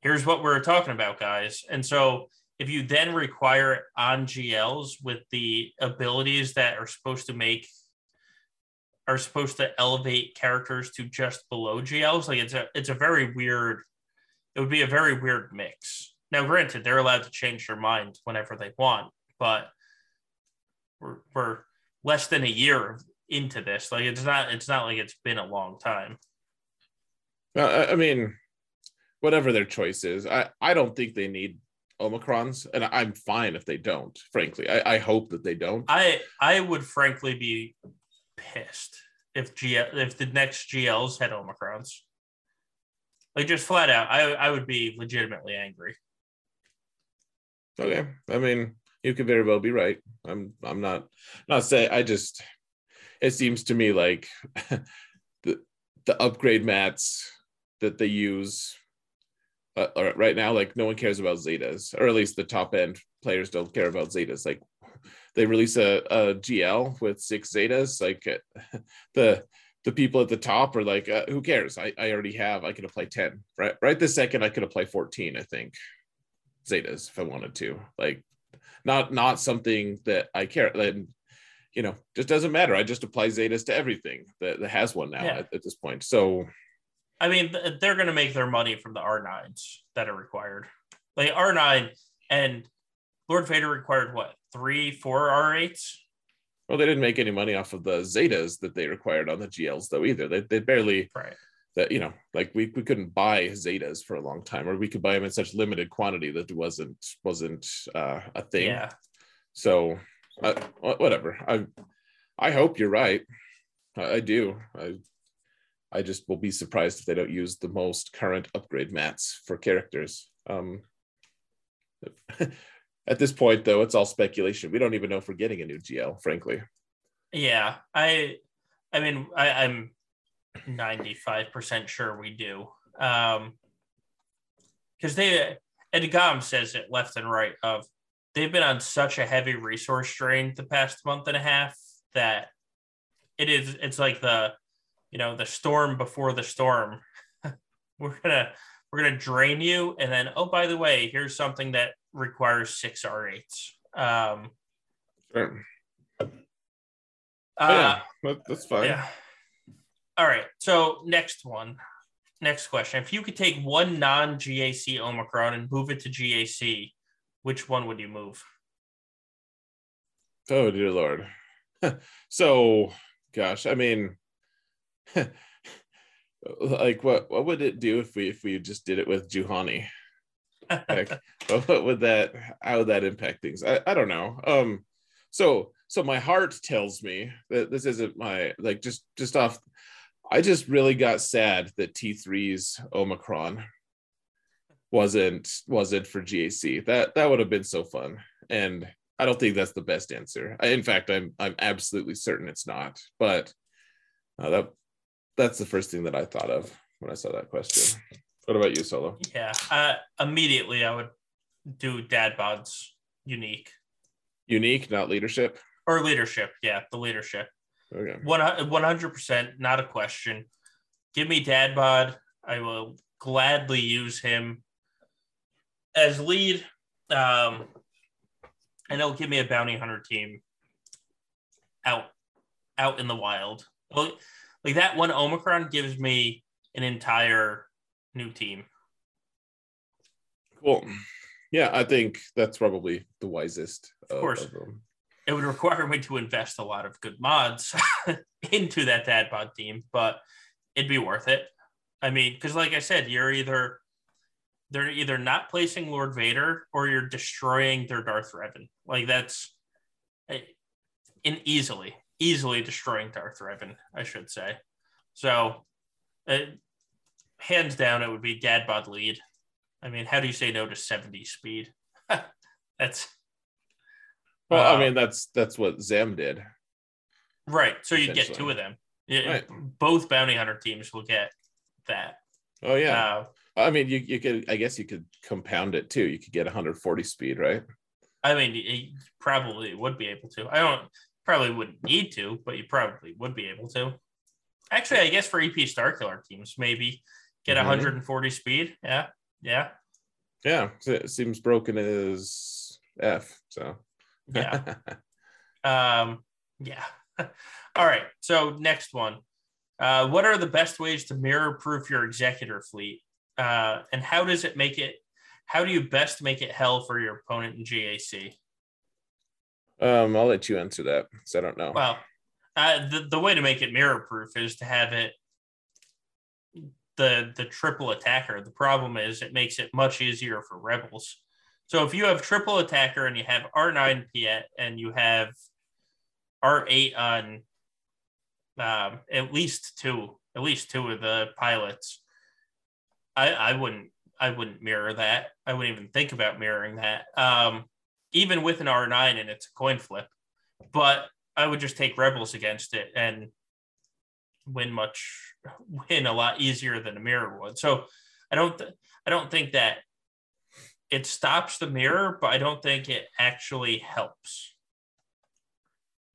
here's what we're talking about guys. And so if you then require on gls with the abilities that are supposed to make are supposed to elevate characters to just below gls like it's a it's a very weird it would be a very weird mix now granted they're allowed to change their mind whenever they want but we're, we're less than a year into this. Like it's not it's not like it's been a long time. Uh, I mean, whatever their choice is, I I don't think they need omicrons, and I'm fine if they don't. Frankly, I, I hope that they don't. I I would frankly be pissed if GL if the next GLs had omicrons. Like just flat out, I I would be legitimately angry. Okay, I mean, you could very well be right. I'm I'm not not saying I just it seems to me like the the upgrade mats that they use uh, right now, like no one cares about Zetas, or at least the top end players don't care about Zetas. Like they release a, a GL with six Zetas, like the the people at the top are like, uh, who cares? I, I already have. I could apply ten. Right, right this second, I could apply fourteen. I think Zetas if I wanted to. Like, not not something that I care. And you know, just doesn't matter. I just apply Zetas to everything that, that has one now yeah. at, at, this point. So, I mean, they're going to make their money from the R9s that are required. Like R9 and Lord Vader required what, three, four R8s? Well, they didn't make any money off of the Zetas that they required on the GLs, though, either. They, they barely, right. that, you know, like we, we couldn't buy Zetas for a long time, or we could buy them in such limited quantity that it wasn't, wasn't uh, a thing. Yeah. So, uh, whatever. I I hope you're right. I, I, do. I I just will be surprised if they don't use the most current upgrade mats for characters. Um, at this point, though, it's all speculation. We don't even know if we're getting a new GL, frankly. Yeah, I I mean, I, I'm 95% sure we do. Um, because they Ed Gom says it left and right of they've been on such a heavy resource drain the past month and a half that it is it's like the you know the storm before the storm we're gonna we're gonna drain you and then oh by the way here's something that requires six r8s um sure. Uh, yeah that's fine yeah all right so next one next question if you could take one non-gac omicron and move it to gac which one would you move? Oh dear lord. so gosh, I mean like what what would it do if we if we just did it with Juhani? Like, what would that how would that impact things? I, I don't know. Um so so my heart tells me that this isn't my like just just off I just really got sad that T3's Omicron wasn't wasn't for GAC. That that would have been so fun. And I don't think that's the best answer. I, in fact, I'm I'm absolutely certain it's not. But uh, that that's the first thing that I thought of when I saw that question. What about you, Solo? Yeah, uh, immediately I would do Dadbods unique. Unique, not leadership. Or leadership, yeah, the leadership. Okay. One hundred percent, not a question. Give me Dadbod. I will gladly use him as lead. Um, and it'll give me a bounty hunter team out out in the wild. Like that one Omicron gives me an entire new team. Cool. Yeah, I think that's probably the wisest. Of, of course. Of it would require me to invest a lot of good mods into that dadbod team, but it'd be worth it. I mean, because like I said, you're either they're either not placing Lord Vader or you're destroying their Darth Revan. Like that's eh, in easily, easily destroying Darth Revan, I should say. So, it, uh, hands down, it would be Dadbod lead. I mean, how do you say no to 70 speed? that's well, uh, I mean, that's that's what Zem did. Right. So you'd get two of them. Yeah, right. Both bounty hunter teams will get that. Oh yeah. Uh, I mean, you, you could I guess you could compound it too. You could get 140 speed, right? I mean, you probably would be able to. I don't probably wouldn't need to, but you probably would be able to. Actually, I guess for EP Starkiller teams, maybe get mm-hmm. 140 speed. Yeah. Yeah. Yeah. It seems broken as F. So yeah. um, yeah. All right. So next one. Uh, what are the best ways to mirror proof your executor fleet? Uh, and how does it make it? How do you best make it hell for your opponent in GAC? Um, I'll let you answer that because I don't know. Well, uh, the the way to make it mirror proof is to have it the the triple attacker. The problem is it makes it much easier for rebels. So if you have triple attacker and you have R9 Piett and you have R8 on um, at least two, at least two of the pilots, I, I wouldn't I wouldn't mirror that. I wouldn't even think about mirroring that. Um, even with an R9 and it's a coin flip, but I would just take rebels against it and win much win a lot easier than a mirror would. So I don't th- I don't think that it stops the mirror, but I don't think it actually helps.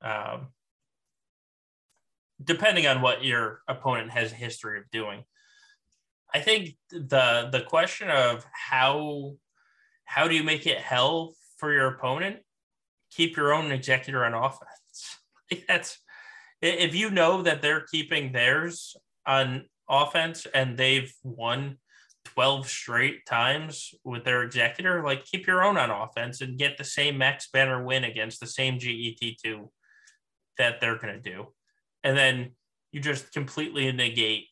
Um, depending on what your opponent has a history of doing. I think the the question of how how do you make it hell for your opponent? Keep your own executor on offense. That's if you know that they're keeping theirs on offense and they've won 12 straight times with their executor, like keep your own on offense and get the same max banner win against the same GET2 that they're going to do. And then you just completely negate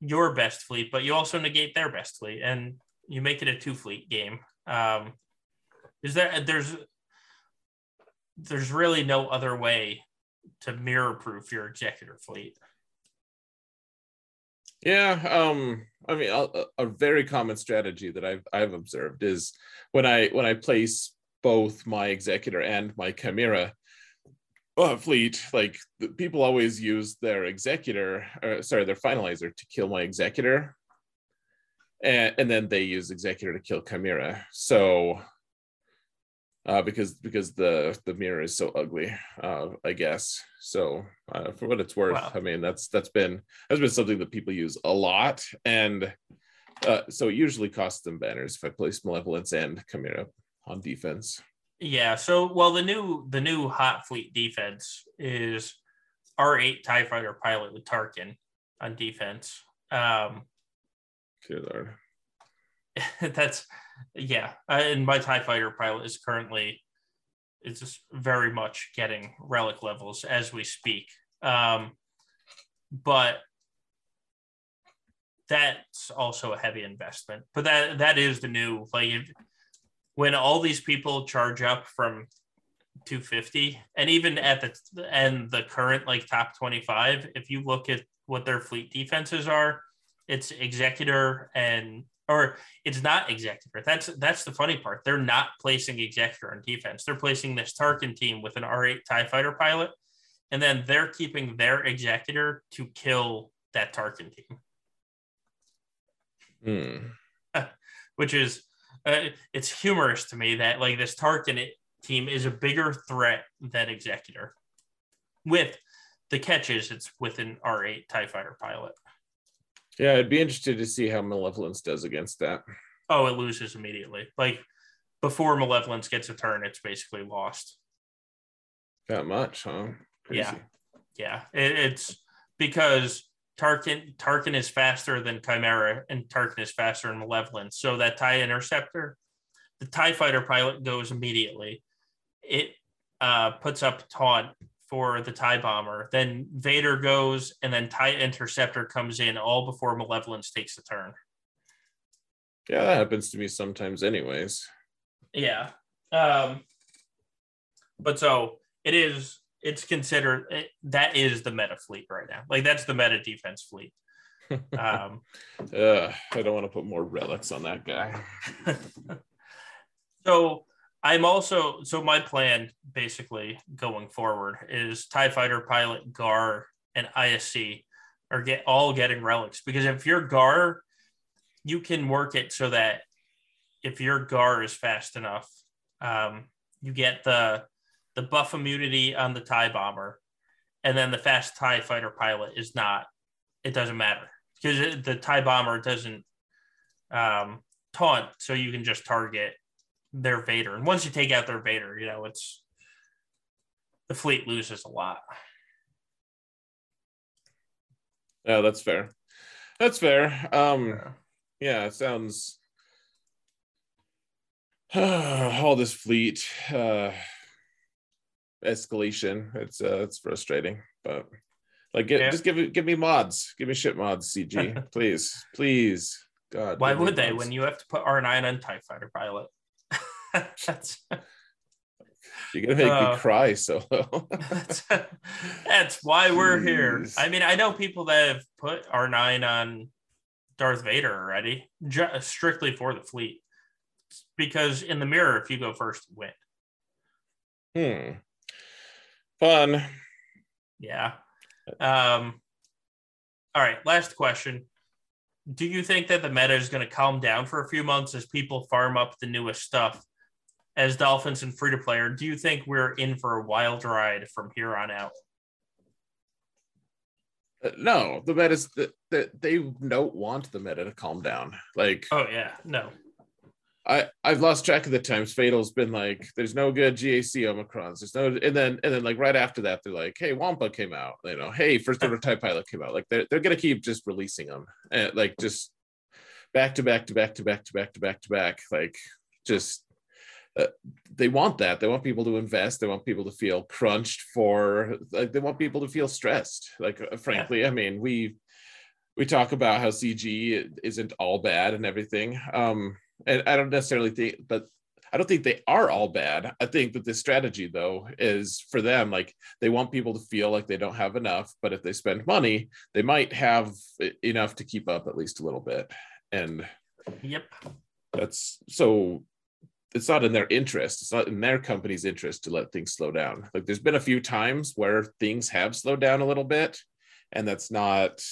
your best fleet, but you also negate their best fleet and you make it a two fleet game. Um, is there, there's, there's really no other way to mirror proof your executor fleet. Yeah, um, I mean, a, a, very common strategy that I've I've observed is when I when I place both my executor and my chimera uh, fleet, like people always use their executor, or, sorry, their finalizer to kill my executor, and, and then they use executor to kill chimera. So uh, because because the the mirror is so ugly, uh, I guess. So uh, for what it's worth, wow. I mean that's that's been that's been something that people use a lot, and uh, so it usually costs them banners if I place Malevolence and Chimera on defense. Yeah. So well, the new the new hot fleet defense is R eight Tie Fighter pilot with Tarkin on defense. Um, Good lord. that's yeah, and my Tie Fighter pilot is currently it's just very much getting relic levels as we speak. Um, but that's also a heavy investment. But that that is the new like if, when all these people charge up from 250 and even at the and the current like top 25 if you look at what their fleet defenses are it's executor and or it's not executor. That's that's the funny part. They're not placing executor on defense. They're placing this Tarkin team with an R8 TIE fighter pilot, and then they're keeping their executor to kill that Tarkin team. Hmm. Which is uh, it's humorous to me that like this Tarkin team is a bigger threat than Executor. With the catches, it's with an R8 TIE fighter pilot. Yeah, I'd be interested to see how Malevolence does against that. Oh, it loses immediately. Like before Malevolence gets a turn, it's basically lost. That much, huh? Crazy. Yeah. Yeah. It, it's because Tarkin Tarkin is faster than Chimera, and Tarkin is faster than Malevolence. So that TIE interceptor, the TIE fighter pilot goes immediately. It uh, puts up taunt for the TIE bomber. Then Vader goes, and then TIE interceptor comes in all before Malevolence takes the turn. Yeah, that happens to me sometimes, anyways. Yeah. Um, but so it is, it's considered, it, that is the meta fleet right now. Like that's the meta defense fleet. Um, uh, I don't want to put more relics on that guy. so I'm also, so my plan basically going forward is TIE fighter pilot, GAR, and ISC are get all getting relics because if you're GAR, you can work it so that if your GAR is fast enough, um, you get the the buff immunity on the TIE bomber, and then the fast TIE fighter pilot is not. It doesn't matter because the TIE bomber doesn't um, taunt, so you can just target their Vader. And once you take out their Vader, you know it's the fleet loses a lot. Yeah, that's fair. That's fair. Um, yeah, it sounds all this fleet uh, escalation. It's uh, it's frustrating, but like, get, yeah. just give it, give me mods, give me shit mods, CG, please, please. God, why would they when you have to put R nine on Tie Fighter pilot? That's you're gonna make uh, me cry, Solo. that's, that's why Jeez. we're here. I mean, I know people that have put R nine on Darth Vader already, strictly for the fleet because in the mirror, if you go first, you win. Hmm. Fun. Yeah. Um. All right. Last question. Do you think that the meta is going to calm down for a few months as people farm up the newest stuff as Dolphins and free to player? Do you think we're in for a wild ride from here on out? Uh, no, the meta is that the, they don't want the meta to calm down. Like, oh yeah, no. I I've lost track of the times Fatal's been like, there's no good GAC Omicrons. There's no, and then and then like right after that, they're like, hey, Wampa came out. You know, hey, first order TIE pilot came out. Like they're they're gonna keep just releasing them, and like just back to back to back to back to back to back to back. Like just uh, they want that. They want people to invest. They want people to feel crunched for. Like they want people to feel stressed. Like uh, frankly, yeah. I mean, we we talk about how CG isn't all bad and everything. Um, and I don't necessarily think, but I don't think they are all bad. I think that this strategy though is for them like they want people to feel like they don't have enough, but if they spend money, they might have enough to keep up at least a little bit. And yep, that's so it's not in their interest. It's not in their company's interest to let things slow down. Like there's been a few times where things have slowed down a little bit, and that's not.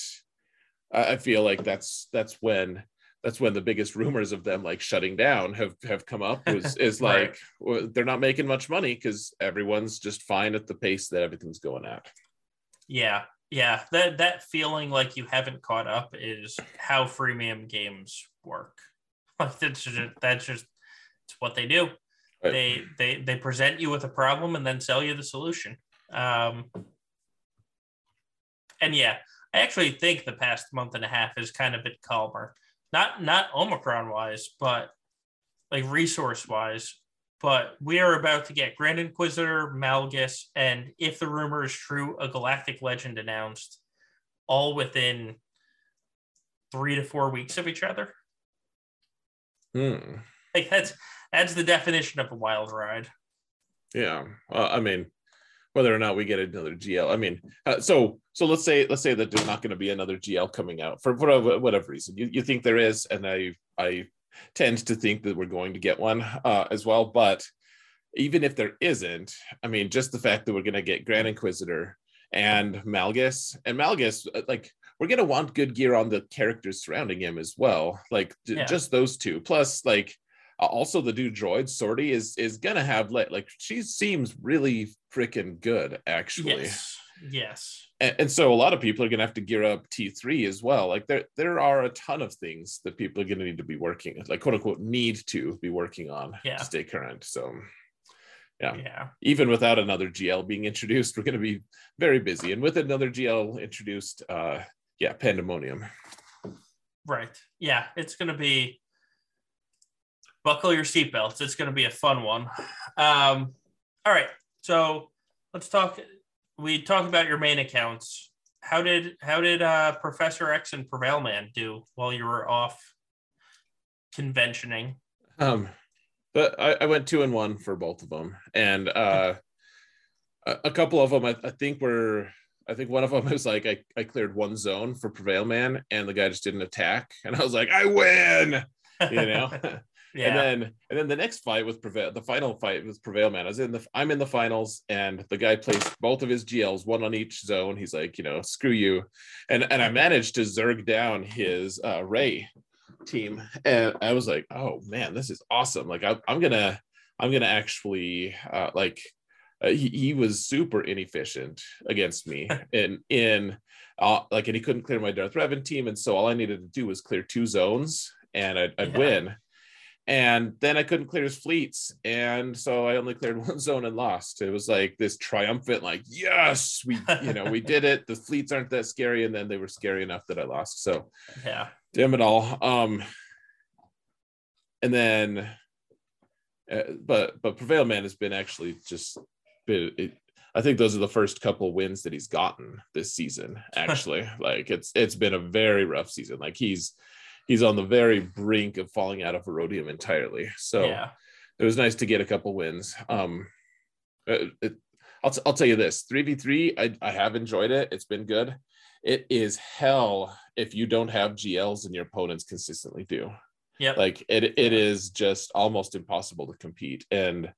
I feel like that's that's when that's when the biggest rumors of them like shutting down have have come up was is like right. well, they're not making much money because everyone's just fine at the pace that everything's going at yeah yeah that that feeling like you haven't caught up is how freemium games work like that's just that's just it's what they do right. they they they present you with a problem and then sell you the solution um and yeah i actually think the past month and a half is kind of a bit calmer not not Omicron wise, but like resource wise. But we are about to get Grand Inquisitor, Malgus, and if the rumor is true, a Galactic Legend announced, all within three to four weeks of each other. Hmm. Like that's that's the definition of a wild ride. Yeah, uh, I mean, whether or not we get another GL. I mean, uh, so so let's say let's say that there's not going to be another GL coming out for whatever whatever reason. You, you think there is, and I I tend to think that we're going to get one uh, as well. But even if there isn't, I mean, just the fact that we're going to get Grand Inquisitor and Malgus and Malgus, uh, like we're going to want good gear on the characters surrounding him as well. Like yeah. just those two, plus like also the dude droid sortie is is gonna have like like she seems really freaking good actually Yes. Yes. and, and so a lot of people are gonna have to gear up T3 as well. Like there there are a ton of things that people are gonna need to be working, like quote unquote need to be working on Yeah. to stay current. So Yeah. Yeah. even without another GL being introduced, we're gonna be very busy. And with another GL introduced, uh yeah, pandemonium. Right. Yeah. It's going to be buckle your seatbelts. It's going to be a fun one. Um, all right. So let's talk. We talked about your main accounts. How did how did uh, Professor X and Prevail Man do while you were off conventioning? Um, but I, I went two and one for both of them, and uh, a, a couple of them I, I think were. I think one of them was like I, I cleared one zone for Prevail Man, and the guy just didn't attack, and I was like, I win, you know. Yeah. And then and then the next fight was Prevail, the final fight was Prevail Man. I was in the I'm in the finals, and the guy placed both of his GLs, one on each zone. He's like, you know, screw you, and and I managed to zerg down his uh, Rey team, and I was like, oh man, this is awesome. Like I, I'm gonna I'm gonna actually uh, like. Uh, he, he was super inefficient against me and in uh, like and he couldn't clear my Darth Revan team and so all I needed to do was clear two zones and I'd, I'd Yeah. win and then I couldn't clear his fleets, and so I only cleared one zone and lost. It was like this triumphant, like yes, we you know we did it. The fleets aren't that scary, and then they were scary enough that I lost. So yeah. damn it all. Um, and then, uh, but but Prevail Man has been actually just been. It, I think those are the first couple wins that he's gotten this season. Actually, like it's it's been a very rough season. Like he's he's on the very brink of falling out of Aurodium entirely. So yeah. it was nice to get a couple wins. Um, uh, it, I'll, t- I'll tell you this 3v3, I, I have enjoyed it. It's been good. It is hell if you don't have GLs and your opponents consistently do. Yeah. Like it, it is just almost impossible to compete. And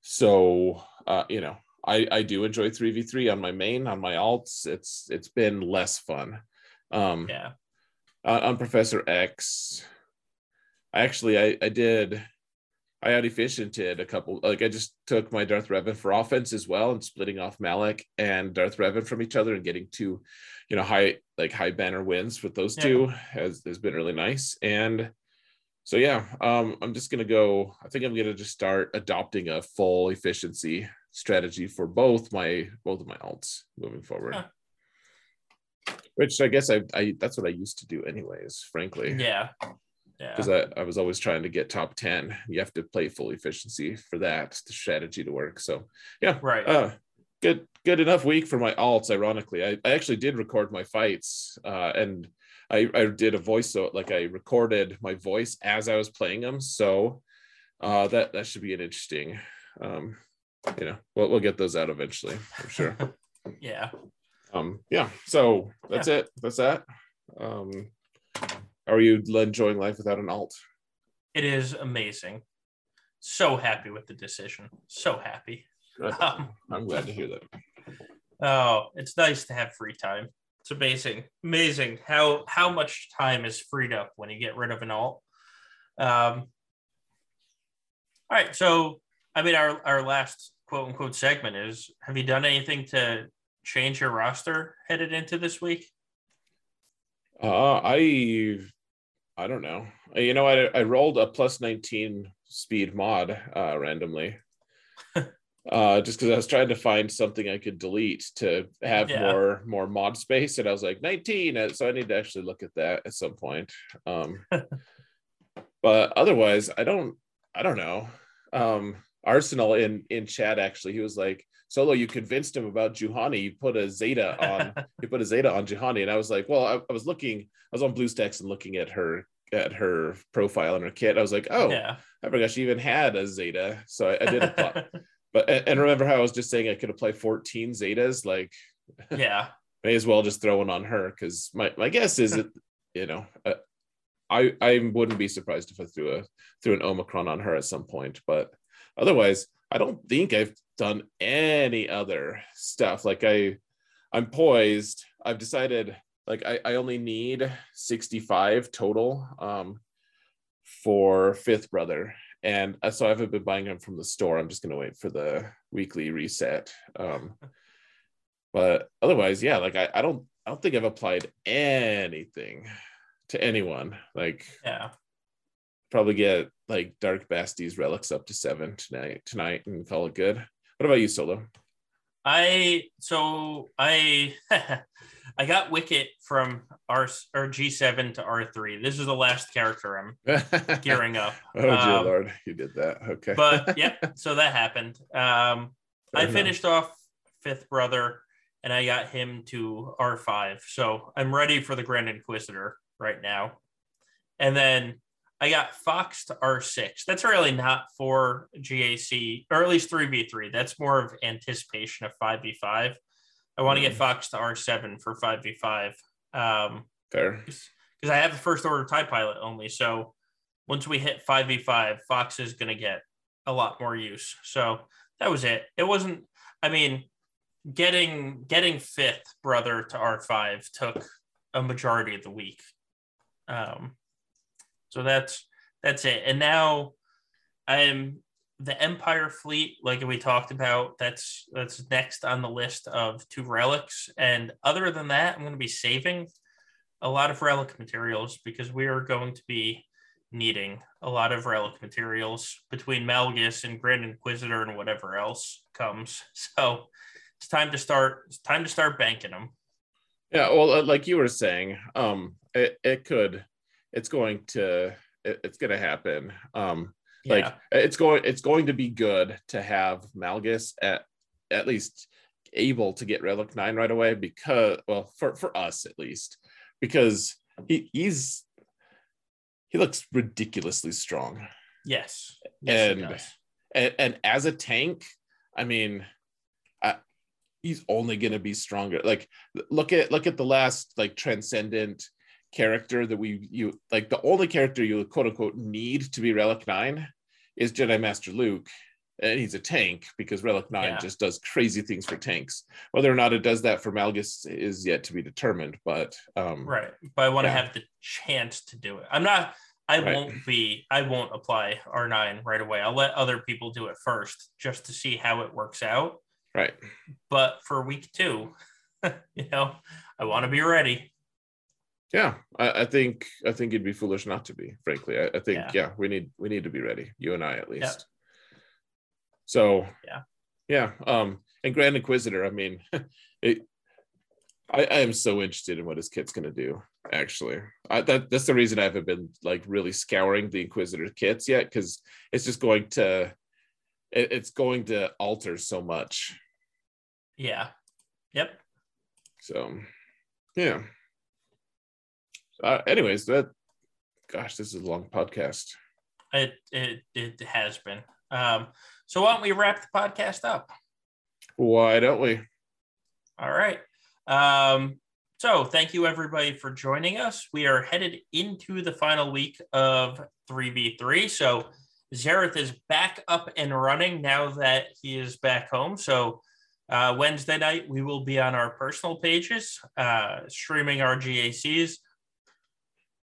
so, uh, you know, I, I do enjoy 3v3 on my main, on my alts. It's, it's been less fun. Um, yeah. Uh, on Professor X. I actually I, I did I out efficiented a couple like I just took my Darth Revan for offense as well and splitting off Malak and Darth Revan from each other and getting two, you know, high like high banner wins with those Yeah. two has has been really nice. And so yeah, um I'm just gonna go, I think I'm gonna just start adopting a full efficiency strategy for both my both of my alts moving forward. Huh. Which I guess I, I that's what I used to do anyways, frankly Yeah. Yeah. because I, I was always trying to get top 10 you have to play full efficiency for that the strategy to work so yeah Right. uh good good enough week for my alts ironically i, I actually did record my fights uh and i i did a voice so like i recorded my voice as i was playing them so uh that that should be an interesting um you know we'll, we'll get those out eventually i'm sure yeah. Um yeah so that's it that's that um are you enjoying life without an alt It is amazing. So happy with the decision. So happy. Um, I'm glad to hear that. oh, it's nice to have free time. It's amazing, amazing how how much time is freed up when you get rid of an alt. Um, all right, so I mean, our our last quote unquote segment is: Have you done anything to change your roster headed into this week? Uh, I, I don't know. Uh, You know, I I rolled a plus 19 speed mod uh, randomly, uh, just because I was trying to find something I could delete to have Yeah. more more mod space, and I was like 19, uh, so I need to actually look at that at some point. Um, but otherwise, I don't I don't know. Um, Arsenal in in chat actually, he was like. Solo, you convinced him about Juhani. You put a Zeta on you put a Zeta on Juhani, and I was like, well, I, I was looking, I was on BlueStacks and looking at her at her profile and her kit. I was like, oh, yeah. I forgot she even had a Zeta, so I, I did apply. but and remember how I was just saying I could apply 14 Zetas, like yeah. may as well just throw one on her because my my guess is that you know. Uh, I, I wouldn't be surprised if I threw a threw an Omicron on her at some point, but otherwise, I don't think I've done any other stuff. Like I, I'm poised. I've decided like I, I only need 65 total um, for Fifth Brother, and uh, so I haven't been buying them from the store. I'm just gonna wait for the weekly reset. Um, but otherwise, yeah, like I, I don't I don't think I've applied anything to anyone. Like Yeah. Probably get like Dark Basti's relics up to seven tonight tonight and call it good. What about you, Solo? I so I I got Wicket from R or G7 to R3. This is the last character I'm gearing up. oh dear Um, lord, you did that. Okay. But yeah, so that happened. Um Fair I enough. finished off Fifth Brother and I got him to R5. So I'm ready for the Grand Inquisitor right now. And then I got Fox to R6. That's really not for GAC, or at least 3v3. That's more of anticipation of 5v5. I want to get Mm. Fox to R7 for 5v5. Um, Fair. because I have the first order tie pilot only. So once we hit 5v5, Fox is going to get a lot more use. So that was it. It wasn't, I mean, getting getting fifth brother to R5 took a majority of the week. Um, so that's that's it. And now I'm the Empire fleet, like we talked about, that's that's next on the list of two relics. And other than that, I'm going to be saving a lot of relic materials because we are going to be needing a lot of relic materials between Malgus and Grand Inquisitor and whatever else comes. So it's time to start. It's time to start banking them. Yeah, well, uh, like you were saying, um, it, it could, it's going to, it, it's going to happen. Um, like yeah, it's going, it's going to be good to have Malgus at at least able to get Relic Nine right away because, well, for for us at least, because he he's he looks ridiculously strong, yes, yes, and- and, and as a tank, I mean, I, he's only going to be stronger. Like look at look at the last like transcendent character that we you like the only character you quote unquote need to be Relic Nine is Jedi Master Luke. And he's a tank because Relic 9 Yeah. just does crazy things for tanks. Whether or not it does that for Malgus is yet to be determined. But um, Right, but I want to Yeah. have the chance to do it. I'm not. I Right. won't be. I won't apply R9 right away. I'll let other people do it first, just to see how it works out. right. But for week two, you know, I want to be ready. Yeah, I, I think I think it'd be foolish not to be. Frankly, I, I think Yeah. yeah. we need we need to be ready. You and I at least. Yeah. So Yeah. yeah. Um, and Grand Inquisitor. I mean, it. I, I am so interested in what his kit's gonna do. Actually, I, that that's the reason I haven't been like really scouring the Inquisitor kits yet because it's just going to, it, it's going to alter so much. Yeah. Yep. So, yeah. Uh, anyways, that, gosh, this is a long podcast. It it it has been. Um. So why don't we wrap the podcast up? Why don't we? All right. Um, so thank you everybody for joining us. We are headed into the final week of 3v3. So Xaereth is back up and running now that he is back home. So uh, Wednesday night, we will be on our personal pages, uh, streaming our GACs.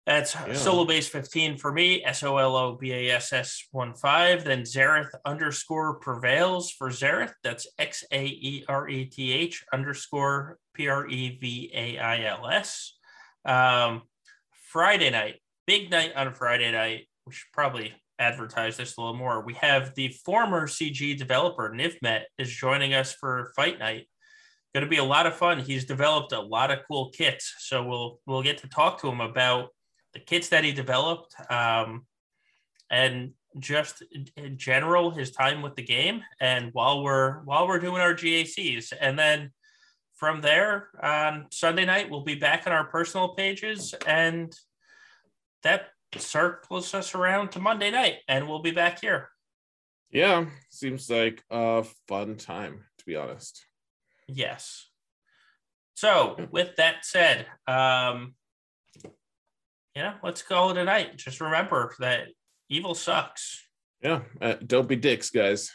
That's Yeah. Solobass15 for me, S O L O B A S S 1 5. Then Xaereth underscore prevails for Xaereth. That's X A E R E T H underscore P R E V A I L S. Um, Friday night, big night on Friday night. We should probably advertise this a little more. We have the former CG developer, Nivmet, is joining us for fight night. Going to be a lot of fun. He's developed a lot of cool kits, so we'll we'll get to talk to him about the kits that he developed, um, and just in general his time with the game. And while we're while we're doing our GACs, and then from there on Sunday night we'll be back on our personal pages, and that circles us around to Monday night, and we'll be back here. Yeah, seems like a fun time, to be honest. Yes. So with that said, um, you know, let's call it a night. Just remember that evil sucks. Yeah, uh, don't be dicks, guys.